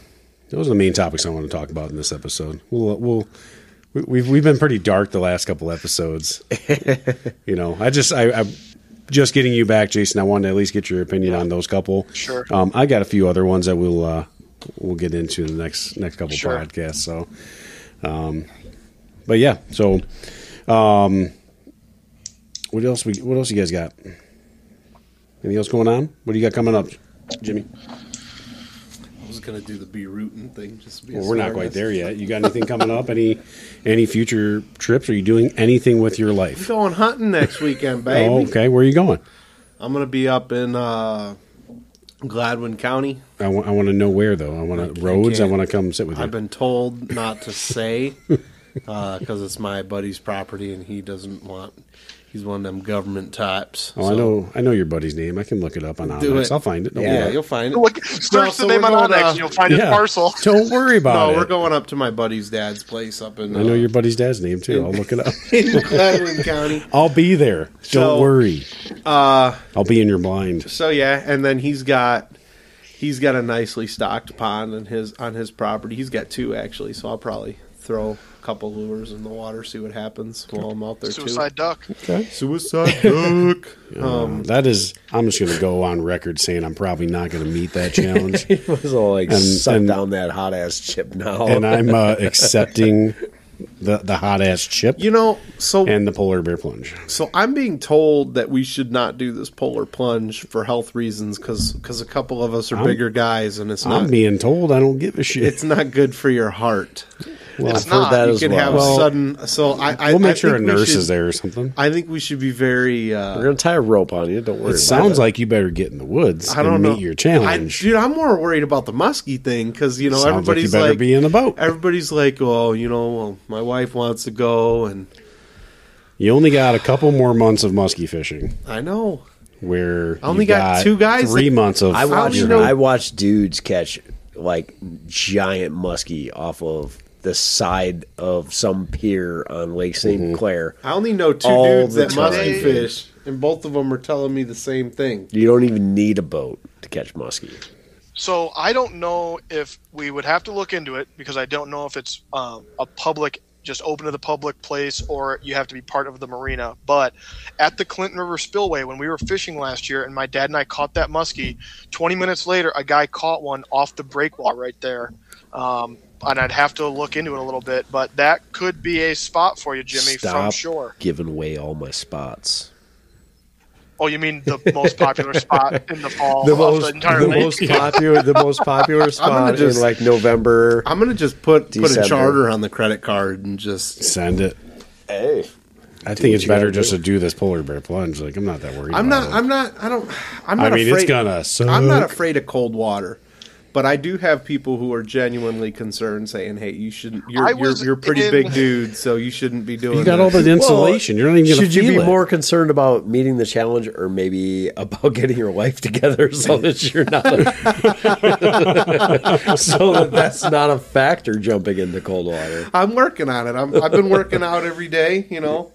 S1: those are the main topics I want to talk about in this episode. We'll we'll we- we've we've been pretty dark the last couple episodes. you know, I just I. I just getting you back, Jason. I wanted to at least get your opinion on those couple.
S4: Sure.
S1: Um, I got a few other ones that we'll uh, we'll get into in the next next couple
S4: Sure.
S1: podcasts. So, um, but yeah. So, um, what else? We what else you guys got? Anything else going on? What do you got coming up, Jimi?
S3: I was gonna do the be rooting thing. Just to be
S1: Well, we're not quite there yet. You got anything coming up? Any any future trips? Are you doing anything with your
S3: I'm
S1: life?
S3: going hunting next weekend, baby.
S1: Oh, okay. Where are you going?
S3: I'm gonna be up in uh, Gladwin County.
S1: I want I want to know where though. I want to roads. I
S3: can't.
S1: want to come sit with you.
S3: I've been told not to say because it's my buddy's property and he doesn't want. He's one of them government types.
S1: oh, I know. I know your buddy's name. I can look it up on
S3: Do
S1: onX.
S3: it.
S1: I'll find it. Don't
S3: Yeah,
S1: worry.
S3: you'll find it.
S4: look, search
S3: No,
S4: the
S3: so
S4: name on
S3: going,
S4: onX,
S3: uh,
S4: and you'll find his parcel.
S1: Don't worry about
S3: No,
S1: it.
S3: No, we're going up to my buddy's dad's place up in.
S1: I know
S3: uh,
S1: your buddy's dad's name too. I'll look it up.
S3: in Gladwin County.
S1: I'll be there. Don't
S3: So-
S1: worry.
S3: Uh,
S1: I'll be in your blind.
S3: so yeah, and then he's got he's got a nicely stocked pond on his on his property. He's got two actually, so I'll probably throw a couple lures in the water, see what happens while I'm out there
S4: Suicide duck.
S1: Okay.
S3: too. Suicide duck.
S1: Um, that is. I'm just going to go on record saying I'm probably not going to meet that challenge,
S2: It was all like
S1: And-
S2: suck
S1: and-
S2: down that hot ass chip now.
S1: and I'm uh, accepting the the hot ass chip
S3: You know, so
S1: and the polar bear plunge.
S3: so I'm being told that we should not do this polar plunge for health reasons because because a couple of us are
S1: I'm-
S3: bigger guys and it's
S1: I'm
S3: not
S1: being told I don't give a shit.
S3: it's not good for your heart.
S1: Well,
S4: It's
S2: I've
S4: not.
S2: that
S3: You
S2: as
S3: can
S2: well.
S3: have
S1: Well,
S3: sudden. So I, I
S1: we'll make
S3: I
S1: sure a
S3: think we
S1: nurse
S3: should-
S1: is there or something.
S3: I think we should be very. Uh, We're
S2: gonna tie a rope on you. Don't worry.
S1: It
S2: about
S1: sounds
S2: it.
S1: like you better get in the woods
S3: I don't
S1: and
S3: know
S1: meet your
S3: I,
S1: challenge.
S3: dude, I'm more worried about the muskie thing because you know
S1: Sounds like you
S3: everybody's
S1: better
S3: like,
S1: be in a boat.
S3: everybody's like, oh, you know, well, my wife wants to go, and
S1: You only got a couple more months of muskie fishing,
S3: I know.
S1: where
S3: I only
S1: you
S3: got two guys
S1: three
S3: that-
S1: months of.
S2: I
S3: watched.
S2: I watch dudes catch like giant muskie off of the side of some pier on Lake saint
S1: Mm-hmm.
S2: Clair.
S3: I only know two
S2: All
S3: dudes
S2: the
S3: that muskie
S4: time.
S3: fish, and both of them are telling me the same thing.
S2: You don't even need a boat to catch muskie.
S4: So I don't know if we would have to look into it because I don't know if it's um, a public, just open to the public place, or you have to be part of the marina. But at the Clinton River Spillway, when we were fishing last year, and my dad and I caught that muskie, 20 minutes later, a guy caught one off the break wall right there. Um, and I'd have to look into it a little bit, but that could be a spot for you, Jimi, from
S2: Stop
S4: shore.
S2: giving away all my spots.
S4: Oh, you mean the most popular spot in the fall
S2: The
S4: of
S2: most,
S4: the entire
S2: the
S4: lake?
S2: most popular, the most popular spot
S3: just-
S2: in like November.
S3: I'm gonna just put put a charter on the credit card and just.
S1: Send it.
S2: Hey,
S1: I think it's better just
S2: do.
S1: to do this polar bear plunge. Like I'm not that worried.
S3: I'm
S1: about
S3: not.
S1: it.
S3: I'm not. I don't. I'm
S1: I mean,
S3: afraid.
S1: it's gonna. Suck.
S3: I'm not afraid of cold water, but I do have people who are genuinely concerned, saying, "Hey, you shouldn't. You're you're, you're pretty
S4: in-
S3: big dude, so you shouldn't be doing."
S1: You got all
S3: this."
S1: the insulation. You're not even gonna feel it.
S2: should you be
S1: it.
S2: more concerned about meeting the challenge, or maybe about getting your life together so that you're not, a, so that that's not a factor jumping into cold water.
S3: I'm working on it. I'm, I've been working out every day. You know,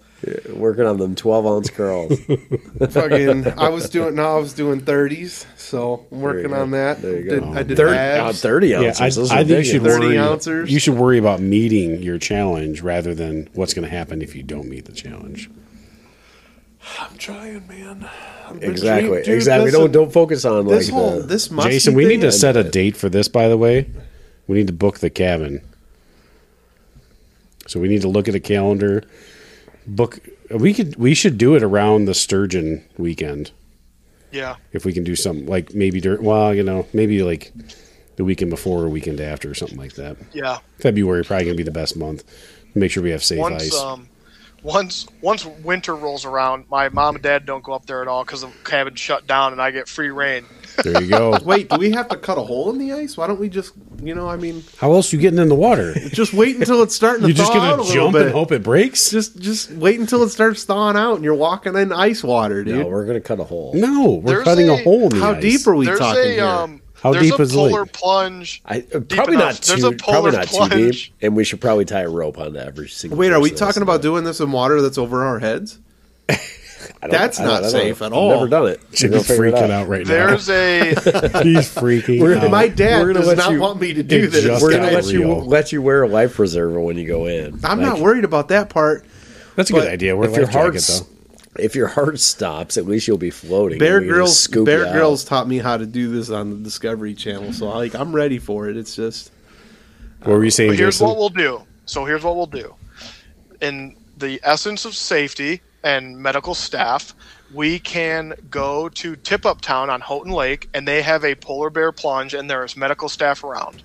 S2: Working on them twelve ounce curls.
S3: fucking. I was doing. Now I was doing 30s, so I'm working on that.
S2: There you
S3: Did-
S2: go.
S3: I did
S2: Thirty,
S3: abs.
S2: uh, thirty
S1: Yeah,
S2: ounces.
S1: I, I think you should
S3: 30
S1: worry.
S3: ounces.
S1: You should worry about meeting your challenge rather than what's going to happen if you don't meet the challenge.
S3: I'm trying, man. I'm
S2: Exactly,
S3: dude,
S2: exactly.
S3: listen,
S2: Don't don't focus on like
S3: This whole
S2: the,
S3: this musky
S1: Jason, we
S3: thing,
S1: need to set a
S2: did.
S1: date for this. By the way, we need to book the cabin. So we need to look at a calendar, book. We could. We should do it around the sturgeon weekend
S4: Yeah.
S1: if we can do something like maybe during. Well, you know, maybe like the weekend before or weekend after or something like that.
S4: Yeah.
S1: February probably gonna be the best month. Make sure we have safe
S4: Once
S1: ice.
S4: um once once winter rolls around, my mom and dad don't go up there at all because the cabin shut down and I get free reign.
S1: there you go.
S3: Wait, do we have to cut a hole in the ice? Why don't we just, you know, I mean,
S1: How else you getting in the water?
S3: just wait until it's starting to thaw out.
S1: You just
S3: thaw out a
S1: gonna
S3: little
S1: jump and hope it breaks?
S3: Just, just wait until it starts thawing out and you're walking in ice water, dude.
S2: No, we're gonna cut a hole.
S1: No, we're
S4: There's
S1: cutting a,
S4: a-
S1: hole in the
S3: How
S1: ice.
S3: deep are we
S4: there's
S3: talking
S4: a
S3: here?
S4: um
S1: How
S4: there's
S1: deep
S4: a
S1: is the
S4: polar
S1: lake?
S4: plunge.
S2: I, uh, probably
S4: enough.
S2: not
S4: There's
S2: too.
S4: a
S2: Probably
S4: polar
S2: not too
S4: plunge.
S2: deep, and we should probably tie a rope onto every single.
S3: Wait, are we talking about doing this in water that's over our heads?
S2: it. I don't-
S3: that's
S2: don't-
S3: not
S2: I don't
S3: safe
S2: know.
S3: at
S2: I've
S3: all.
S2: Never done it.
S1: Should
S2: We'll
S1: be
S2: figure it
S1: freaking out right now.
S4: There's a
S1: He's freaking
S2: We're-
S1: out.
S3: My dad
S2: We're gonna
S3: does
S2: let
S3: not
S2: you-
S3: want me to do this.
S2: We're gonna let you let you wear a life preserver when you go in.
S3: I'm
S2: Like,
S3: not worried about that part.
S1: That's a good idea. We're
S2: If your
S1: life
S2: heart,
S1: jacket, though.
S2: If your heart stops, at least you'll be floating.
S3: Bear
S2: and we can
S3: Grylls,
S2: scoop
S3: Bear
S2: you.
S3: Grylls taught me how to do this on the Discovery Channel, so like I'm ready for it. It's just
S1: What were you saying,
S4: But here's
S1: Jason?
S4: what we'll do. So here's what we'll do. In the essence of safety and medical staff, we can go to Tip Up Town on Houghton Lake, and they have a polar bear plunge, and there is medical staff around.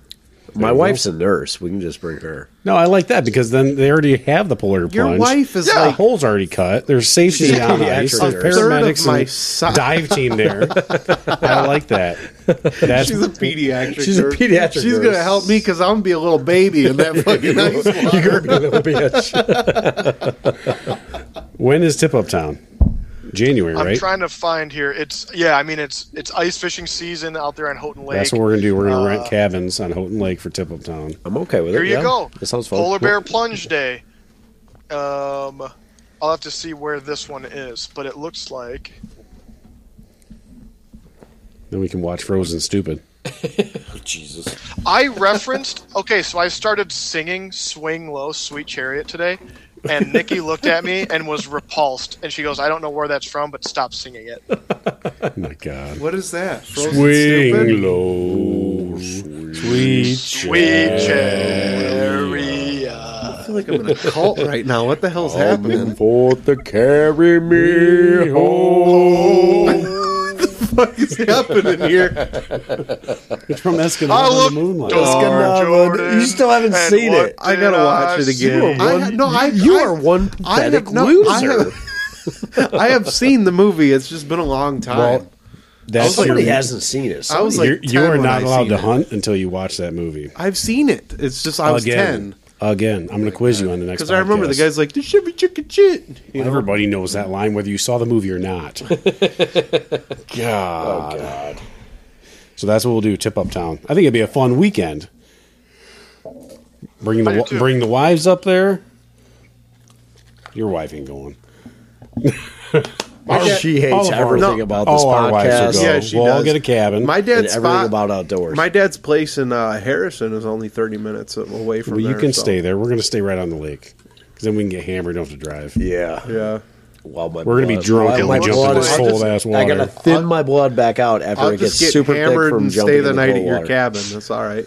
S2: My
S1: you
S2: wife's a nurse. We can just bring her.
S1: no, I like that because then they already have the polar plunge.
S3: your wife is
S1: the
S3: like
S1: hole's already cut. There's safety
S2: She's a
S1: on
S2: pediatric
S1: ice. There's
S3: A
S1: paramedics
S3: my
S1: and
S3: si-
S1: dive team there. I like that. That's
S3: she's a pediatric.
S2: She's a
S3: nurse.
S2: pediatric
S3: She's
S2: nurse.
S3: gonna help me because I'm gonna be a little baby in that fucking ice water.
S2: little bitch.
S1: when is Tip Up Town? January,
S4: I'm
S1: right?
S4: trying to find here. It's yeah. I mean, it's it's ice fishing season out there on Houghton Lake.
S1: That's what we're gonna do. We're gonna rent
S4: Uh,
S1: cabins on Houghton Lake for Tip Up Town.
S2: I'm okay with
S4: Here
S2: it.
S4: you
S2: yeah.
S4: go.
S2: That sounds fun.
S4: Polar Bear Plunge Day. Um, I'll have to see where this one is, but it looks like
S1: Then we can watch Frozen Stupid.
S2: Jesus.
S4: I referenced. Okay, so I started singing "Swing Low, Sweet Chariot" today, and Nikki looked at me and was repulsed, and she goes, "I don't know where that's from, but stop singing it."
S1: Oh my god.
S3: What is that? Frozen
S1: Swing
S3: Stupid?
S1: low, sweet,
S4: Sweet
S1: chariot.
S4: chariot.
S3: I feel like I'm in a cult right now. What the hell's happening?
S2: Forth to carry me home.
S3: What is happening here?
S1: It's from
S4: I
S1: Escanaba
S4: look
S1: the Moonlight.
S4: dark, Jordan,
S2: You still haven't seen it.
S3: I gotta
S4: did
S3: watch it
S4: see?
S3: again. I no, I-
S2: you
S3: I-
S2: are one
S3: I
S2: pathetic
S3: have no- I
S2: loser.
S3: have- I have seen the movie. It's just been a long time.
S1: Well, That's
S2: Somebody
S1: your,
S2: hasn't seen it.
S3: I was like
S1: you're, you are not allowed to
S3: it.
S1: hunt until you watch that movie.
S3: I've seen it. It's just I was
S1: again,
S3: ten
S1: again. I'm going to quiz you on the next. One.
S3: Because I remember the
S1: podcast.
S3: guy's like the Chevy chicken shit. You know?
S1: Everybody knows that line, whether you saw the movie or not. God.
S2: oh God.
S1: So that's what we'll do. Tip up town. I think it'd be a fun weekend. Bring
S4: I
S1: the
S4: do too.
S1: bring the wives up there. Your wife ain't going.
S3: dad-
S2: she hates
S1: all our-
S2: everything
S3: no,
S2: about this
S1: All our wives will
S2: podcast.
S3: Yeah, she
S1: we'll all
S3: does.
S1: get a cabin.
S3: My
S2: and
S3: dad's
S2: everything
S3: spot.
S2: about outdoors.
S3: my dad's place in uh, Harrison is only thirty minutes away from
S1: well, you can
S3: so-
S1: stay there. We're going to stay right on the lake because then we can get hammered. Don't have to drive.
S2: yeah.
S3: Yeah.
S2: While my
S1: We're gonna be
S2: blood-
S1: drunk
S2: while
S4: and
S2: my
S4: we jump
S2: blood
S4: into
S2: is-
S4: this
S1: cold ass
S2: I gotta thin
S3: I'll-
S2: my blood back out after
S3: I'll
S2: it gets
S3: just get
S2: super thick from
S3: and
S2: jumping
S3: stay
S2: in
S3: the night at your
S2: water.
S3: cabin. That's all right.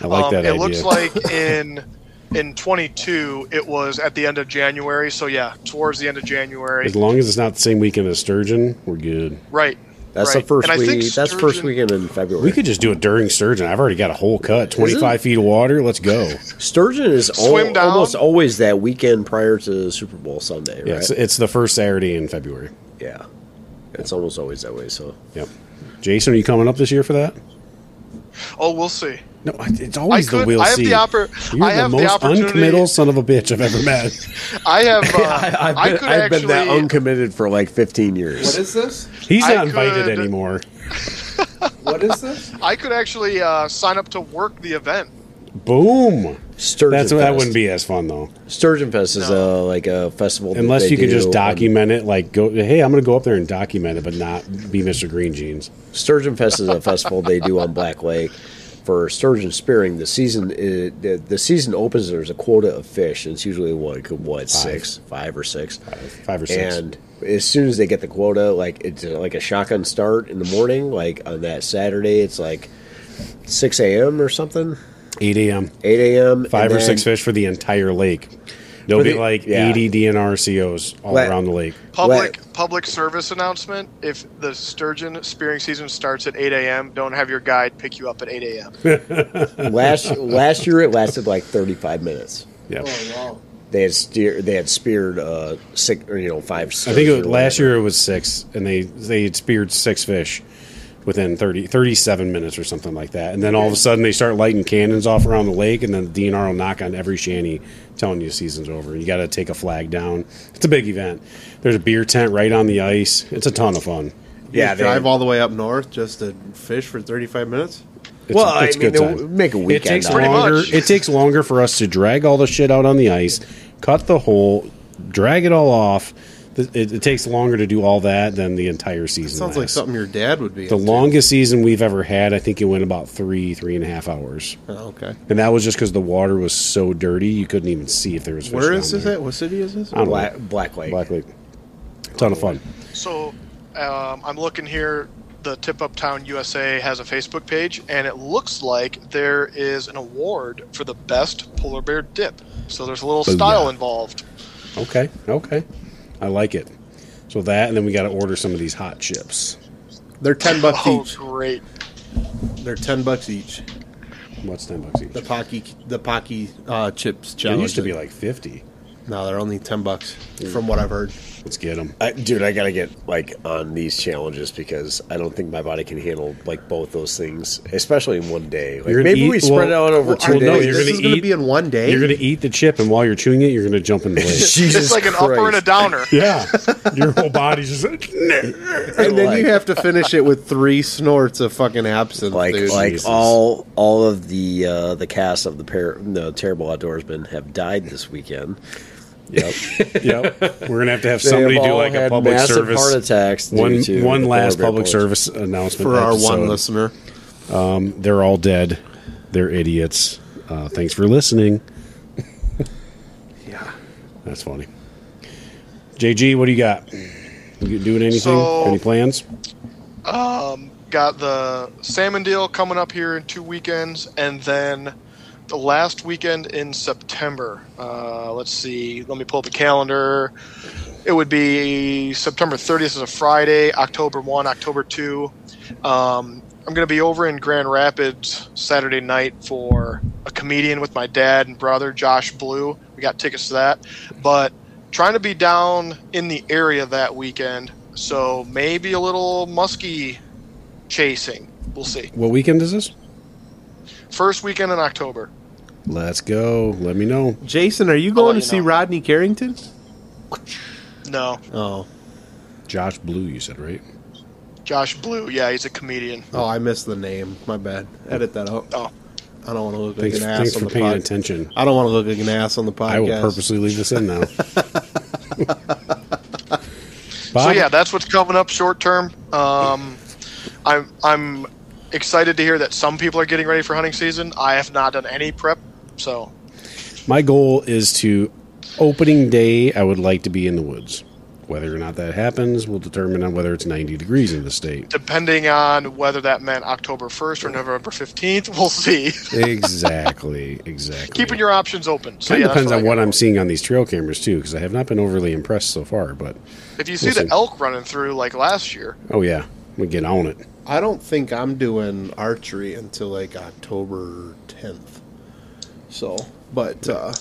S1: I like
S4: Um,
S1: that
S4: it
S1: idea.
S4: looks like in in 22 it was at the end of January. So yeah, towards the end of January.
S1: as long as it's not the same weekend as sturgeon, we're good.
S4: Right.
S2: That's
S4: right.
S2: the first
S4: And I think
S2: week. That's first weekend in February.
S1: We could just do it during sturgeon. I've already got a whole cut, 25 feet of water. Let's go.
S2: Sturgeon is al- almost always that weekend prior to Super Bowl Sunday,
S1: Yeah, it's, it's the first Saturday in February.
S2: yeah, it's almost always that way. So
S1: Yep. Jason, are you coming up this year for that?
S4: Oh, we'll see.
S1: No, it's always
S4: I
S1: the
S4: could-
S1: we'll
S4: I have
S1: see.
S4: the oppor-
S1: You're
S4: I
S1: the
S4: have the
S1: most
S4: opportunity-
S1: uncommittal son of a bitch I've ever met.
S4: I have. Uh,
S2: I've
S4: I
S2: been,
S4: could
S2: I've
S4: actually.
S2: been that uncommitted for like 15 years.
S3: What is this?
S1: He's
S4: I
S1: not invited
S4: could-
S1: anymore.
S3: What is this?
S4: I could actually uh, sign up to work the event.
S1: Boom.
S2: Sturgeon
S1: That's
S2: Fest.
S1: that wouldn't be as fun though,
S2: Sturgeon Fest is
S4: No.
S2: uh, like a festival.
S1: unless you could just
S2: on-
S1: document it. Like, go, hey, I'm going to go up there and document it, but not be Mr. Green Jeans.
S2: Sturgeon Fest is a festival they do on Black Lake for sturgeon spearing. The season is, the, the season opens. There's a quota of fish, and it's usually what what six, five or six.
S1: Five or six.
S2: And as soon as they get the quota, like it's uh, like a shotgun start in the morning. Like on that Saturday, it's like six a.m. or something,
S1: 8 a.m.
S2: eight a.m.
S1: Five or six fish for the entire lake. There'll
S2: But
S1: be
S2: the-
S1: like
S2: yeah.
S1: 80 DNR COs all
S2: Let-
S1: around the lake.
S4: Public public service announcement: If the sturgeon spearing season starts at 8 a.m., don't have your guide pick you up at 8 a.m.
S2: last last year it lasted like 35 minutes.
S1: Yeah.
S3: wow.
S2: They had steer, they had speared uh six or you know five.
S1: I think it was, last year it was six, and they they had speared six fish within 30, 37 minutes or something like that. And then all of a sudden they start lighting cannons off around the lake, and then the DNR will knock on every shanty telling you season's over. You got to take a flag down. It's a big event. There's a beer tent right on the ice. It's a ton of fun.
S2: Yeah, they,
S3: drive all the way up north just to fish for 35 minutes.
S1: It's,
S2: Well, I
S1: it's a
S2: mean,
S1: good
S2: they'll
S1: time.
S2: make a
S1: It takes
S2: out
S4: Pretty
S1: longer.
S4: much.
S1: It takes longer for us to drag all the shit out on the ice, cut the hole, drag it all off. Th- It, it takes longer to do all that than the entire season.
S3: Sounds like something your dad would be.
S1: The
S3: into.
S1: longest season we've ever had, I think it went about three, three and a half hours,
S3: Oh, okay.
S1: and that was just because the water was so dirty you couldn't even see if there was. Fish
S3: Where
S1: down
S3: is this
S1: there.
S3: at? What city is this?
S1: I
S2: Black,
S1: know.
S2: Black Lake.
S1: Black Lake. Ton of fun.
S4: So um, I'm looking here. The Tip Up Town USA has a Facebook page, and it looks like there is an award for the best polar bear dip. So there's a little
S1: Booyah.
S4: style involved.
S1: Okay, okay, I like it. So that, and then we got to order some of these hot chips.
S3: They're 10 bucks
S4: Oh,
S3: each.
S4: great!
S3: They're 10 bucks each.
S1: What's ten bucks each?
S3: The Paqui the Paqui uh, chips
S1: It used to be like fifty.
S3: No, they're only 10 bucks from what I've heard.
S1: Let's get them.
S2: I, dude, I gotta get like on these challenges because I don't think my body can handle like both those things, especially in one day. Like,
S1: You're gonna
S2: maybe we
S1: eat-
S2: spread
S1: well-
S2: it out over
S1: well,
S2: two
S1: no,
S2: days.
S1: you're
S3: this
S1: gonna
S3: is going to
S1: eat-
S3: be in one day.
S1: You're gonna eat the chip, and while you're chewing it, you're gonna jump in the lake.
S2: Jesus
S4: it's like an upper and a
S2: Christ.
S4: downer.
S1: yeah, your whole body's just like.
S3: and then you have to finish it with three snorts of fucking absinthe.
S2: like
S3: dude.
S2: like
S1: Jesus.
S2: all all of the uh, the cast of the par- the terrible outdoorsmen have died this weekend.
S1: Yep, yep. We're gonna have to have somebody
S2: have
S1: do
S2: all
S1: like a
S2: had
S1: public
S2: massive
S1: service.
S2: heart attacks. due
S1: One
S2: to
S1: one last public
S2: poison.
S1: service announcement
S3: for our
S1: episode.
S3: one listener.
S1: They're all dead. They're idiots. Uh, thanks for listening.
S3: Yeah.
S1: That's funny. JG, what do you got? You doing anything?
S4: So-
S1: Any plans?
S4: Um, got the salmon deal coming up here in two weekends, and then the last weekend in September. Uh, let's see. Let me pull up the calendar. It would be September 30th is a Friday, October 1, October 2. Um, I'm going to be over in Grand Rapids Saturday night for a comedian with my dad and brother, Josh Blue. We got tickets to that. But trying to be down in the area that weekend. So maybe a little muskie chasing. We'll see.
S1: What weekend is this?
S4: First weekend in October.
S1: Let's go. Let me know.
S3: Jason, are you going
S4: let
S3: to
S4: you
S3: see
S4: know.
S3: Rodney Carrington?
S4: No,
S3: Oh.
S1: Josh Blue, you said right?
S4: Josh Blue. Yeah, he's a comedian.
S3: Oh, I missed the name. My bad. Edit that out.
S4: Oh,
S3: I don't want to look
S1: Thanks,
S3: like an
S1: thanks
S3: ass on
S1: for
S3: the
S1: paying
S3: pod.
S1: attention.
S3: I don't want to look like an ass on the podcast.
S1: I will purposely leave this in now.
S4: so yeah, that's what's coming up short term. Um, I'm I'm excited to hear that some people are getting ready for hunting season. I have not done any prep, so
S1: My goal is to opening day. I would like to be in the woods. Whether or not that happens will determine on whether it's 90 degrees in the state.
S4: depending on whether that meant October 1st or November 15th, we'll see.
S1: exactly, exactly.
S4: Keeping your options open. So
S1: Kind
S4: yeah,
S1: of
S4: that's
S1: depends
S4: I
S1: on what. I'm seeing on these trail cameras too, because I have not been overly impressed so far. But
S4: If you see
S1: Listen.
S4: the elk running through like last year,
S1: oh yeah, we get on it.
S3: I don't think I'm doing archery until like October 10th. So, but uh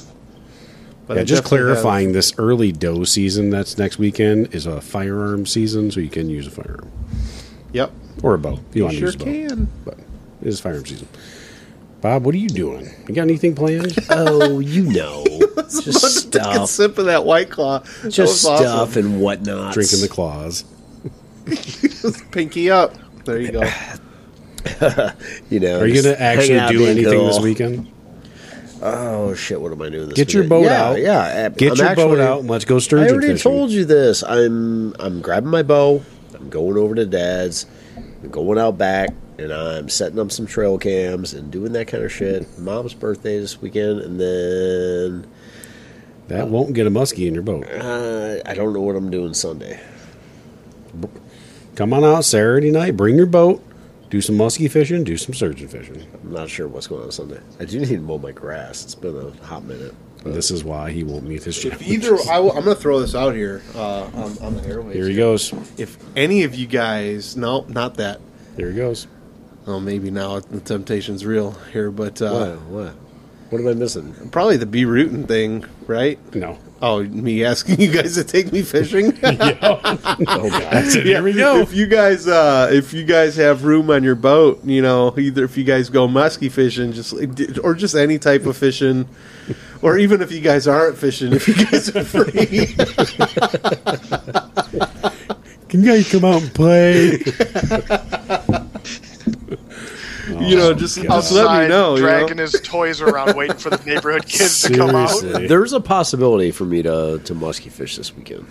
S3: but
S1: yeah, just clarifying
S3: have-
S1: this early doe season that's next weekend is a firearm season, so you can use a firearm
S3: Yep.
S1: or a bow. If you,
S3: You
S1: want
S3: sure
S1: to use a bow,
S3: can.
S1: but it is firearm season. Bob, what are you doing? You got anything planned?
S2: Oh, you know, just
S3: Take a
S2: stuff,
S3: sip of that white claw. That
S2: just
S3: was awesome.
S2: stuff and whatnot.
S1: Drinking the claws.
S3: Pinky up. There you go.
S2: You know,
S1: Are you going to actually do
S2: being
S1: anything this weekend?
S2: Oh shit! What am I doing this?
S1: Get your boat
S2: yeah,
S1: out.
S2: Yeah,
S1: Get
S2: I'm
S1: your
S2: actually-
S1: boat out and let's go sturgeon.
S2: I already
S1: fishing.
S2: told you this. I'm I'm grabbing my bow. I'm going over to Dad's. I'm going out back, and I'm setting up some trail cams and doing that kind of shit. Mom's birthday this weekend, and then
S1: That won't get a muskie in your boat.
S2: uh, I don't know what I'm doing Sunday.
S1: Come on out Saturday night, bring your boat, do some muskie fishing, do some sturgeon fishing.
S2: I'm not sure what's going on Sunday. I do need to mow my grass. It's been a hot minute.
S1: And this is why he won't meet his
S3: If
S1: challenge.
S3: either, I will, I'm going to throw this out here uh, on, on the airways.
S1: Here he goes.
S3: If any of you guys, no, not that.
S1: Here he goes.
S3: Oh, maybe now the temptation's real here, but uh,
S2: What? What? What am I missing?
S3: probably the bee rooting thing, right?
S1: No.
S3: Oh, me asking you guys to take me fishing.
S2: Oh god.
S1: We go.
S3: If you guys, uh, if you guys have room on your boat, you know, either if you guys go musky fishing, just or just any type of fishing, or even if you guys aren't fishing, if you guys are free,
S1: Can you guys come out and play?
S3: You know, just, just let
S4: Outside,
S3: me know. You
S4: dragging
S3: know?
S4: his toys around, waiting for the neighborhood kids to come out.
S2: There's a possibility for me to to musky fish this weekend.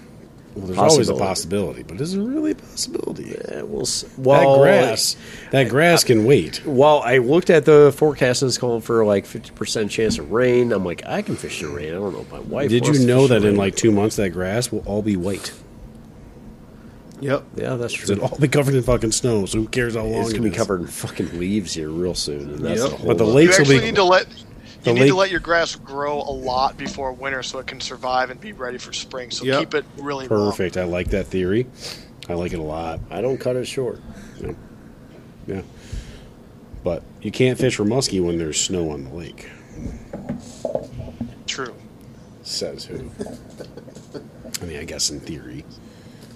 S1: Well, there's always a
S2: Possibility.
S1: possibility, but is it really a possibility?
S2: Yeah, we'll s-
S1: That
S2: well,
S1: grass, that grass can wait.
S2: Well, I looked at the forecast and it's calling for like fifty percent chance of rain. I'm like, I can fish in rain. I don't know if my wife.
S1: Did
S2: wants
S1: you
S2: to
S1: know
S2: fish
S1: that in
S2: rain.
S1: like two months that grass will all be white?
S3: Yep.
S2: Yeah, that's true.
S1: It'll all be covered in fucking snow. So who cares how long
S2: It's
S1: it
S2: gonna be
S1: is?
S2: covered in fucking leaves here real soon, and that's
S3: Yep.
S2: the whole.
S1: But the
S2: lot.
S1: lake-
S4: You
S1: Lakes will be-
S4: need to let you need
S1: lake-
S4: to let your grass grow a lot before winter so it can survive and be ready for spring. So
S3: Yep.
S4: keep it really long.
S1: Perfect. I like that theory. I like it a lot.
S2: I don't cut it short.
S1: Yeah. But you can't fish for muskie when there's snow on the lake.
S4: True.
S1: Says who? I mean, I guess in theory.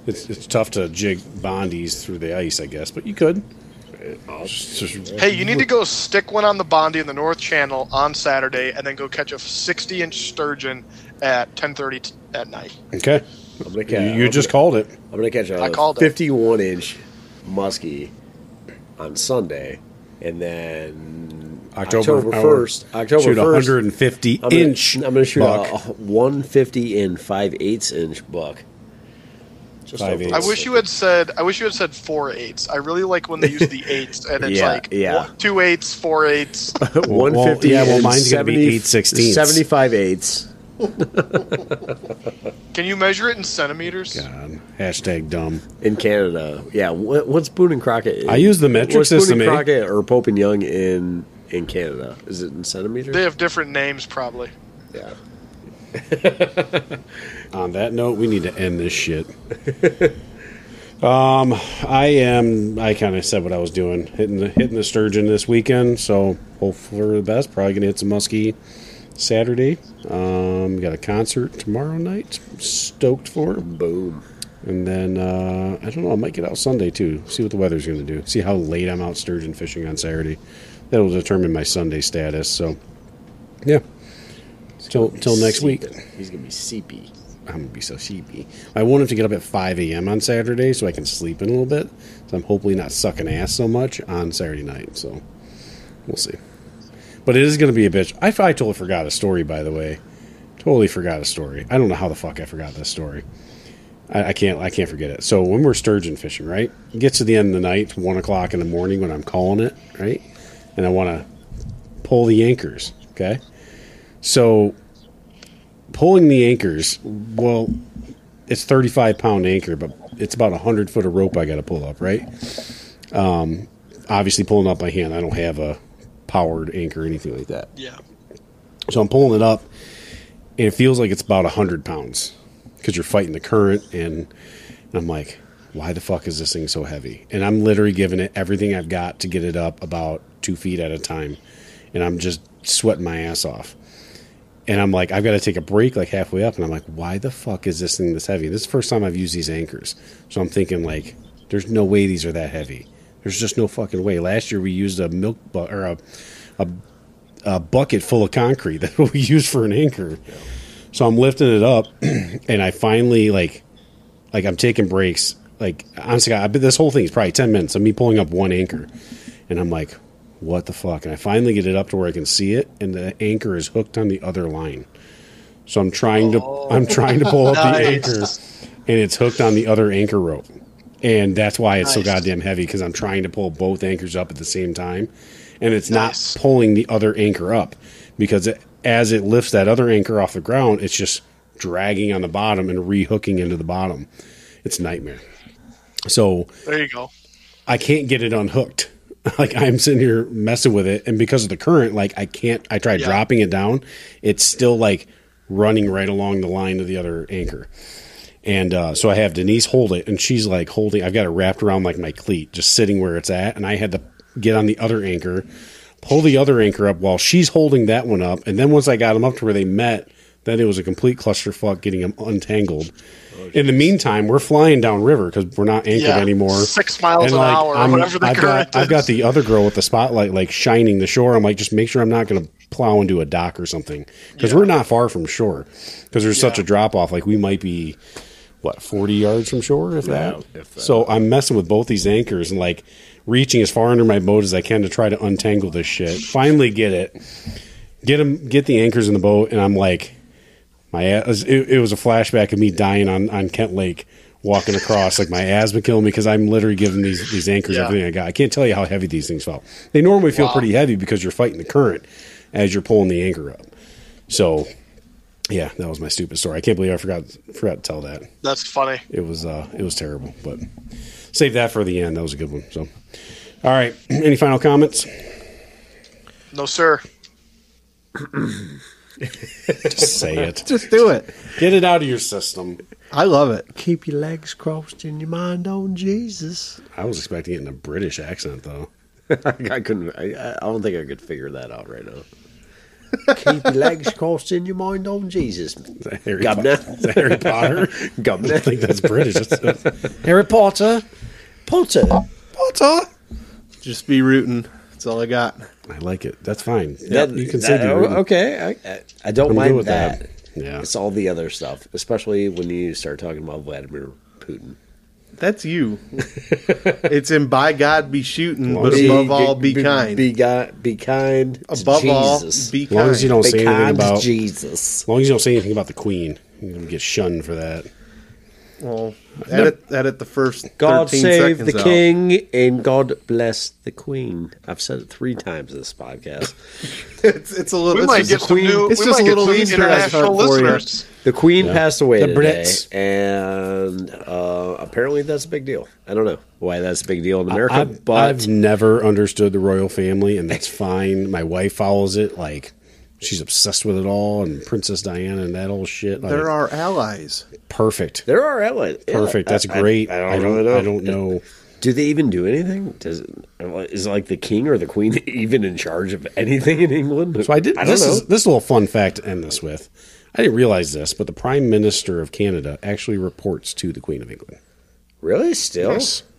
S1: It's, it's tough to jig Bondys through the ice, I guess, but you could. Just- just-
S4: Hey, you need to go stick one on the Bondy in the North Channel on Saturday, and then go catch a 60-inch sturgeon at 10:30 t- at night.
S1: Okay.
S2: I'm gonna
S1: You,
S2: catch.
S1: you just called it.
S2: I'm gonna catch
S4: I
S2: a
S4: called
S2: 51 inch muskie on Sunday, and then
S1: October,
S2: October 1st. October
S1: shoot
S2: 1st.
S1: 150
S2: I'm gonna,
S1: inch.
S2: I'm gonna shoot
S1: buck.
S2: a 150 and 5 eighths inch buck. Just
S1: Five
S2: over-
S4: I wish you had said. I wish you had said four eighths. I really like when they use the eights, and it's
S2: Yeah,
S4: like
S2: yeah.
S4: one- two eighths, four eighths.
S2: 150.
S1: yeah, well,
S2: and
S1: mine's gonna be
S2: 70
S1: eight sixteenths.
S2: 75 eighths.
S4: Can you measure it in centimeters?
S1: God, hashtag dumb.
S2: in Canada. Yeah, what, what's Boone and Crockett?
S1: I use the metric
S2: what's
S1: system,
S2: Boone
S1: eh?
S2: and Crockett or Pope and Young in in Canada? Is it in centimeters?
S4: They have different names, probably.
S2: yeah.
S1: On that note, we need to end this shit. um, I am. I kind of said what I was doing, hitting the hitting the sturgeon this weekend. So hope for the best. Probably gonna hit some muskie Saturday. Um, got a concert tomorrow night. Stoked for.
S2: Boom.
S1: And then uh, I don't know. I might get out Sunday too. See what the weather's going to do. See how late I'm out sturgeon fishing on Saturday. That'll determine my Sunday status. So, yeah. Till till next week.
S2: He's gonna be seepy.
S1: I'm gonna be so sheepy. I want him to get up at 5 a.m. on Saturday so I can sleep in a little bit. So I'm hopefully not sucking ass so much on Saturday night. So we'll see. But it is gonna be a bitch. I, I totally forgot a story, by the way. Totally forgot a story. I don't know how the fuck I forgot this story. I, I can't. I can't forget it. So when we're sturgeon fishing, right? It gets to the end of the night, one o'clock in the morning when I'm calling it, right? And I want to pull the anchors. Okay. So pulling the anchors, well, it's 35 pound anchor, but it's about 100 foot of rope I got to pull up, right? Um, obviously, pulling up by hand. I don't have a powered anchor or anything like that.
S4: Yeah.
S1: So I'm pulling it up, and it feels like it's about 100 pounds because you're fighting the current. And, and I'm like, why the fuck is this thing so heavy? And I'm literally giving it everything I've got to get it up about two feet at a time. And I'm just sweating my ass off. And I'm like, I've got to take a break like halfway up. And I'm like, why the fuck is this thing this heavy? This is the first time I've used these anchors. So I'm thinking, like, there's no way these are that heavy. There's just no fucking way. Last year we used a milk bu- or a, a, a bucket full of concrete that we used for an anchor. So I'm lifting it up, and I finally like, like I'm taking breaks. Like honestly, I, this whole thing is probably ten minutes of me pulling up one anchor, and I'm like, what the fuck? And I finally get it up to where I can see it, and the anchor is hooked on the other line. So I'm trying to oh. I'm trying to pull up the
S4: Nice.
S1: anchor, and it's hooked on the other anchor rope, and that's why it's so goddamn heavy because I'm trying to pull both anchors up at the same time, and it's
S4: Nice.
S1: not pulling the other anchor up because it, as it lifts that other anchor off the ground, it's just dragging on the bottom and rehooking into the bottom. It's a nightmare. So
S4: There you go.
S1: I can't get it unhooked. Like I'm sitting here messing with it, and because of the current, like I can't. I tried
S4: Yeah.
S1: dropping it down. It's still like running right along the line of the other anchor. And uh, so I have Denise hold it, and she's like holding. I've got it wrapped around like my cleat, just sitting where it's at. And I had to get on the other anchor, pull the other anchor up while she's holding that one up. And then once I got them up to where they met, then it was a complete clusterfuck getting them untangled. In the meantime, we're flying downriver because we're not anchored
S4: Yeah,
S1: anymore.
S4: six miles
S1: And,
S4: an
S1: like,
S4: hour,
S1: I'm-
S4: whatever the
S1: I've
S4: current
S1: got, I've got the other girl with the spotlight like shining the shore. I'm like, just make sure I'm not going to plow into a dock or something because
S4: Yeah.
S1: we're not far from shore because there's such a drop off. Like we might be what 40 yards from shore, if that.
S2: if that.
S1: So I'm messing with both these anchors and like reaching as far under my boat as I can to try to untangle this shit. Finally, get it. Get them. Get the anchors in the boat, and I'm like, my it, it was a flashback of me dying on, on Kent Lake walking across like my asthma killing me because I'm literally giving these these anchors
S4: Yeah.
S1: everything I got. I can't tell you how heavy these things felt. They normally feel
S4: Wow.
S1: pretty heavy because you're fighting the current as you're pulling the anchor up. So yeah, that was my stupid story. I can't believe I forgot forgot to tell that.
S4: That's funny.
S1: It was uh it was terrible, but save that for the end. That was a good one. So all right, any final comments?
S4: No, sir.
S1: Just say it.
S3: Just do it.
S1: Get it out of your system.
S3: I love it.
S2: Keep your legs crossed and your mind on Jesus.
S1: I was expecting it in a British accent though.
S2: I couldn't. I, I don't think I could figure that out right now. Keep your legs crossed and your mind on Jesus.
S1: Harry,
S2: Governor.
S1: Potter? Harry Potter?
S2: Governor.
S1: I think that's British. That's, that's,
S2: Harry Potter. Potter.
S1: Potter.
S3: Just be rooting. That's all I got.
S1: I like it. That's fine. Yeah,
S2: That-
S1: you can say
S2: that-
S1: be rude.
S2: Oh, okay. I, I, I don't
S1: I'm
S2: mind
S1: with
S2: that.
S1: that. Yeah.
S2: It's all the other stuff, especially when you start talking about Vladimir Putin.
S3: That's you. it's in by God be shooting, but
S1: Be-
S3: above all be, kind.
S2: Be, gi- be kind. to
S3: above all
S2: Jesus.
S3: be
S1: As long as you don't
S2: Be
S1: say anything
S2: kind to
S1: about, as
S2: Jesus.
S1: long as you don't say anything about the Queen, you're gonna get shunned for that.
S3: Well, edit, edit the first
S2: God save the
S3: out.
S2: king and God bless the queen. I've said it three times in this podcast.
S3: It's, it's a little.
S4: We
S3: it's
S4: might
S3: just
S4: get
S3: a
S4: some
S3: queen-
S4: new.
S3: It's
S4: we
S3: just
S4: might
S3: a little
S4: get some
S3: Easter egg
S4: international
S3: hunt you.
S4: listeners.
S2: The queen
S1: Yeah.
S2: passed away
S1: The
S2: today,
S1: Brits.
S2: and uh, apparently that's a big deal. I don't know why that's a big deal in America,
S1: I've,
S2: but
S1: I've never understood the royal family, and that's fine. My wife follows it like she's obsessed with it all, and Princess Diana and that old shit. Like,
S3: There are allies.
S1: perfect,
S2: there are allies. Yeah,
S1: perfect. That's
S2: I- I-
S1: great.
S2: I, don't
S1: I don't,
S2: really know.
S1: I don't know.
S2: Do they even do anything? Does it, is like the king or the queen even in charge of anything in England?
S1: So I did.
S2: I don't
S1: this
S2: know.
S1: is this is a little fun fact to end this with. I didn't realize this, but the Prime Minister of Canada actually reports to the Queen of England.
S2: really still.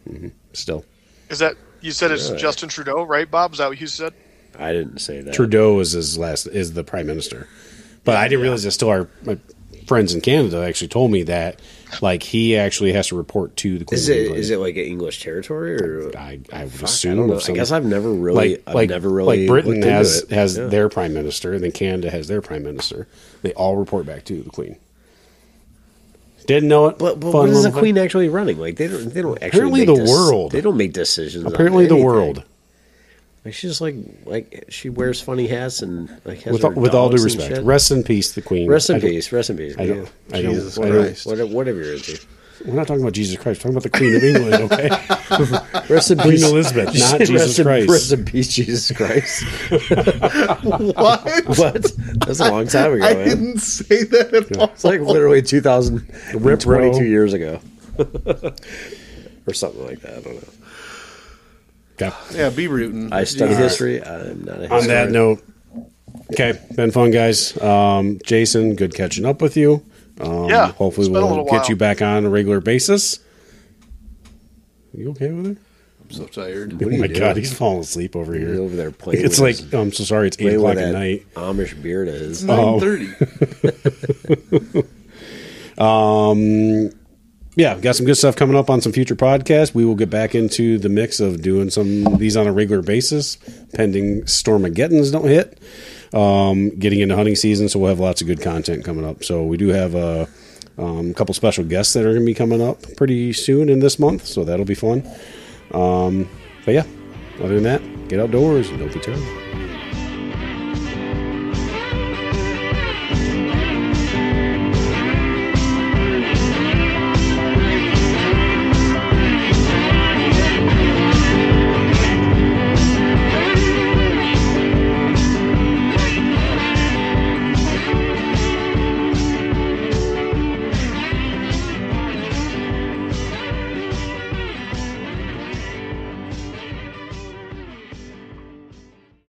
S1: hmm Still,
S4: Is that you said it's
S2: Really?
S4: Justin Trudeau, right, Bob? Is that what you said?
S2: I didn't say that.
S1: Trudeau is his last is the Prime Minister, but I didn't realize that. Still, our my friends in Canada actually told me that, like he actually has to report to the Queen
S2: Is
S1: of
S2: it
S1: England.
S2: is it like an English territory or?
S1: I, I would
S2: Fuck,
S1: assume.
S2: I, don't I guess I've never really,
S1: like
S2: I've
S1: like
S2: never really
S1: like Britain has
S2: it.
S1: has
S2: Yeah.
S1: their prime minister, and then Canada has their prime minister. They all report back to the Queen. Didn't know it.
S2: But, but what is the queen actually running? Like they don't they don't actually
S1: Apparently
S2: make
S1: the
S2: dec-
S1: world.
S2: They don't make decisions.
S1: thing.
S2: on
S1: Apparently, the world.
S2: Like she's just like like she wears funny hats and like has
S1: With all, with all due respect, rest in peace, the Queen.
S2: Rest in peace. Rest in peace.
S1: I don't. I don't.
S3: Jesus
S1: I don't.
S3: Christ.
S2: whatever, whatever you're into.
S1: We're not talking about Jesus Christ. We're talking about the Queen of England. Okay,
S2: Rest in
S1: Queen
S2: peace,
S1: Elizabeth, not Jesus
S2: rest in-
S1: Christ.
S2: Rest in peace, Jesus Christ.
S3: What?
S2: what? That's a long time ago.
S3: I
S2: man.
S3: didn't say that at all.
S2: It's like literally 2000, 22 years ago, or something like that. I don't know.
S1: Okay.
S3: Yeah, be rooting.
S2: I study
S3: Jesus.
S2: history. I'm not a
S1: history
S2: On
S1: that note, okay, been fun, guys. Um, Jason, good catching up with you. Um,
S4: Yeah,
S1: hopefully
S4: it's been a
S1: we'll get
S4: while.
S1: you back on a regular basis. You okay with it?
S3: I'm so tired.
S2: What
S1: oh my
S2: doing?
S1: god, he's falling asleep over
S2: He's
S1: here.
S2: over there playing.
S1: It's like
S2: his-
S1: I'm so sorry. It's eight o'clock at night.
S2: Amish beard is his.
S1: Oh.
S3: Nine thirty.
S1: Um, yeah, got some good stuff coming up on some future podcasts. We will get back into the mix of doing some of these on a regular basis, pending Stormageddons don't hit. Um, getting into hunting season, so we'll have lots of good content coming up. So we do have a um, couple special guests that are going to be coming up pretty soon in this month, so that'll be fun. Um, but yeah, other than that, get outdoors and don't be terrible.